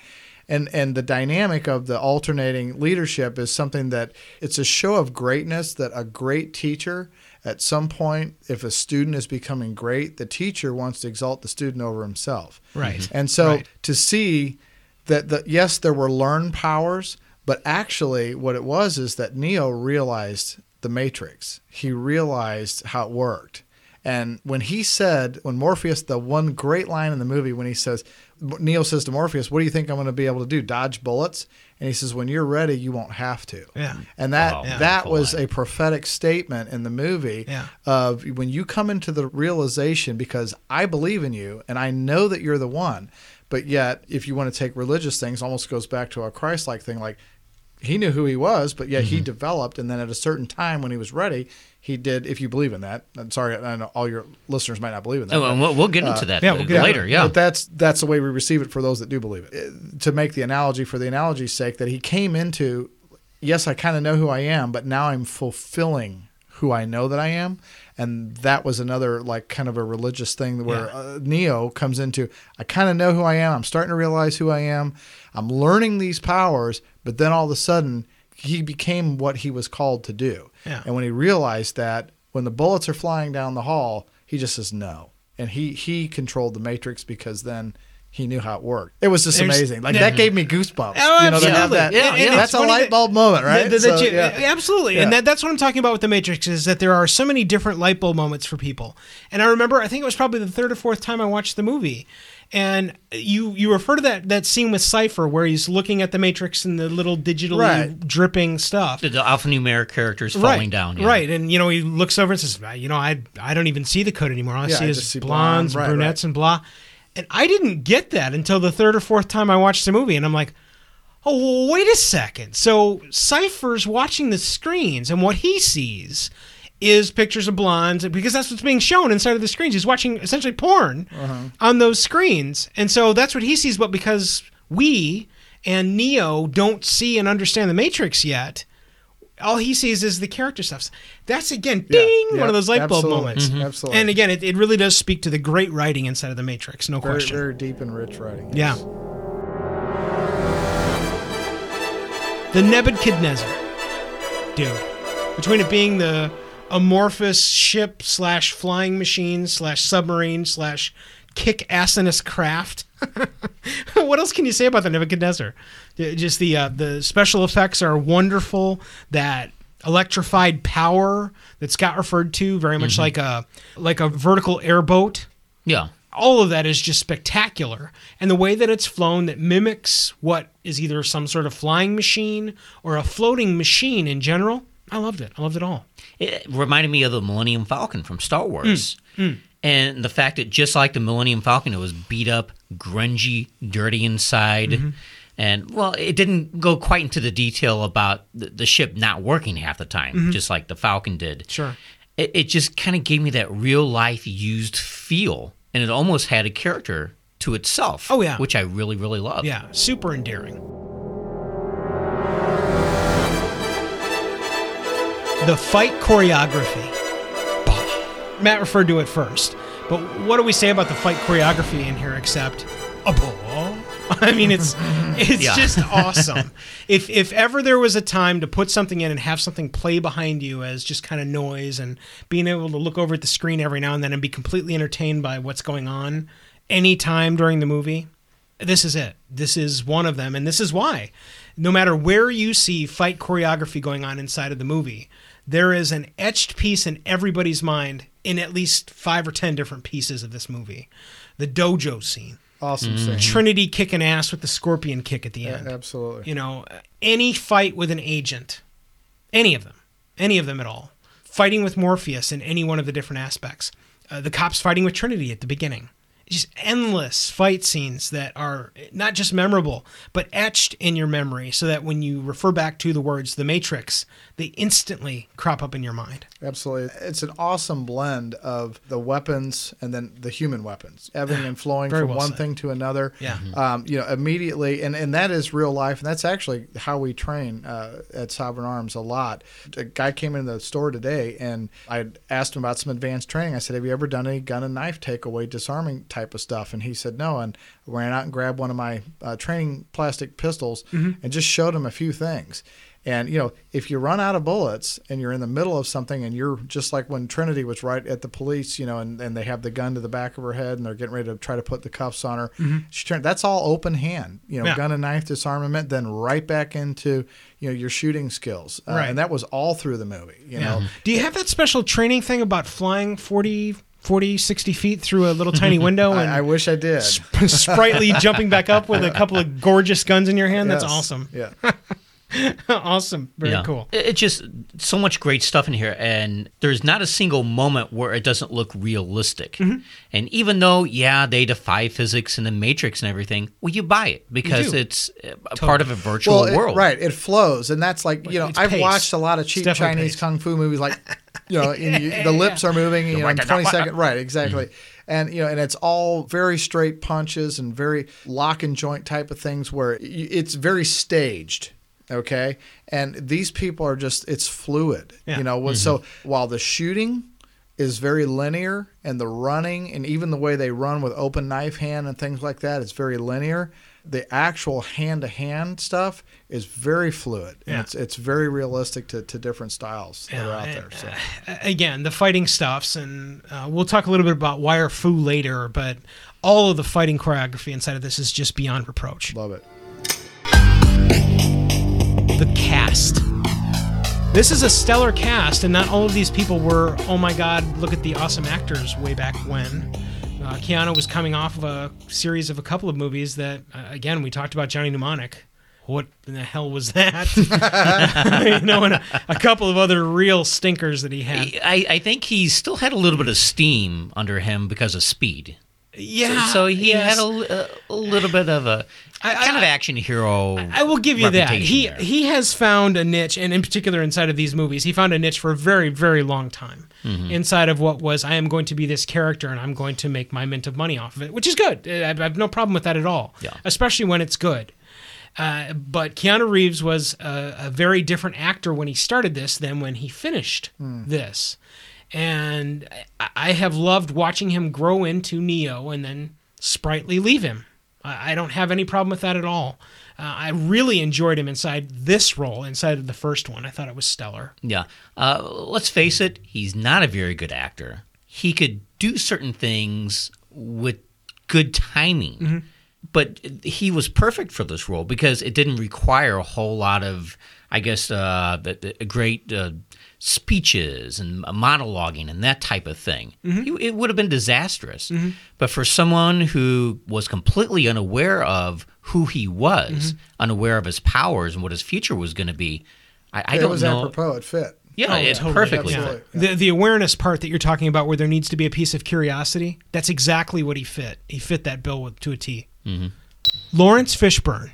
and and the dynamic of the alternating leadership is something that it's a show of greatness that a great teacher at some point if a student is becoming great the teacher wants to exalt the student over himself Right. and so Right. to see that the yes there were learned powers but actually what it was is that neo realized the matrix he realized how it worked and when he said, when Morpheus, the one great line in the movie, when he says, Neo says to Morpheus, "What do you think I'm going to be able to do? Dodge bullets?" And he says, "When you're ready, you won't have to." Yeah. And that Wow. Yeah. that was line. a prophetic statement in the movie Yeah. of when you come into the realization, because I believe in you and I know that you're the one, but yet if you want to take religious things, almost goes back to a Christ-like thing, like he knew who he was, but yet Mm-hmm. he developed, and then at a certain time when he was ready, he did. If you believe in that, I'm sorry, I know all your listeners might not believe in that. Oh, but- and we'll, we'll get into that yeah, uh, we'll get- later. Yeah. but that's that's the way we receive it for those that do believe it. Uh, To make the analogy for the analogy's sake, that he came into, yes, I kind of know who I am, but now I'm fulfilling who I know that I am, and that was another like kind of a religious thing where uh, Neo comes into. I kind of know who I am. I'm starting to realize who I am. I'm learning these powers, but then all of a sudden he became what he was called to do. Yeah. And when he realized that, when the bullets are flying down the hall, he just says no. And he he controlled the matrix because then he knew how it worked. It was just There's- amazing. Like yeah. that gave me goosebumps. Oh, you know, to have absolutely. that. Yeah, yeah. That's a funny light that- bulb moment, right? That- that So, you- yeah. Absolutely, and that, that's what I'm talking about with the Matrix is that there are so many different light bulb moments for people. And I remember, I think it was probably the third or fourth time I watched the movie, and you you refer to that that scene with Cypher where he's looking at the Matrix and the little digitally Right. dripping stuff. the, the alphanumeric characters falling right, down. Yeah. right, and you know he looks over and says, "Ah, "You know, I I don't even see the code anymore. All I Yeah, see I is just see blondes, blonde. Right, brunettes, and blah." And I didn't get that until the third or fourth time I watched the movie, and I'm like, "Oh, wait a second. So Cypher's watching the screens, and what he sees." Is pictures of blondes because that's what's being shown inside of the screens. He's watching essentially porn uh-huh. on those screens, and so that's what he sees. But because we and Neo don't see and understand the Matrix yet, all he sees is the character stuff. That's again, ding, yeah, one of those light bulb absolutely, moments. Mm-hmm. Absolutely. And again, it, it really does speak to the great writing inside of the Matrix, no very, question. very deep and rich writing. Yeah. The Nebuchadnezzar, dude. Between it being the amorphous ship slash flying machine slash submarine slash kick assiness craft. what else can you say about the Nebuchadnezzar? Just the uh, the special effects are wonderful. That electrified power that Scott referred to, very much like a like a vertical airboat Yeah. all of that is just spectacular. And the way that it's flown that mimics what is either some sort of flying machine or a floating machine in general. I loved it. I loved it all. It reminded me of the Millennium Falcon from Star. Wars. And the fact that just like the Millennium Falcon, it was beat up, grungy, dirty inside. Mm-hmm. And well, it didn't go quite into the detail about the, the ship not working half the time, just like the Falcon did. Mm-hmm. Sure. It, it just kind of gave me that real life used feel. And it almost had a character to itself. Oh, yeah. Which I really, really love. Yeah, super endearing. The fight choreography. Matt referred to it first. But what do we say about the fight choreography in here except a ball? I mean, it's it's Yeah. just awesome. if if ever there was a time to put something in and have something play behind you as just kind of noise and being able to look over at the screen every now and then and be completely entertained by what's going on any time during the movie, this is it. This is one of them, and this is why. No matter where you see fight choreography going on inside of the movie, there is an etched piece in everybody's mind in at least five or ten different pieces of this movie. The dojo scene, Awesome scene. Trinity kicking ass with the scorpion kick at the Yeah, end. absolutely. You know, any fight with an agent, any of them, any of them at all, fighting with Morpheus in any one of the different aspects. Uh, the cops fighting with Trinity at the beginning. Just endless fight scenes that are not just memorable, but etched in your memory so that when you refer back to the words The Matrix, they instantly crop up in your mind. Absolutely. It's an awesome blend of the weapons and then the human weapons, ebbing and flowing from well one said. thing to another. Yeah. Um, you know, immediately, and, and that is real life. And that's actually how we train uh, at Sovereign Arms a lot. A guy came into the store today and I asked him about some advanced training. I said, Have you ever done any gun and knife takeaway disarming type of stuff? And he said, No. And I ran out and grabbed one of my uh, training plastic pistols Mm-hmm. and just showed him a few things. And you know, if you run out of bullets and you're in the middle of something and you're just like when Trinity was right at the police, you know, and, and they have the gun to the back of her head and they're getting ready to try to put the cuffs on her. She turned that's all open hand, you know, Mm-hmm. Yeah. gun and knife disarmament, then right back into, you know, your shooting skills. Uh, Right. And that was all through the movie, you know. Do you have that special training thing about flying 40, 40 60 feet through a little tiny window and I, I wish I did. sprightly jumping back up with a couple of gorgeous guns in your hand? That's awesome. Yeah. awesome. Very Yeah. cool. It- It's just so much great stuff in here, and there's not a single moment where it doesn't look realistic. Mm-hmm. And even though, yeah, they defy physics and the Matrix and everything, well, you buy it because it's a part of a virtual well, it- world. right. It flows, and that's like you know It's I've paced. watched a lot of cheap Chinese paced. kung fu movies, like you know, and you, the lips are moving, you know, in twenty second, right? Exactly. And you know, and it's all very straight punches and very lock and joint type of things where it's very staged. Okay, and these people are just it's fluid. Yeah. You know, what so while the shooting is very linear and the running and even the way they run with open knife hand and things like that is very linear the actual hand to hand stuff is very fluid and it's it's very realistic to, to different styles that are out and, there so uh, again, the fighting stuffs, and uh, we'll talk a little bit about Wire Fu later, but all of the fighting choreography inside of this is just beyond reproach. love it The cast. This is a stellar cast, and not all of these people were, oh my god, look at the awesome actors way back when. Uh, Keanu was coming off of a series of a couple of movies that, uh, again, we talked about Johnny Mnemonic. What in the hell was that? you know, and a, a couple of other real stinkers that he had. I, I think he still had a little bit of steam under him because of speed. Yeah. so he yes. had a, a little bit of a I- kind of I- action hero. I will give you that. He there. he has found a niche, and in particular inside of these movies, he found a niche for a very very long time. Mm-hmm. Inside of what was, I am going to be this character, and I'm going to make my mint of money off of it, which is good. I I have no problem with that at all. Yeah. Especially when it's good. Uh, but Keanu Reeves was a, a very different actor when he started this than when he finished this. And I, I have loved watching him grow into Neo and then sprightly leave him. I, I don't have any problem with that at all. Uh, I really enjoyed him inside this role, inside of the first one. I thought it was stellar. Yeah. Uh, let's face it, he's not a very good actor. He could do certain things with good timing, but he was perfect for this role because it didn't require a whole lot of, I guess, uh, the, the great uh, speeches and monologuing and that type of thing. Mm-hmm. He, it would have been disastrous. Mm-hmm. But for someone who was completely unaware of who he was, mm-hmm. unaware of his powers and what his future was going to be, I, I it don't was know. apropos it fit Yeah, Oh, it's totally. perfectly Yeah. fit. The the awareness part that you're talking about, where there needs to be a piece of curiosity, that's exactly what he fit. He fit that bill with, to a T. Laurence Fishburne.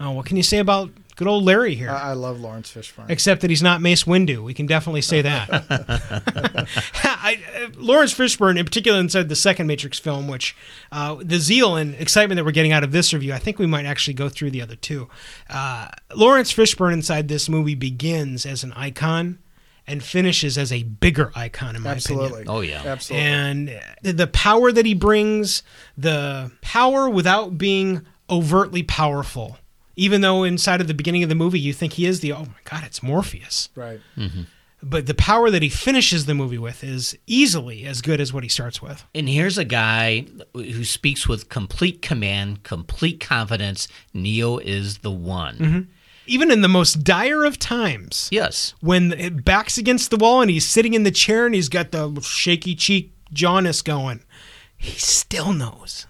Oh, what can you say about good old Larry here? I, I love Laurence Fishburne Except that he's not Mace Windu. We can definitely say that. I, uh, Laurence Fishburne, in particular, inside the second Matrix film, which uh, the zeal and excitement that we're getting out of this review, I think we might actually go through the other two. Uh, Laurence Fishburne inside this movie begins as an icon, and finishes as a bigger icon in my Absolutely. opinion. Oh, yeah. Absolutely. And the- the power that he brings, the power without being overtly powerful. Even though inside of the beginning of the movie you think he is the oh my god, it's Morpheus. right. Mm-hmm. But the power that he finishes the movie with is easily as good as what he starts with. And here's a guy who speaks with complete command, complete confidence. Neo is the one. Mm-hmm. Even in the most dire of times, Yes. when it backs against the wall and he's sitting in the chair and he's got the shaky cheek jaundice going, he still knows.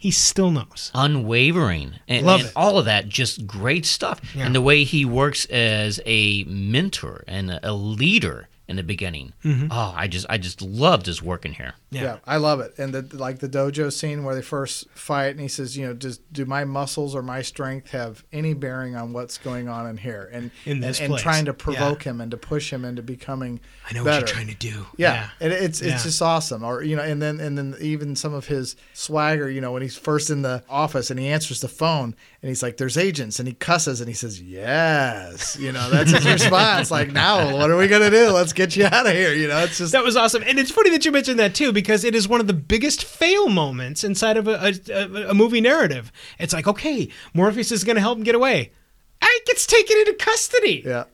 He still knows. unwavering and, Love and all of that just great stuff Yeah. and the way he works as a mentor and a leader in the beginning mm-hmm. oh i just i just loved his work in here Yeah. I love it. And the like the dojo scene where they first fight, and he says, you know, does do my muscles or my strength have any bearing on what's going on in here? And In this and, and trying to provoke Yeah. him and to push him into becoming. I know better. what you're trying to do. Yeah, And it's it's Yeah. just awesome. Or you know, and then and then even some of his swagger. You know, when he's first in the office and he answers the phone and he's like, "There's agents," and he cusses and he says, "Yes." You know, that's his response. Like, now what are we gonna do? Let's get you out of here. You know, it's just That was awesome, and it's funny that you mentioned that too, because it is one of the biggest fail moments inside of a, a, a movie narrative. It's like, okay, Morpheus is going to help him get away. I gets taken into custody. yeah.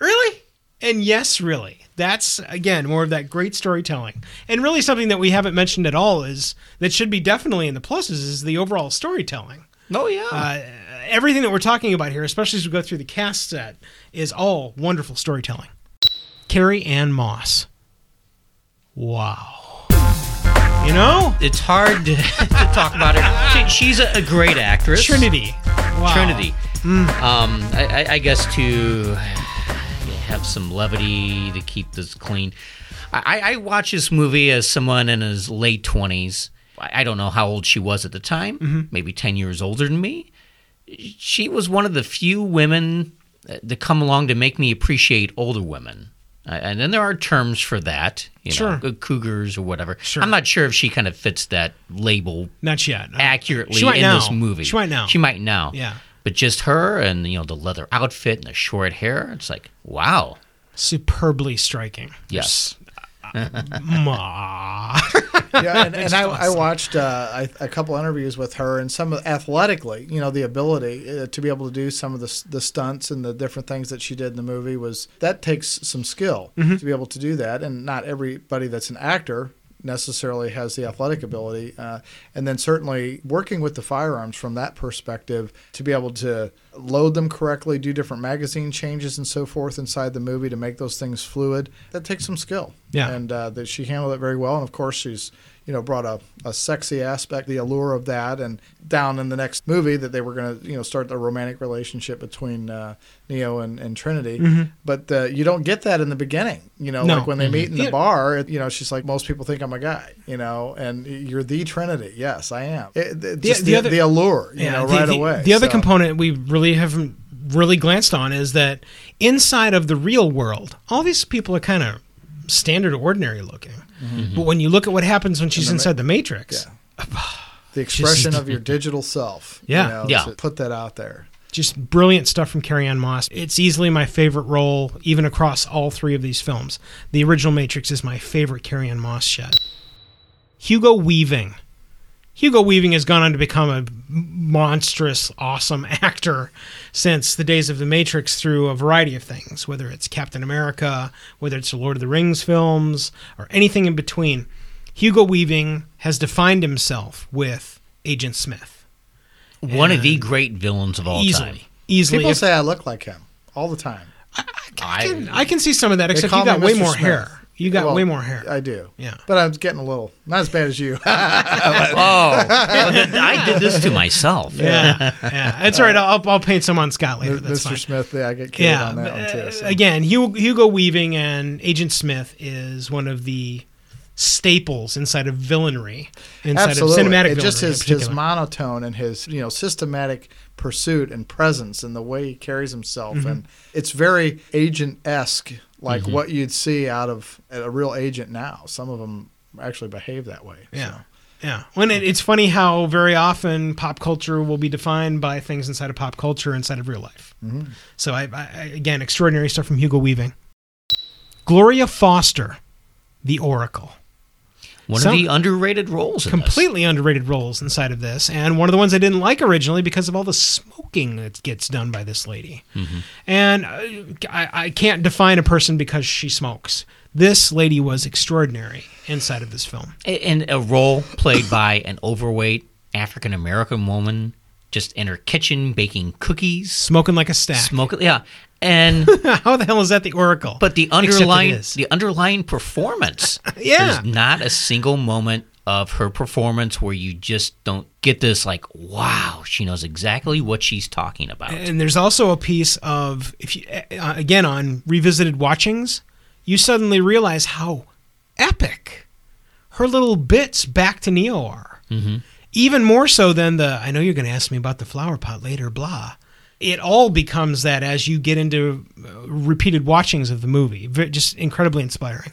Really? And yes, really. That's again more of that great storytelling, and really something that we haven't mentioned at all is that should be definitely in the pluses is the overall storytelling. oh yeah Uh, everything that we're talking about here, especially as we go through the cast set, is all wonderful storytelling. Carrie-Anne Moss. Wow. You know? it's hard to, to talk about her she, she's a, a great actress Trinity. Wow. Trinity. Um, I, I, I guess to have some levity to keep this clean. I, I watch this movie as someone in his late twenties. I I don't know how old she was at the time. Maybe ten years older than me. She was one of the few women to come along to make me appreciate older women. Uh, And then there are terms for that, you Sure. know, cougars or whatever. Sure. I'm not sure if she kind of fits that label Not yet. accurately in now. this movie. She might now. She might now. Yeah. But just her and you know the leather outfit and the short hair, it's like wow. Superbly striking. Yes. Ma. yeah, and, and I, I watched uh, I, a couple interviews with her, and some of, athletically, you know, the ability uh, to be able to do some of the the stunts and the different things that she did in the movie was that takes some skill Mm-hmm. to be able to do that, and not everybody that's an actor necessarily has the athletic ability uh, and then certainly working with the firearms from that perspective to be able to load them correctly do different magazine changes and so forth inside the movie to make those things fluid that takes some skill Yeah. and uh, that she handled it very well. And of course, she's you know brought a, a sexy aspect, the allure of that, and down in the next movie that they were going to you know start the romantic relationship between uh, Neo and, and Trinity. But uh, you don't get that in the beginning. You know, Mm-hmm. No. like when they meet in the Yeah. bar, it, you know, she's like, most people think I'm a guy. You know, and you're the Trinity. Yes, I am. It, it- just the the, other- the allure. You know, the, right the- away. The other So- component we really haven't really glanced on is that inside of the real world, all these people are kind of standard, ordinary looking. Mm-hmm. But when you look at what happens when she's the ma- inside the Matrix, the expression of your digital self. Yeah. you know, Yeah. to put that out there. just brilliant stuff from Carrie-Anne Moss. It's easily my favorite role, even across all three of these films. The original Matrix is my favorite Carrie-Anne Moss shot. Hugo Weaving. Hugo Weaving has gone on to become a monstrous, awesome actor since the days of The Matrix through a variety of things, whether it's Captain America, whether it's the Lord of the Rings films, or anything in between. Hugo Weaving has defined himself with Agent Smith. One of the great villains of all easily. time. Easily. People If- say I look like him all the time. I can, I can see some of that, except call you got way Mr. more Smith. hair. You got Well, way more hair. I do. Yeah. But I'm getting a little not as bad as you. Oh, I did this to myself. yeah, yeah. It's all right. I'll, I'll paint some on Scott later. That's Mr. fine. Smith, yeah, I get killed Yeah. on that one uh, too. So. Again, Hugo, Hugo Weaving and Agent Smith is one of the staples inside of villainry, inside Absolutely. of cinematic it just his, his monotone and his you know systematic pursuit and presence and the way he carries himself Mm-hmm. and it's very agent esque like what you'd see out of a real agent now. Some of them actually behave that way. Yeah. so. Yeah. When it, it's funny how very often pop culture will be defined by things inside of pop culture inside of real life. Mm-hmm. So I, I- again, extraordinary stuff from Hugo Weaving. Gloria Foster, the Oracle. One Some- of the underrated roles. In this. completely underrated roles inside of this, and one of the ones I didn't like originally because of all the smoking that gets done by this lady. And uh, I, I can't define a person because she smokes. This lady was extraordinary inside of this film. And a role played by an overweight African American woman, just in her kitchen baking cookies, Smoking like a stack. smoking. Yeah, and How the hell is that the Oracle? but the underlying the underlying performance. Yeah. there's not a single moment of her performance where you just don't get this like, wow, she knows exactly what she's talking about. And there's also a piece of if you uh, again on revisited watchings, you suddenly realize how epic her little bits back to Neo are. Mm-hmm. Even more so than the I know you're going to ask me about the flower pot later. Blah. It all becomes that as you get into uh, repeated watchings of the movie. Just incredibly inspiring.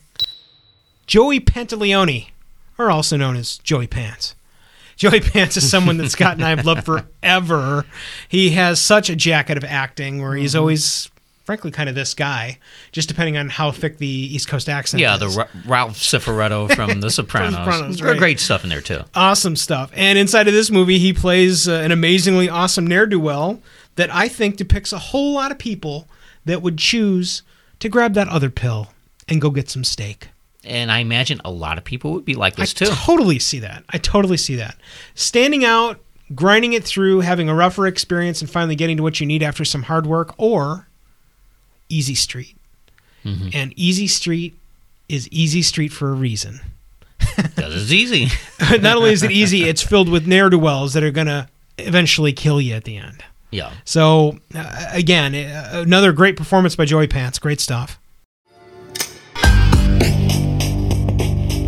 Joey Pantoliano, or also known as Joey Pants. Joey Pants is someone that Scott and I have loved forever. He has such a jacket of acting where he's always, frankly, kind of this guy, just depending on how thick the East Coast accent yeah, is. the Ra- Ralph Cifaretto from The Sopranos. Sopranos, There are right. Great stuff in there too. awesome stuff. And inside of this movie, he plays uh, an amazingly awesome ne'er do well that I think depicts a whole lot of people that would choose to grab that other pill and go get some steak. And I imagine a lot of people would be like I this too. I totally see that. I totally see that. Standing out, grinding it through, having a rougher experience, and finally getting to what you need after some hard work, or Easy Street. Mm-hmm. And Easy Street is Easy Street for a reason. Because it's easy. Not only is it easy, it's filled with ne'er do wells that are going to eventually kill you at the end. Yeah. So, uh, again, uh, another great performance by Joey Pants. Great stuff.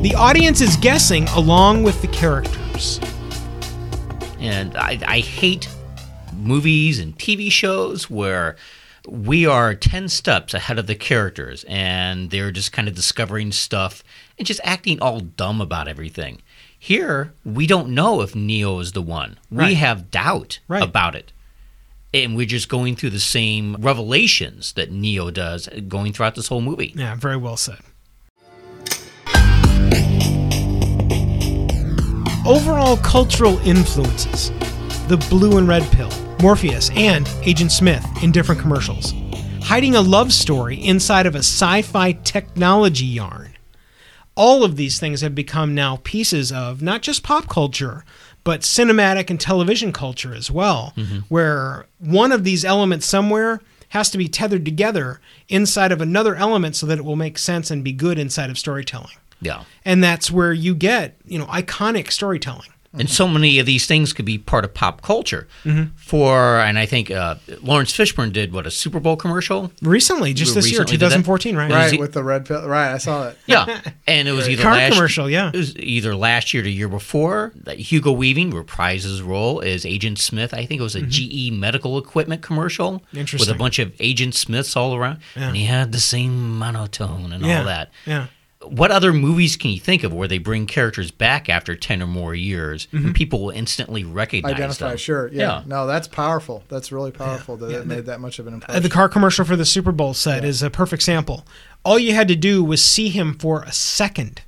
The audience is guessing along with the characters. And I, I hate movies and TV shows where we are 10 steps ahead of the characters and they're just kind of discovering stuff and just acting all dumb about everything. Here, we don't know if Neo is the one. We Right. have doubt Right. about it. And we're just going through the same revelations that Neo does going throughout this whole movie. Yeah, very well said. Overall cultural influences the blue and red pill, Morpheus, and Agent Smith in different commercials, hiding a love story inside of a sci fi technology yarn. All of these things have become now pieces of not just pop culture, but cinematic and television culture as well, mm-hmm. where one of these elements somewhere has to be tethered together inside of another element so that it will make sense and be good inside of storytelling. Yeah. And that's where you get, you know, iconic storytelling. And so many of these things could be part of pop culture. For, and I think uh, Laurence Fishburne did what, a Super Bowl commercial? Recently, just this year, Recently did that? 2014, right? Right. Right he- with the red pill. Right, I saw it. Yeah, and it was either Car last commercial, yeah. it was either last year or the year before. That Hugo Weaving reprised his role as Agent Smith. I think it was a GE medical equipment commercial Interesting. with Mm-hmm. A bunch of Agent Smiths all around, and he had the same monotone and yeah. all that. Yeah. What other movies can you think of where they bring characters back after ten or more years Mm-hmm. and people will instantly recognize Identify, them? sure. Yeah. Yeah. No, that's powerful. That's really powerful that it made that much of an Uh, impression. the car commercial for the Super Bowl set is a perfect sample. All you had to do was see him for a second,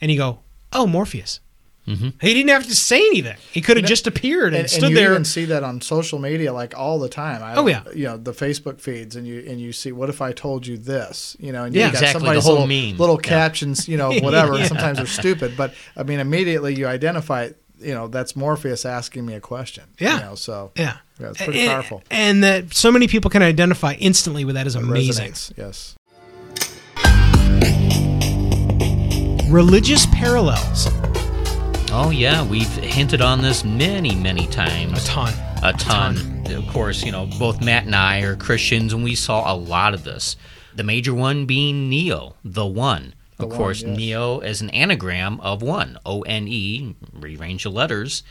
and you go, "Oh, Morpheus." Mm-hmm. He didn't have to say anything. He could have just appeared and, and, and stood you there. And see that on social media like all the time. I, Oh, yeah. you know the Facebook feeds, and you and you see what if I told you this, you know, and Yeah. you got Exactly, somebody's the whole little, meme. little Yeah. captions, you know, whatever. Yeah. Sometimes they're stupid, but I mean, immediately you identify, you know, that's Morpheus asking me a question. Yeah. you know, so yeah. yeah, it's pretty and, powerful. And that so many people can identify instantly with that is It amazing. resonates, Yes. Religious parallels, Oh yeah, we've hinted on this many, many times. a ton. a ton. Of course, you know, both Matt and I are Christians, and we saw a lot of this. The major one being Neo, the One. The of One, course, yes. Neo is an anagram of one, O N E, rearrange the letters.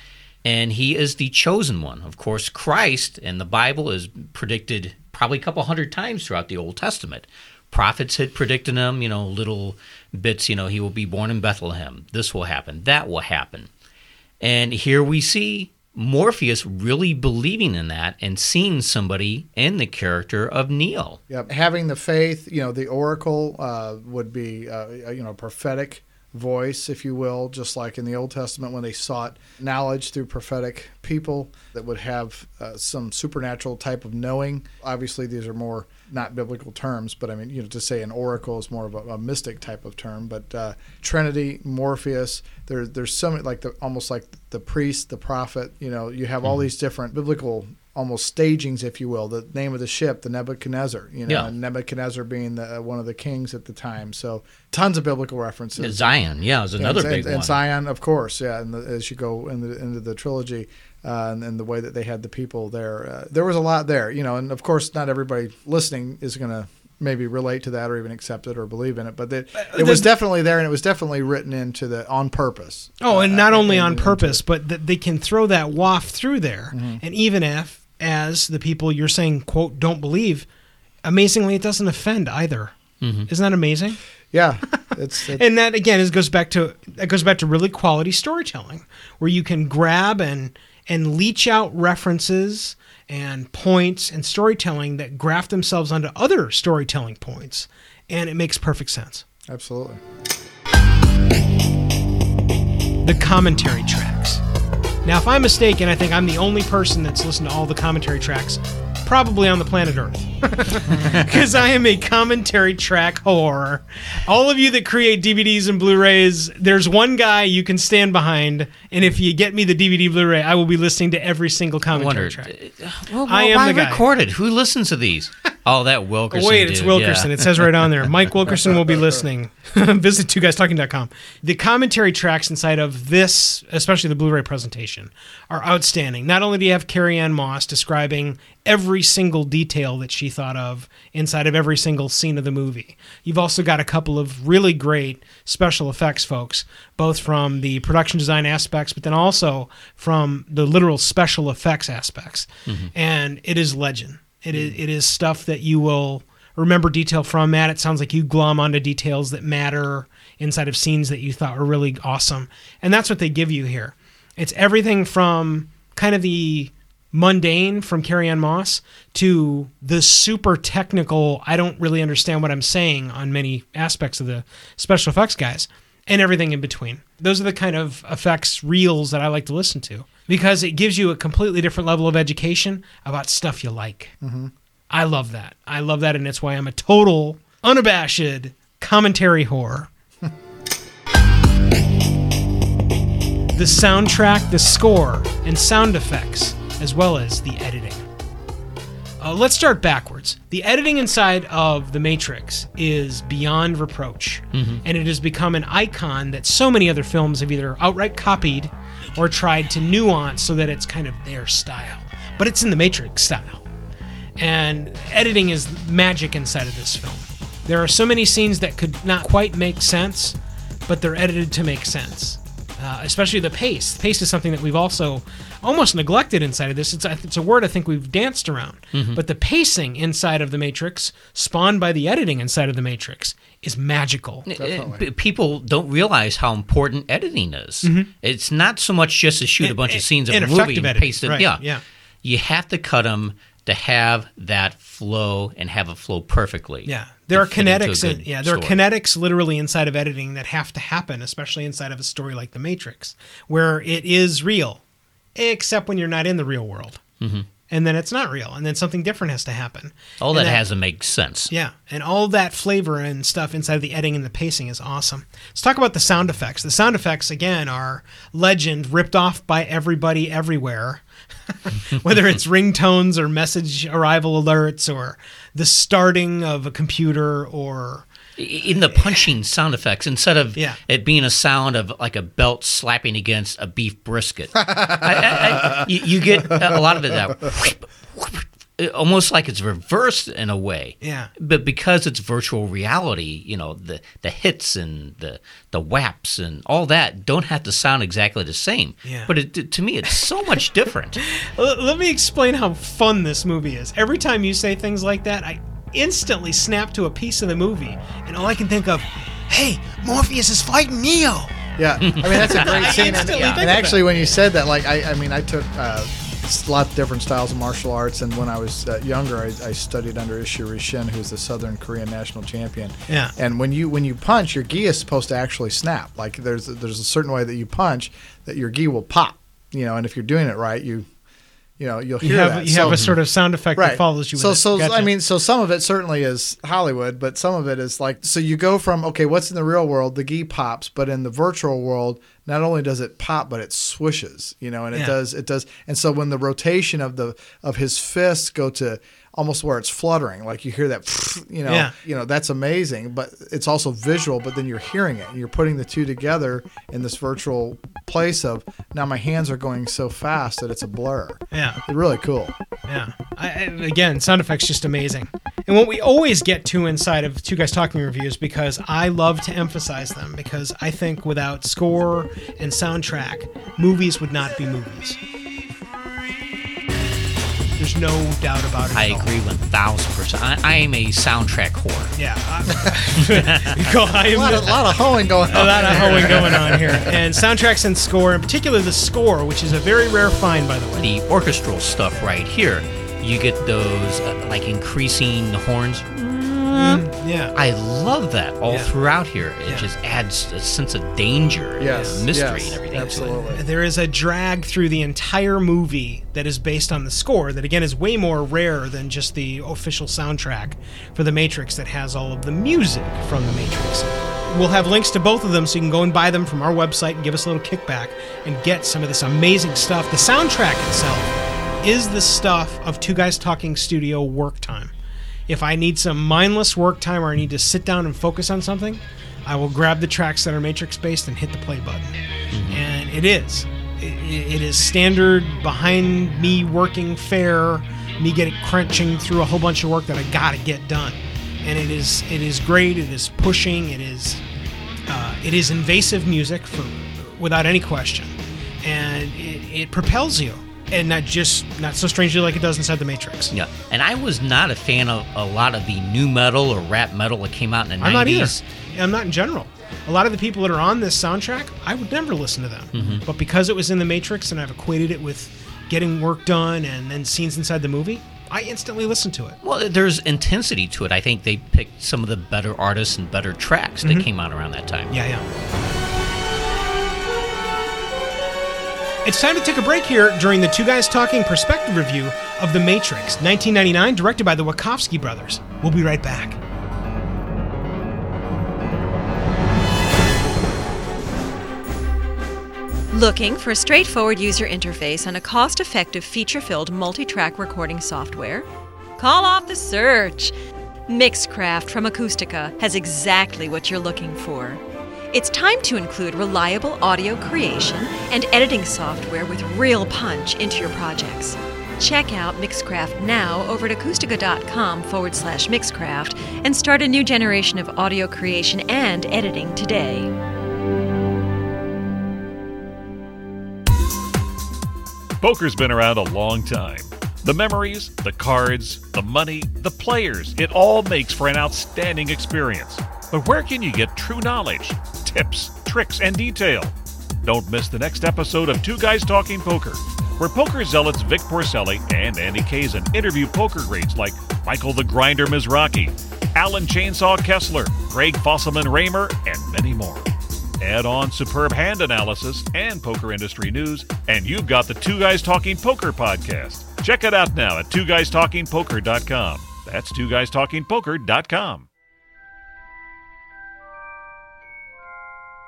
And he is the chosen one. Of course, Christ in the Bible is predicted probably a couple hundred times throughout the Old Testament. Prophets had predicted him, you know, little bits, you know, he will be born in Bethlehem. This will happen. That will happen. And here we see Morpheus really believing in that and seeing somebody in the character of Neo. Yep. Having the faith, you know, the oracle uh, would be, uh, you know, prophetic voice, if you will, just like in the Old Testament when they sought knowledge through prophetic people that would have uh, some supernatural type of knowing. Obviously, these are more not biblical terms, but I mean, you know, to say an oracle is more of a, a mystic type of term. But uh, Trinity, Morpheus, there, there's some like the almost like the priest, the prophet. You know, you have all Mm-hmm. these different biblical almost stagings, if you will. The name of the ship, the Nebuchadnezzar. You know, Yeah. and Nebuchadnezzar being the, uh, one of the kings at the time. So tons of biblical references. Zion, yeah, is another and, big and, one. and Zion, of course, yeah. And the, as you go in the, into the trilogy, uh, and, and the way that they had the people there, uh, there was a lot there, you know. And of course, not everybody listening is going to maybe relate to that or even accept it or believe in it, but it, it was definitely there, and it was definitely written into the on purpose. Oh, and Uh, not only on purpose, but that they can throw that waft through there. Mm-hmm. And even if, as the people you're saying, quote, don't believe, amazingly, it doesn't offend either. Mm-hmm. Isn't that amazing? Yeah, it's, it's And that again is goes back to that goes back to really quality storytelling, where you can grab and and leach out references and points and storytelling that graft themselves onto other storytelling points, and it makes perfect sense. absolutely. the commentary tracks. Now, if I'm mistaken, I think I'm the only person that's listened to all the commentary tracks, probably on the planet Earth. Because I am a commentary track whore. All of you that create DVDs and Blu rays, there's one guy you can stand behind, and if you get me the DVD Blu ray, I will be listening to every single commentary wonder, track. uh, well, I am why the guy. recorded? Who listens to these? Oh, that Wilkerson. Wait, it's Wilkerson. yeah. It says right on there. Mike Wilkerson will be listening. Visit two guys talking.com. The commentary tracks inside of this, especially the Blu ray presentation, are outstanding. Not only do you have Carrie-Anne Moss describing every single detail that she thought of inside of every single scene of the movie, you've also got a couple of really great special effects folks, both from the production design aspects, but then also from the literal special effects aspects. Mm-hmm. And it is legend. It is hmm. it is stuff that you will remember detail from. Matt, it sounds like you glom onto details that matter inside of scenes that you thought were really awesome, and that's what they give you here. It's everything from kind of the mundane from Carrie-Anne Moss to the super technical. I don't really understand what I'm saying on many aspects of the special effects guys, and everything in between. Those are the kind of effects reels that I like to listen to because it gives you a completely different level of education about stuff you like. I love that. I love that, and it's why I'm a total, unabashed commentary whore. the soundtrack, the score, and sound effects, as well as the editing. Uh, let's start backwards. The editing inside of The Matrix is beyond reproach, and it has become an icon that so many other films have either outright copied or tried to nuance so that it's kind of their style. But it's in The Matrix style. And editing is magic inside of this film. There are so many scenes that could not quite make sense, but they're edited to make sense. Uh, especially the pace. Pace is something that we've also almost neglected inside of this. It's a, it's a word I think we've danced around. But the pacing inside of the Matrix, spawned by the editing inside of the Matrix, is magical. Uh, p- People don't realize how important editing is. It's not so much just to shoot a bunch of scenes of a movie and editing, paste it. right, Yeah, yeah. You have to cut them to have that flow and have it flow perfectly. Yeah, there are to fit into a kinetics. In, yeah, there are kinetics literally inside of editing that have to happen, especially inside of a story like The Matrix, where it is real, except when you're not in the real world, mm-hmm. and then it's not real, and then something different has to happen. All And that, has to make sense. Yeah, and all that flavor and stuff inside of the editing and the pacing is awesome. Let's talk about the sound effects. The sound effects again are legend, ripped off by everybody everywhere. Whether it's ringtones or message arrival alerts or the starting of a computer or In the punching sound effects, instead of Yeah. it being a sound of like a belt slapping against a beef brisket, I, I, I, you, you get a lot of it that almost like it's reversed in a way. Yeah. But because it's virtual reality, you know, the the hits and the the whaps and all that don't have to sound exactly the same. Yeah. But it, to me, it's so much different. Let me explain how fun this movie is. Every time you say things like that, I instantly snap to a piece of the movie, and all I can think of, hey, Morpheus is fighting Neo. Yeah, I mean that's a great scene. And, instantly and think of actually, when you said that, like I, I mean, I took uh, a lot of different styles of martial arts, and when I was uh, younger, I, I studied under Ishiri Shin, who's the Southern Korean national champion. Yeah. And when you when you punch, your gi is supposed to actually snap. Like there's there's a certain way that you punch that your gi will pop. You know, and if you're doing it right, you you know you'll You hear have that. you have a sort of sound effect that follows you. With so, so Gotcha. I mean, so some of it certainly is Hollywood, but some of it is like so you go from okay, what's in the real world? The gi pops, but in the virtual world, not only does it pop, but it swishes, you know, and it Yeah. does it does, and so when the rotation of the of his fists go to almost where it's fluttering, like you hear that, you know, Yeah. you know, that's amazing, but it's also visual, but then you're hearing it, and you're putting the two together in this virtual place of now my hands are going so fast that it's a blur. yeah. It's really cool. Yeah. I, I, again, sound effects just amazing. And what we always get to inside of Two Guys Talking reviews because I love to emphasize them because I think without score and soundtrack, movies would not be movies. There's no doubt about it. I at all. agree one thousand percent. I I am a soundtrack whore. Yeah. I, you go, I A lot of, lot of hoeing going a on. lot of hoeing going on here. And soundtracks and score, in particular the score, which is a very rare find, by the way. The orchestral stuff right here, you get those uh, like increasing horns. Mm, yeah. I love that all Yeah. throughout here. It Yeah. just adds a sense of danger, Yes, and mystery, yes, and everything. absolutely. There is a drag through the entire movie that is based on the score that again is way more rare than just the official soundtrack for The Matrix that has all of the music from The Matrix. We'll have links to both of them so you can go and buy them from our website and give us a little kickback and get some of this amazing stuff. The soundtrack itself is the stuff of Two Guys Talking Studio work time. If I need some mindless work time or I need to sit down and focus on something, I will grab the tracks that are matrix based and hit the play button. And it is. It, it is standard behind me working fair, me getting crunching through a whole bunch of work that I got to get done. And it is it is great. It is pushing. It is uh, it is invasive music for without any question, and it, it propels you, and not just not so strangely like it does inside the Matrix. Yeah, and I was not a fan of a lot of the new metal or rap metal that came out in the I'm not either. 90s. I'm not in general. A lot of the people that are on this soundtrack, I would never listen to them. Mm-hmm. But because it was in the Matrix and I've equated it with getting work done and then scenes inside the movie, I instantly listened to it. Well, there's intensity to it. I think they picked some of the better artists and better tracks that came out around that time. Mm-hmm. Yeah, yeah. It's time to take a break here during the Two Guys Talking perspective review of The Matrix, 1999, directed by the Wachowski brothers. We'll be right back. Looking for a straightforward user interface and a cost effective, feature filled multi track recording software? Call off the search! Mixcraft from Acoustica has exactly what you're looking for. It's time to include reliable audio creation and editing software with real punch into your projects. Check out Mixcraft now over at acoustica.com forward slash Mixcraft and start a new generation of audio creation and editing today. Poker's been around a long time. The memories, the cards, the money, the players, it all makes for an outstanding experience. But where can you get true knowledge, tips, tricks, and detail? Don't miss the next episode of Two Guys Talking Poker, where poker zealots Vic Porcelli and Andy Kazin interview poker greats like Michael the Grinder Mizrachi, Allen Chainsaw Kessler, Greg Fossilman Raymer, and many more. Add on superb hand analysis and poker industry news, and you've got the Two Guys Talking Poker podcast. Check it out now at twoguystalkingpoker.com. That's twoguystalkingpoker.com.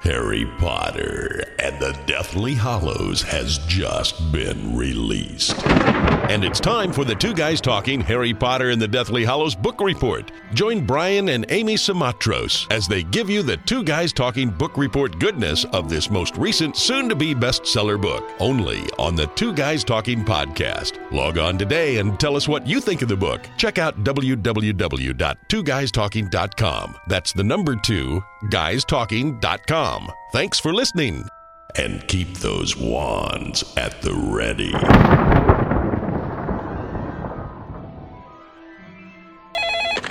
Harry Potter and the Deathly Hallows has just been released. And it's time for the Two Guys Talking Harry Potter and the Deathly Hallows book report. Join Brian and Amy Simatros as they give you the Two Guys Talking book report goodness of this most recent soon to be bestseller book, only on the Two Guys Talking podcast. Log on today and tell us what you think of the book. Check out www.twoguystalking.com. That's the number two, guystalking.com. Thanks for listening. And keep those wands at the ready.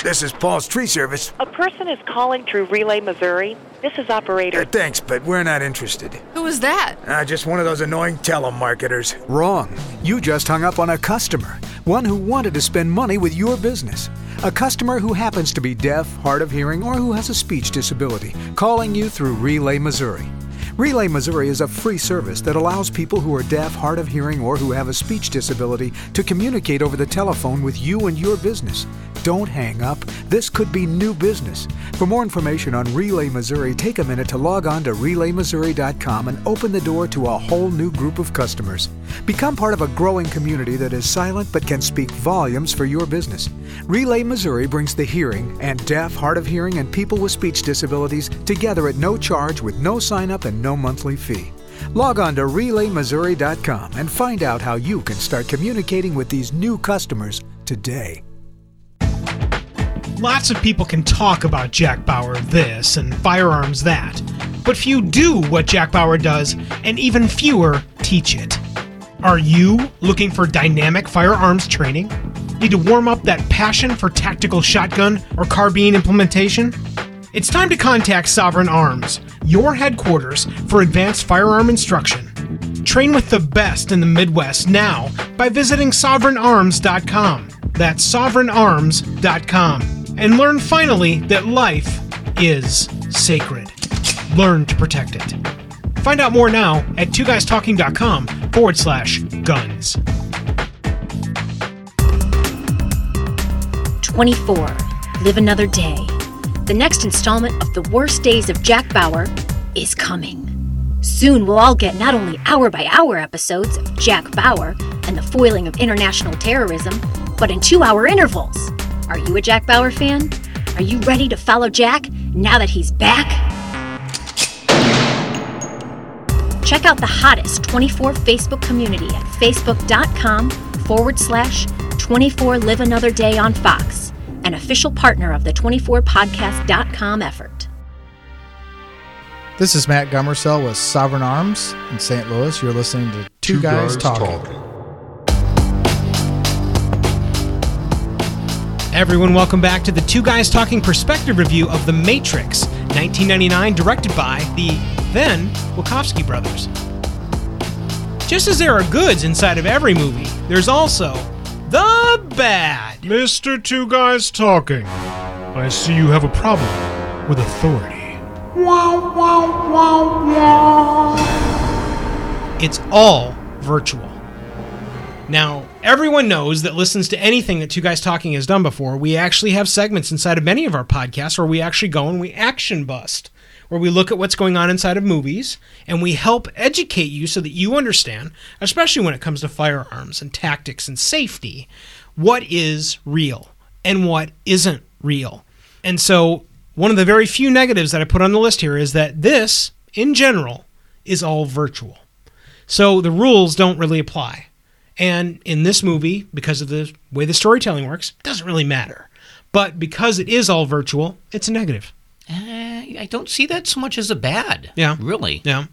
This is Paul's tree service. A person is calling through Relay, Missouri. This is operator. Uh, thanks, but we're not interested. Who was that? Uh, just one of those annoying telemarketers. Wrong. You just hung up on a customer, one who wanted to spend money with your business. A customer who happens to be deaf, hard of hearing, or who has a speech disability, calling you through Relay, Missouri. Relay Missouri is a free service that allows people who are deaf, hard of hearing, or who have a speech disability to communicate over the telephone with you and your business. Don't hang up. This could be new business. For more information on Relay Missouri, take a minute to log on to relaymissouri.com and open the door to a whole new group of customers. Become part of a growing community that is silent but can speak volumes for your business. Relay Missouri brings the hearing and deaf, hard of hearing, and people with speech disabilities together at no charge with no sign up and no monthly fee. Log on to relaymissouri.com and find out how you can start communicating with these new customers today. Lots of people can talk about Jack Bauer this and firearms that, but few do what Jack Bauer does, and even fewer teach it. Are you looking for dynamic firearms training? Need to warm up that passion for tactical shotgun or carbine implementation? It's time to contact Sovereign Arms, your headquarters for advanced firearm instruction. Train with the best in the Midwest now by visiting sovereignarms.com. That's sovereignarms.com. And learn finally that life is sacred. Learn to protect it. Find out more now at twoguystalking.com forward slash guns. 24. Live another day. The next installment of The Worst Days of Jack Bauer is coming. Soon we'll all get not only hour by hour episodes of Jack Bauer and the foiling of international terrorism, but in two hour intervals. Are you a Jack Bauer fan? Are you ready to follow Jack now that he's back? Check out the hottest 24 Facebook community at facebook.com forward slash 24 Live Another Day on Fox, an official partner of the 24podcast.com effort. This is Matt Gummersell with Sovereign Arms in St. Louis. You're listening to Two, Two Guys, Guys Talking. Talking. Everyone, welcome back to the Two Guys Talking Perspective review of The Matrix, 1999, directed by the then Wachowski brothers. Just as there are goods inside of every movie, there's also the bad. Mr. Two Guys Talking. I see you have a problem with authority. Wow, wow, wow, wow. It's all virtual. Now, everyone knows that listens to anything that Two Guys Talking has done before. We actually have segments inside of many of our podcasts where we actually go and we action bust, where we look at what's going on inside of movies and we help educate you so that you understand, especially when it comes to firearms and tactics and safety, what is real and what isn't real. And so, one of the very few negatives that I put on the list here is that this, in general, is all virtual. So the rules don't really apply. And in this movie, because of the way the storytelling works, it doesn't really matter. But because it is all virtual, it's a negative. Uh, I don't see that so much as a bad. Yeah. Really. Yeah.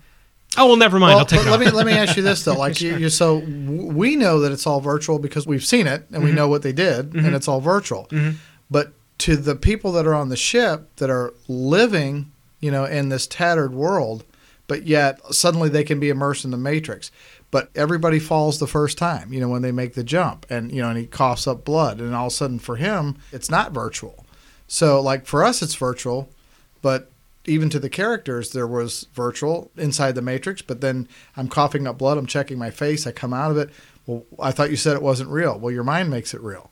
Oh well, never mind. Well, I'll take it let off. me let me ask you this though. Like you, you so we know that it's all virtual because we've seen it and we Mhm. know what they did Mhm. and it's all virtual. Mhm. But to the people that are on the ship that are living, you know, in this tattered world, but yet suddenly they can be immersed in the matrix. But everybody falls the first time, you know, when they make the jump and you know, and he coughs up blood and all of a sudden for him it's not virtual. So like for us it's virtual, but even to the characters there was virtual inside the matrix but then i'm coughing up blood i'm checking my face i come out of it well i thought you said it wasn't real well your mind makes it real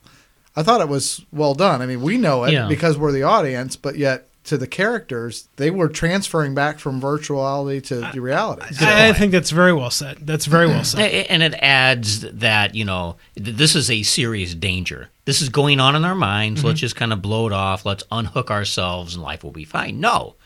i thought it was well done i mean we know it Yeah. because we're the audience but yet to the characters they were transferring back from virtuality to the reality I, I think that's very well said. That's very well said. And it adds that, you know, this is a serious danger. This is going on in our minds. Let's Mhm. just kind of blow it off. Let's unhook ourselves and life will be fine. No.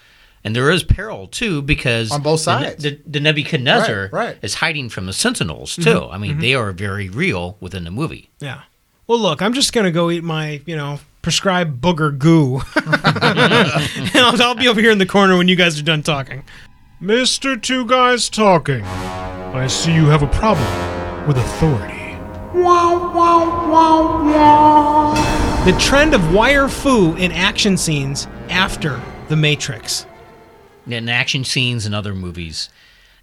And there is peril too because On both sides. the, the Nebuchadnezzar Right, right. is hiding from the Sentinels too. Mhm, I mean, mhm. they are very real within the movie. Yeah. Well, look, I'm just gonna go eat my, you know, prescribed booger goo, and I'll, I'll be over here in the corner when you guys are done talking. Mr. Two Guys Talking. I see you have a problem with authority. Wow, wow, wow, wow. The trend of wire fu in action scenes after The Matrix. in action scenes and other movies.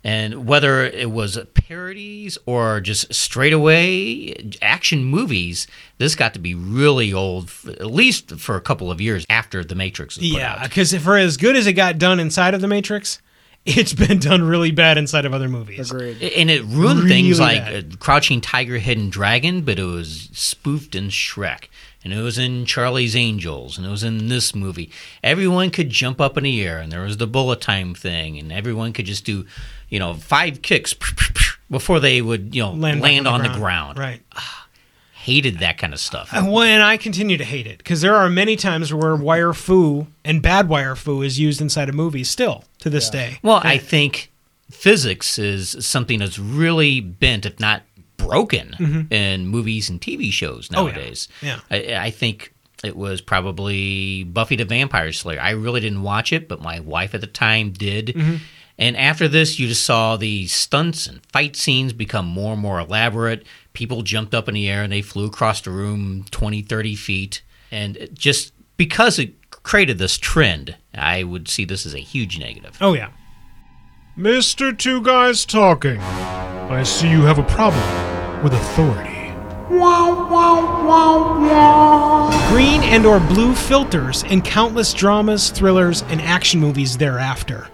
And whether it was parodies or just straight away action movies, this got to be really old, at least for a couple of years after The Matrix was Yeah, because for as good as it got done inside of The Matrix, it's been done really bad inside of other movies. Agreed. And it ruined Really things like bad. uh, Crouching Tiger, Hidden Dragon, but it was spoofed in Shrek. And it was in Charlie's Angels, and it was in this movie. Everyone could jump up in the air, and there was the bullet time thing, and everyone could just do, you know, five kicks before they would, you know, land, back on, the, ground. Right. Hated that kind of stuff. And well, and I continue to hate it because there are many times where wire fu and bad wire fu is used inside of movies still to this day. Well, I think physics is something that's really bent, if not broken, Mhm. in movies and TV shows Oh, yeah. nowadays. Yeah. I, I think it was probably Buffy the Vampire Slayer. I really didn't watch it, but my wife at the time did. Mhm. And after this, you just saw the stunts and fight scenes become more and more elaborate. People jumped up in the air and they flew across the room 20, 30 feet. And just because it created this trend, I would see this as a huge negative. Oh yeah. Mr. Two Guys Talking, I see you have a problem with authority. Wow, wow, wow, Green and or blue filters in countless dramas, thrillers, and action movies thereafter.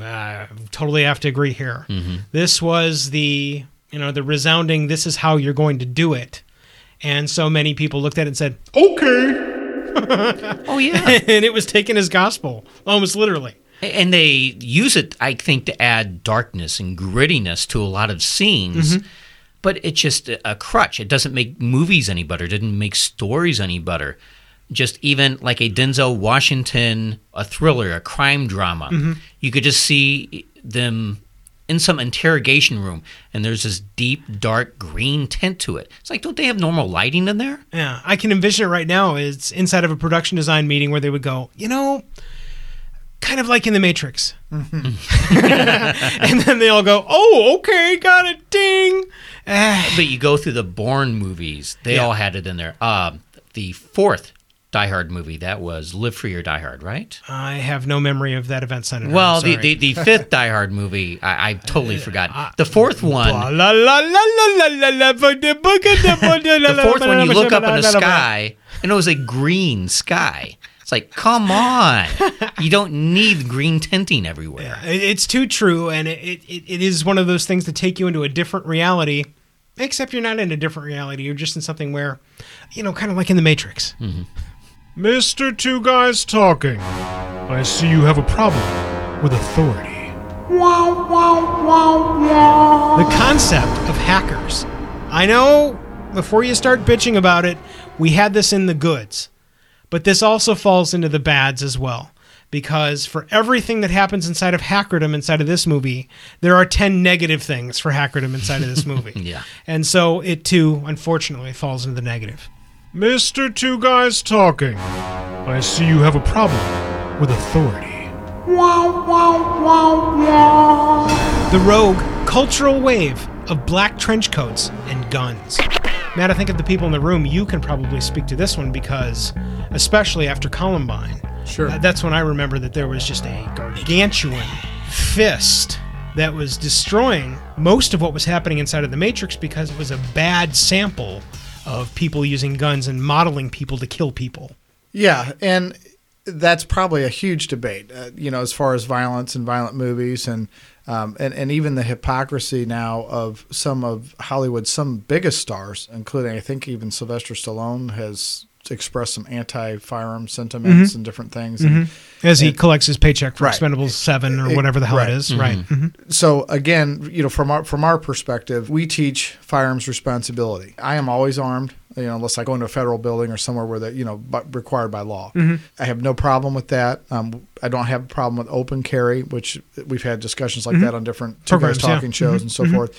I totally have to agree here. This was the you know the resounding "This is how you're going to do it," and so many people looked at it and said, "Okay." oh yeah, and it was taken as gospel, almost literally. And they use it, I think, to add darkness and grittiness to a lot of scenes. Mhm. But it's just a a crutch. It doesn't make movies any better. It didn't make stories any better. Just even like a Denzel Washington, a thriller, a crime drama, Mhm. you could just see them in some interrogation room, and there's this deep, dark green tint to it. It's like, don't they have normal lighting in there? Yeah, I can envision it right now. It's inside of a production design meeting where they would go, you know, kind of like in the Matrix. and then they all go, "Oh, okay, got it, ding." but you go through the Bourne movies; they Yeah. all had it in there. Um, the fourth Die Hard movie that was Live Free or Die Hard, right? I have no memory of that event, Senator. Well, the, the the fifth Die Hard movie, I, I totally uh, forgot. Uh, the fourth one, the book of the the fourth one, you look up in the sky, and it was a green sky. It's like, come on, you don't need green tinting everywhere. It- It's too true, and it, it, it is one of those things that take you into a different reality. Except you're not in a different reality. You're just in something where, you know, kind of like in the Matrix. Mm-hmm. Mr. Two Guys Talking, I see you have a problem with authority. The concept of hackers. I know before you start bitching about it, we had this in the goods, but this also falls into the bads as well. Because for everything that happens inside of hackerdom inside of this movie, there are 10 negative things for hackerdom inside of this movie. Yeah. And so it too, unfortunately, falls into the negative. Mr. Two Guys Talking, I see you have a problem with authority. The rogue cultural wave of black trench coats and guns. Matt, I think of the people in the room, you can probably speak to this one because, especially after Columbine, Sure. uh, that's when I remember that there was just a gargantuan fist that was destroying most of what was happening inside of the Matrix because it was a bad sample of people using guns and modeling people to kill people. Yeah, and that's probably a huge debate, uh, you know, as far as violence and violent movies and, um, and and even the hypocrisy now of some of Hollywood's some biggest stars, including I think even Sylvester Stallone has expressed some anti-firearm sentiments Mhm. and different things. Mhm. And, As he and- collects his paycheck for Right. Expendables 7 or It- whatever the hell right. it is. Right. Mhm. So again, you know, from our from our perspective, we teach firearms responsibility. I am always armed, you know, unless I go into a federal building or somewhere where that you know bu- required by law. Mhm. I have no problem with that. Um, I don't have a problem with open carry, which we've had discussions like Mhm. that on different two guys Programs, yeah. talking shows Mhm. and so forth.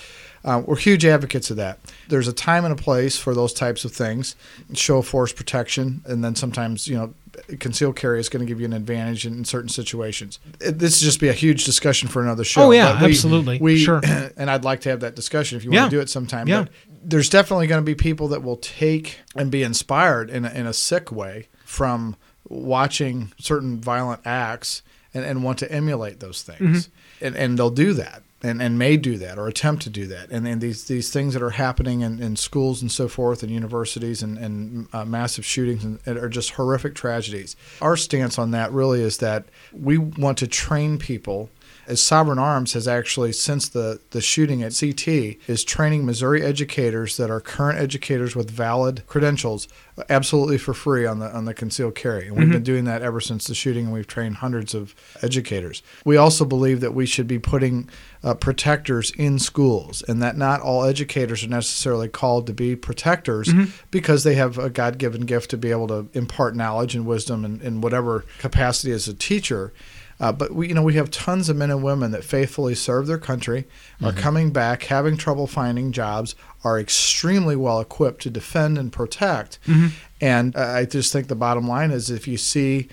Uh, we're huge advocates of that. There's a time and a place for those types of things. Show force protection, and then sometimes you know, concealed carry is going to give you an advantage in, in certain situations. It, this would just be a huge discussion for another show. Oh, yeah, we- absolutely. We Sure. and I'd like to have that discussion if you Yeah. want to do it sometime. Yeah. But there's definitely going to be people that will take and be inspired in a, in a sick way from watching certain violent acts and, and want to emulate those things. And, and they'll do that and, and may do that or attempt to do that. And then these, these things that are happening in, in schools and so forth and universities and, and uh, massive shootings and, are just horrific tragedies. Our stance on that really is that we want to train people as Sovereign Arms has actually, since the, the shooting at CT, is training Missouri educators that are current educators with valid credentials absolutely for free on the on the concealed carry. And we've Mhm. been doing that ever since the shooting, and we've trained hundreds of educators. We also believe that we should be putting uh, protectors in schools, and that not all educators are necessarily called to be protectors Mhm. because they have a God given gift to be able to impart knowledge and wisdom in, in whatever capacity as a teacher. Uh, but we, you know, we have tons of men and women that faithfully serve their country, are Mhm. coming back, having trouble finding jobs, are extremely well equipped to defend and protect. Mhm. And uh, I just think the bottom line is if you see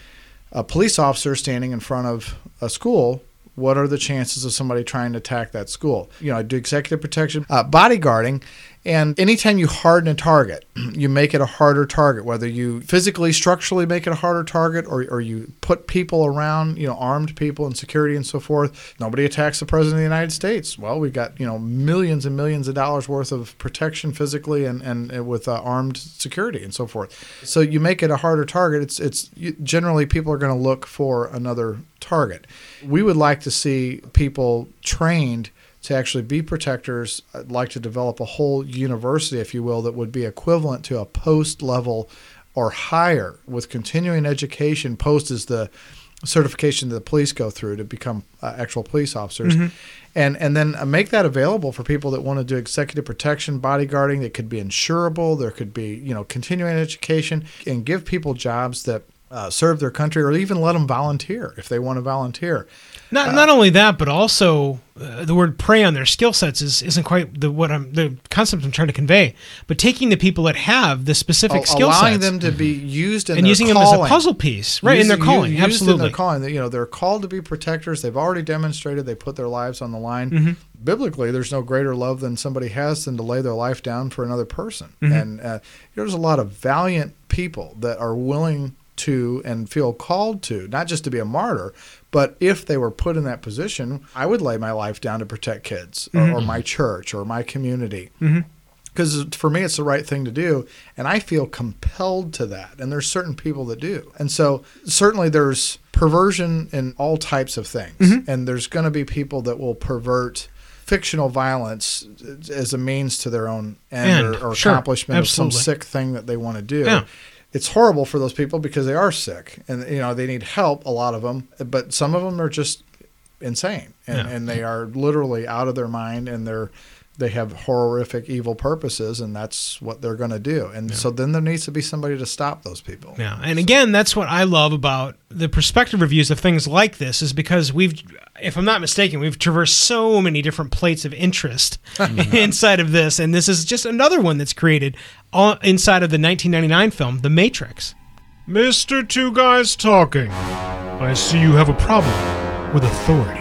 a police officer standing in front of a school, what are the chances of somebody trying to attack that school? You know, I do executive protection, uh, bodyguarding, and anytime you harden a target, you make it a harder target, whether you physically, structurally make it a harder target or, or you put people around, you know, armed people and security and so forth. Nobody attacks the president of the United States. Well, we've got, you know, millions and millions of dollars worth of protection physically and, and, and with uh, armed security and so forth. So you make it a harder target. It's, it's generally people are going to look for another target. We would like to see people trained to actually be protectors. I'd like to develop a whole university, if you will, that would be equivalent to a post level or higher with continuing education. Post is the certification that the police go through to become uh, actual police officers. Mhm. And, and then uh, make that available for people that want to do executive protection, bodyguarding. That could be insurable. There could be, you know, continuing education, and give people jobs that uh, serve their country, or even let them volunteer if they want to volunteer. Not not only that, but also uh, the word prey on their skill sets is isn't quite the what I'm the concept I'm trying to convey. But taking the people that have the specific Al- skill allowing sets them to be used in and using them as a puzzle piece, right? in their Used- calling, used in absolutely. their calling. You know, they're called to be protectors. They've already demonstrated they put their lives on the line. Mhm. Biblically, there's no greater love than somebody has than to lay their life down for another person. Mhm. And uh, there's a lot of valiant people that are willing to and feel called to, not just to be a martyr, but if they were put in that position, I would lay my life down to protect kids or, or Mhm. my church or my community because for me it's the right thing to do and i feel compelled to that and there's certain people that do and so certainly there's perversion in all types of things Mhm. and there's going to be people that will pervert fictional violence as a means to their own end, or, or Sure. accomplishment of some sick thing that they want to do Yeah. It's horrible for those people because they are sick and you know they need help a lot of them but some of them are just insane and, Yeah. and they are literally out of their mind and they're they have horrific evil purposes and that's what they're going to do and so then there needs to be somebody to stop those people Yeah, and again, that's what I love about the perspective reviews of things like this is because we've, if I'm not mistaken, we've traversed so many different plates of interest mm-hmm. inside of this, and this is just another one that's created all inside of the 1999 film, The Matrix. Mr. Two Guys Talking, I see you have a problem with authority.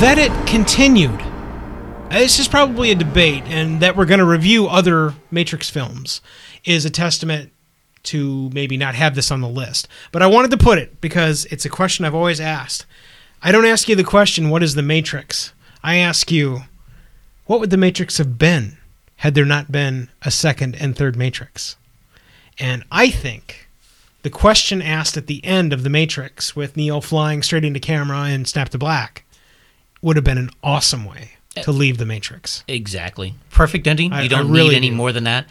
That it continued. Uh, this is probably a debate, and that we're going to review other Matrix films is a testament to maybe not have this on the list. But I wanted to put it because it's a question I've always asked. I don't ask you the question, what is the Matrix? I ask you, what would the Matrix have been had there not been a second and third Matrix? And I think the question asked at the end of The Matrix with Neo flying straight into camera and snap to black would have been an awesome way to leave The Matrix. Exactly. Perfect ending. I- you don't I really need any do. more than that.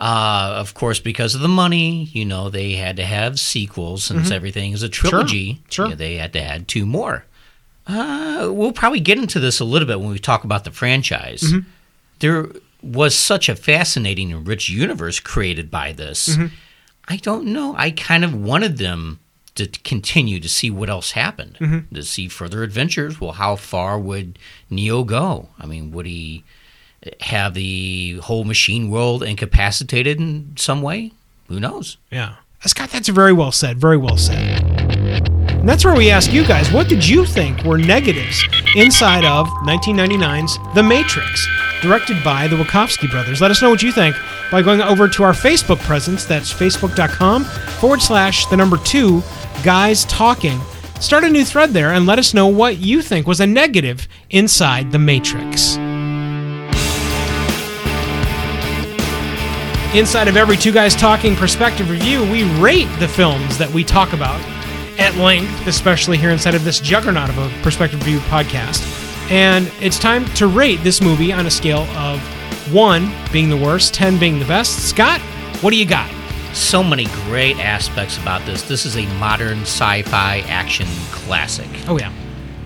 Uh, of course, because of the money, you know, they had to have sequels since Mhm. everything is a trilogy. Sure. you know, they had to add two more. Uh, we'll probably get into this a little bit when we talk about the franchise. Mhm. There was such a fascinating and rich universe created by this. Mhm. I don't know. I kind of wanted them to continue to see what else happened, Mhm. to see further adventures. Well, how far would Neo go? I mean, would he have the whole machine world incapacitated in some way? Who knows? Yeah. Scott, that's very well said. Very well said. And that's where we ask you guys, what did you think were negatives inside of 1999's The Matrix, directed by the Wachowski brothers. Let us know what you think by going over to our Facebook presence. That's facebook.com forward slash the number two guys talking. Start a new thread there and let us know what you think was a negative inside The Matrix. Inside of every Two Guys Talking perspective review, we rate the films that we talk about at length, especially here inside of this juggernaut of a perspective View podcast. And it's time to rate this movie on a scale of 1 being the worst, 10 being the best. Scott, what do you got? So many great aspects about this. This is a modern sci fi action classic. Oh, yeah.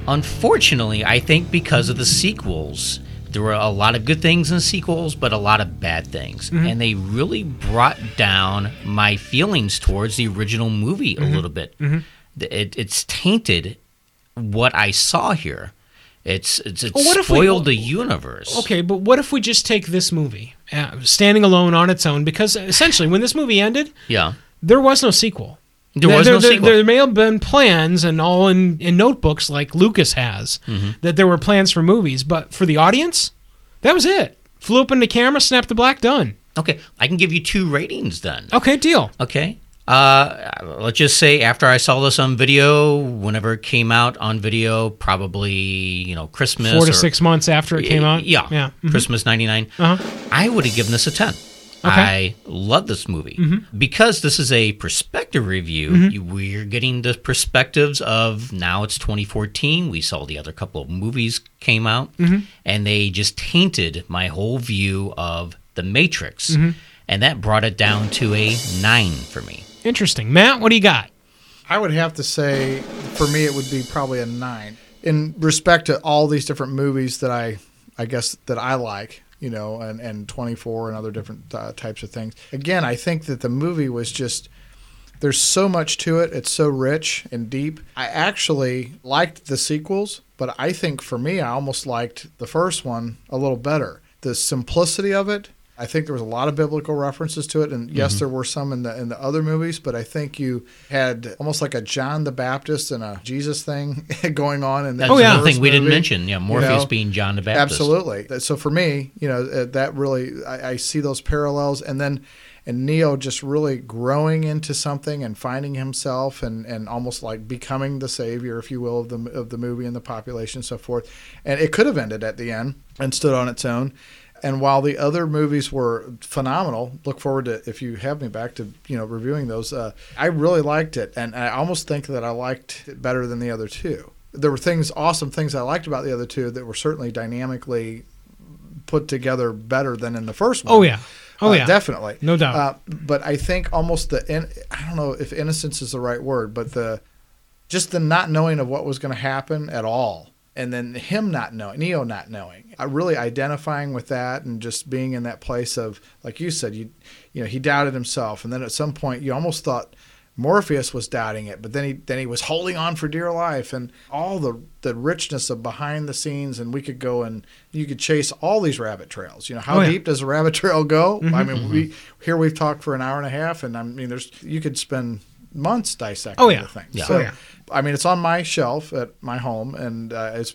Unfortunately, I think because of the sequels, there were a lot of good things in sequels, but a lot of bad things. Mhm. And they really brought down my feelings towards the original movie a Mhm. little bit. Mhm. It, it's tainted what I saw here. It's it's, it's Well, what if we- spoiled the universe. Okay, but what if we just take this movie uh, standing alone on its own? Because essentially, when this movie ended, Yeah. there was no sequel. There was no there, sequel. There may have been plans and all in, in notebooks like Lucas has Mhm. that there were plans for movies, but for the audience, that was it. Flew up in the camera, snapped the black, done. Okay, I can give you two ratings then. Okay, deal. Okay. Uh, let's just say after I saw this on video, whenever it came out on video, probably you know Christmas, Four to or- six months after it came out. Yeah, yeah. mhm. Christmas '99. Uh-huh. I would have given this a ten. Okay. I love this movie Mhm. because this is a perspective review. Mhm. You, we're getting the perspectives of now it's 2014. We saw the other couple of movies came out, Mhm. and they just tainted my whole view of the Matrix, Mhm. and that brought it down to a nine for me. Interesting. Matt, what do you got? I would have to say, for me, it would be probably a nine. In respect to all these different movies that I, I guess that I like, you know, and and 24 and other different uh, types of things. Again, I think that the movie was just. There's so much to it. It's so rich and deep. I actually liked the sequels, but I think for me, I almost liked the first one a little better. The simplicity of it. I think there was a lot of biblical references to it, and yes, Mhm. there were some in the in the other movies, but I think you had almost like a John the Baptist and a Jesus thing going on in that. That's another first thing we didn't mention. Yeah, you Morpheus know? being John the Baptist. Absolutely. So for me, you know, uh, that really I, I see those parallels, and then and Neo just really growing into something and finding himself and, and almost like becoming the savior, if you will, of the of the movie and the population and so forth. And it could have ended at the end and stood on its own. And while the other movies were phenomenal, look forward to if you have me back to you know reviewing those. Uh, I really liked it, and I almost think that I liked it better than the other two. There were things, awesome things I liked about the other two that were certainly dynamically put together better than in the first one. Oh, yeah. Oh, Uh, yeah. definitely, No doubt. Uh, but I think almost the in, I don't know if innocence is the right word, but the just the not knowing of what was going to happen at all, and then him not knowing, Neo not knowing, really identifying with that, and just being in that place of like you said, you you know he doubted himself, and then at some point you almost thought. Morpheus was doubting it, but then he then he was holding on for dear life, and all the the richness of behind the scenes, and we could go and you could chase all these rabbit trails. You know, how Oh, yeah. deep does a rabbit trail go? I Mhm. mean, we here we've talked for an hour and a half, and I mean, there's you could spend months dissecting Oh, yeah. the thing. Yeah. So, Oh, yeah. I mean, it's on my shelf at my home, and uh, it's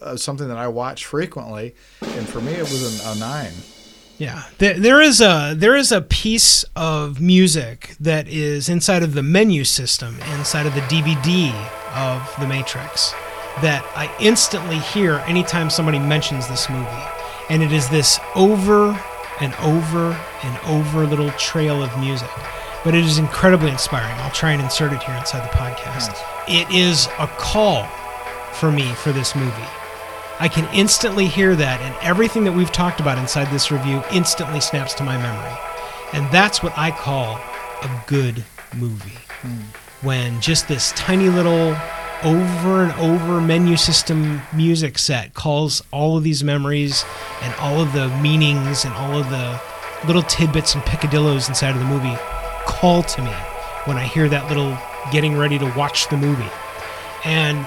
uh, something that I watch frequently. And for me, it was an, a nine. Yeah, there, there is a there is a piece of music that is inside of the menu system, inside of the DVD of The Matrix, that I instantly hear anytime somebody mentions this movie, and it is this over and over and over little trail of music, but it is incredibly inspiring. I'll try and insert it here inside the podcast. It is a call for me for this movie. I can instantly hear that, and everything that we've talked about inside this review instantly snaps to my memory. And that's what I call a good movie. Hmm. When just this tiny little over and over menu system music set calls all of these memories and all of the meanings and all of the little tidbits and picadillos inside of the movie call to me when I hear that little getting ready to watch the movie. And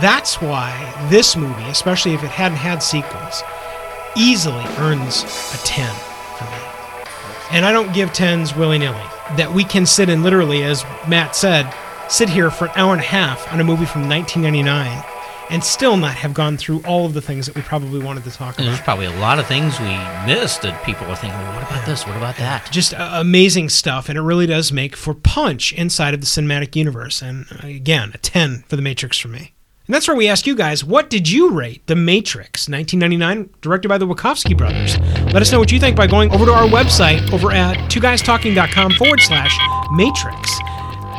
that's why this movie, especially if it hadn't had sequels, easily earns a 10 for me. And I don't give 10s willy nilly. That we can sit and literally, as Matt said, sit here for an hour and a half on a movie from 1999 and still not have gone through all of the things that we probably wanted to talk And about. there's probably a lot of things we missed that people are thinking, well, what about this? What about that? Just uh, amazing stuff, and it really does make for punch inside of the cinematic universe. And uh, again, a 10 for The Matrix for me. And that's where we ask you guys, what did you rate The Matrix 1999, directed by the Wachowski brothers? Let us know what you think by going over to our website over at twoguystalking.com forward slash matrix.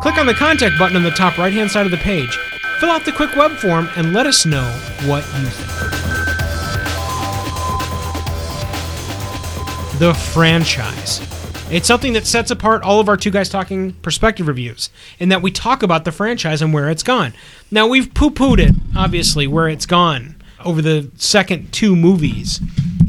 Click on the contact button on the top right hand side of the page. Fill out the quick web form and let us know what you think. The franchise. It's something that sets apart all of our Two Guys Talking perspective reviews, in that we talk about the franchise and where it's gone. Now, we've poo pooed it, obviously, where it's gone over the second two movies,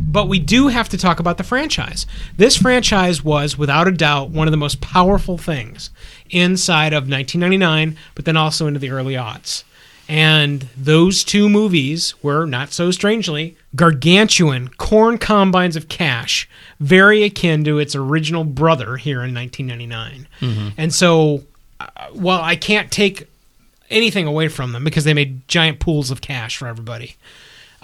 but we do have to talk about the franchise. This franchise was, without a doubt, one of the most powerful things inside of 1999, but then also into the early aughts. And those two movies were, not so strangely, gargantuan corn combines of cash, very akin to its original brother here in 1999. Mhm. And so, uh, while I can't take anything away from them because they made giant pools of cash for everybody,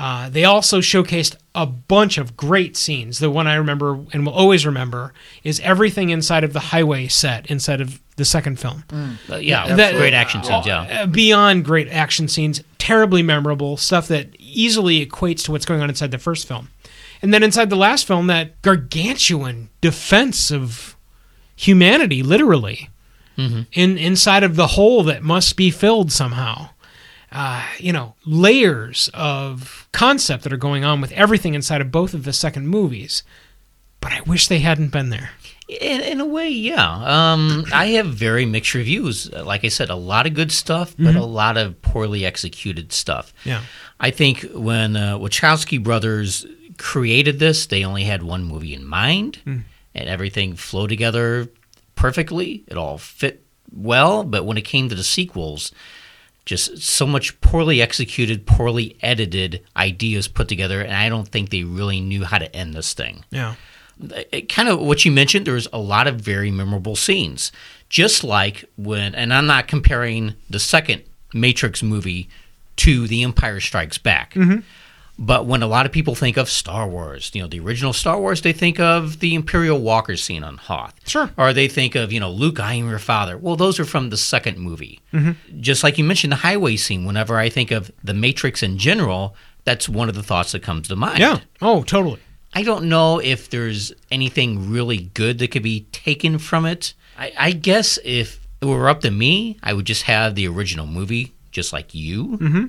uh, they also showcased a bunch of great scenes. The one I remember and will always remember is everything inside of the highway set inside of the second film. Uh, yeah, That- great action scenes, yeah. uh, beyond great action scenes, terribly memorable stuff that easily equates to what's going on inside the first film. And then inside the last film, that gargantuan defense of humanity, literally, Mhm. in inside of the hole that must be filled somehow. Uh, you know, layers of concept that are going on with everything inside of both of the second movies. But I wish they hadn't been there. In, in a way, yeah. Um, I have very mixed reviews. Like I said, a lot of good stuff, but Mhm. a lot of poorly executed stuff. Yeah. I think when uh, Wachowski brothers created this, they only had one movie in mind, Mm. and everything flowed together perfectly. It all fit well, but when it came to the sequels, just so much poorly executed, poorly edited ideas put together, and I don't think they really knew how to end this thing Yeah. It, kind of what you mentioned there's a lot of very memorable scenes just like when and i'm not comparing the second matrix movie to the empire strikes back Mhm. But when a lot of people think of star wars you know the original star wars they think of the imperial walker scene on hoth Sure. or they think of you know luke i am your father well those are from the second movie Mhm. just like you mentioned the highway scene whenever i think of the matrix in general that's one of the thoughts that comes to mind Yeah. Oh, totally. I don't know if there's anything really good that could be taken from it. I, I guess if it were up to me, I would just have the original movie, just like you. Mm-hmm.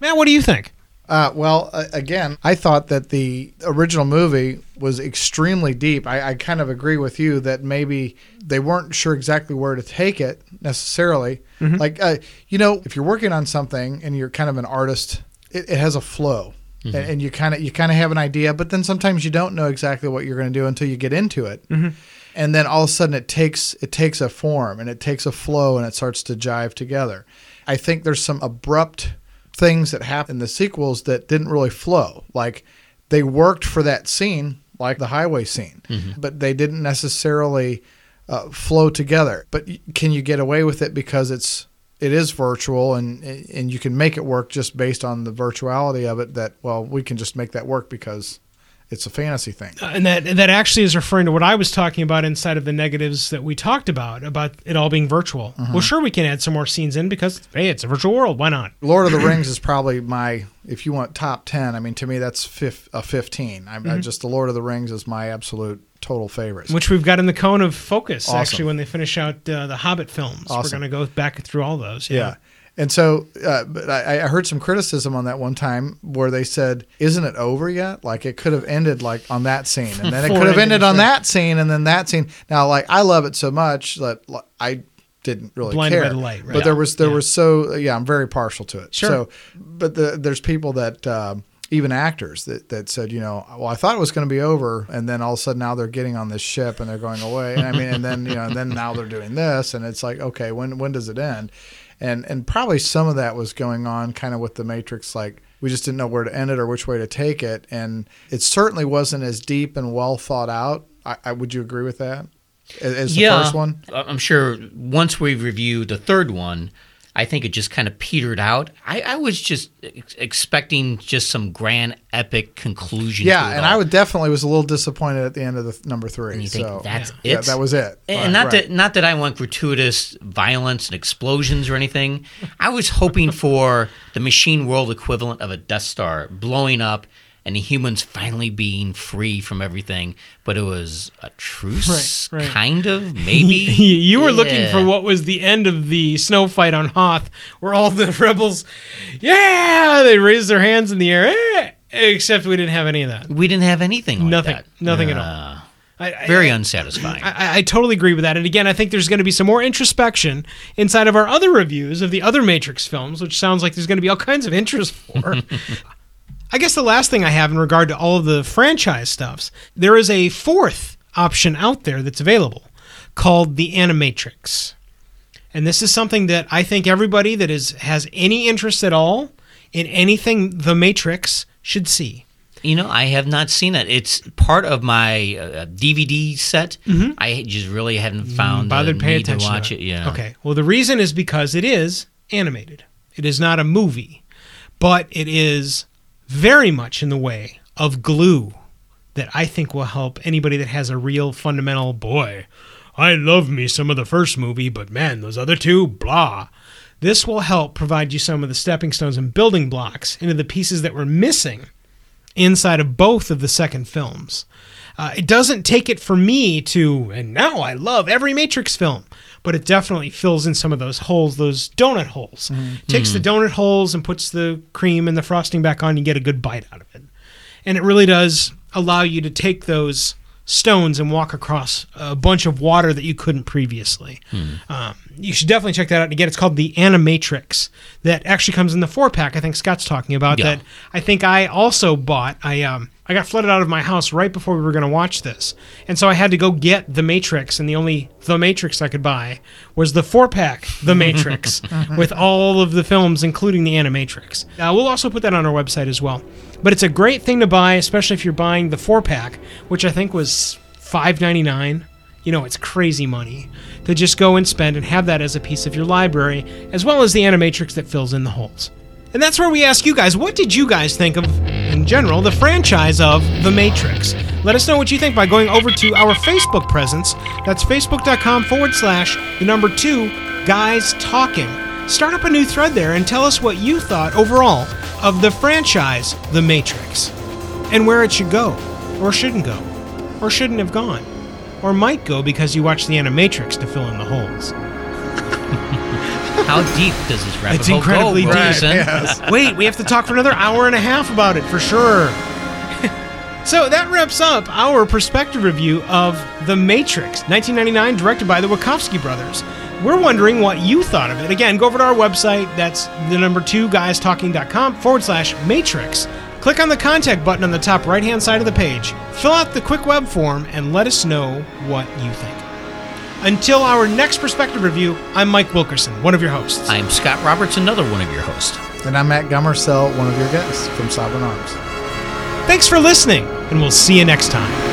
Man, what do you think? Uh, well, uh, again, I thought that the original movie was extremely deep. I, I kind of agree with you that maybe they weren't sure exactly where to take it necessarily. Mhm. Like, uh, you know, if you're working on something and you're kind of an artist, it, it has a flow. Mhm. And, and you kind of you kind of have an idea, but then sometimes you don't know exactly what you're going to do until you get into it Mhm. and then all of a sudden it takes it takes a form and it takes a flow and it starts to jive together. I think there's some abrupt things that happen in the sequels that didn't really flow. Like they worked for that scene, like the highway scene, Mhm. but they didn't necessarily uh, flow together. But can you get away with it because it's it is virtual and and you can make it work just based on the virtuality of it? That well, we can just make that work because it's a fantasy thing. Uh, and that that actually is referring to what I was talking about inside of the negatives that we talked about about it all being virtual. Mhm. Well, sure we can add some more scenes in because hey, it's a virtual world. Why not? Lord of the Rings is probably my, if you want top 10, I mean, to me, that's fif- a 15. I'm I Mhm. just, the Lord of the Rings is my absolute total favorite. Which we've got in the cone of focus Awesome. actually when they finish out uh, the Hobbit films. We're going to go back through all those. yeah. And so, uh, but I, I heard some criticism on that one time where they said, "Isn't it over yet? Like it could have ended like on that scene, and then it could have ended on that scene, and then that scene." Now, like I love it so much that like, I didn't really Blinded care. by the light, right. But there was there Yeah. was so yeah, I'm very partial to it. Sure. So, but the, there's people that. Um, even actors that, that said, you know, well, I thought it was going to be over, and then all of a sudden now they're getting on this ship and they're going away. And I mean, and then you know, and then now they're doing this, and it's like, okay, when when does it end? And and probably some of that was going on kind of with the Matrix, like we just didn't know where to end it or which way to take it, and it certainly wasn't as deep and well thought out. I, I would you agree with that? As, as the yeah, first one, I'm sure once we review the third one, I think it just kind of petered out. I, I was just ex- expecting just some grand epic conclusion. Yeah, and all. I would definitely was a little disappointed at the end of the th- number three. And you think so that's yeah, it? Yeah, that was it. And Right, not right. that not that I want gratuitous violence and explosions or anything. I was hoping for the machine world equivalent of a Death Star blowing up and the humans finally being free from everything. But it was a truce, Right, right. kind of, maybe. you were looking for what was the end of the snow fight on Hoth, where all the rebels, yeah, they raised their hands in the air, eh, except we didn't have any of that. We didn't have anything like nothing, that. nothing at all. Uh, I- I- Very unsatisfying. I, I totally agree with that. And again, I think there's going to be some more introspection inside of our other reviews of the other Matrix films, which sounds like there's going to be all kinds of interest for. I guess the last thing I have in regard to all of the franchise stuffs, there is a fourth option out there that's available called the Animatrix. And this is something that I think everybody that is has any interest at all in anything The Matrix should see. You know, I have not seen it. It's part of my uh, DVD set. Mhm. I just really haven't found bothered the paying need to watch to it. Yeah. Okay. Well, the reason is because it is animated. It is not a movie, but it is very much in the way of glue that I think will help anybody that has a real fundamental boy. I love me some of the first movie, but man, those other two, blah. This will help provide you some of the stepping stones and building blocks into the pieces that were missing inside of both of the second films. Uh, it doesn't take it for me to, and now I love every Matrix film, but it definitely fills in some of those holes, those donut holes. Takes the donut holes and puts the cream and the frosting back on, you get a good bite out of it. And it really does allow you to take those stones and walk across a bunch of water that you couldn't previously. Um, you should definitely check that out. And again, it's called the Animatrix. That actually comes in the four pack. I think Scott's talking about Yeah. that. I think I also bought. I um I got flooded out of my house right before we were going to watch this, and so I had to go get the Matrix. And the only the Matrix I could buy was the four pack, the Matrix, with all of the films, including the Animatrix. Uh, we'll also put that on our website as well. But it's a great thing to buy, especially if you're buying the four pack, which I think was $5.99. You know, it's crazy money to just go and spend and have that as a piece of your library, as well as the Animatrix that fills in the holes. And that's where we ask you guys, what did you guys think of, in general, the franchise of The Matrix? Let us know what you think by going over to our Facebook presence. That's facebook.com forward slash the number two guys talking. Start up a new thread there and tell us what you thought overall of the franchise The Matrix and where it should go, or shouldn't go, or shouldn't have gone, or might go because you watched the Animatrix to fill in the holes. How deep does this rabbit It's hole incredibly go, deep. Ferguson? Wait, we have to talk for another hour and a half about it for sure. so that wraps up our perspective review of The Matrix, 1999, directed by the Wachowski brothers. We're wondering what you thought of it. Again, go over to our website. That's the number two guys talking.com forward slash matrix. Click on the contact button on the top right hand side of the page. Fill out the quick web form and let us know what you think. Until our next perspective review, I'm Mike Wilkerson, one of your hosts. I'm Scott Roberts, another one of your hosts. And I'm Matt Gummersell, one of your guests from Sovereign Arms. Thanks for listening, and we'll see you next time.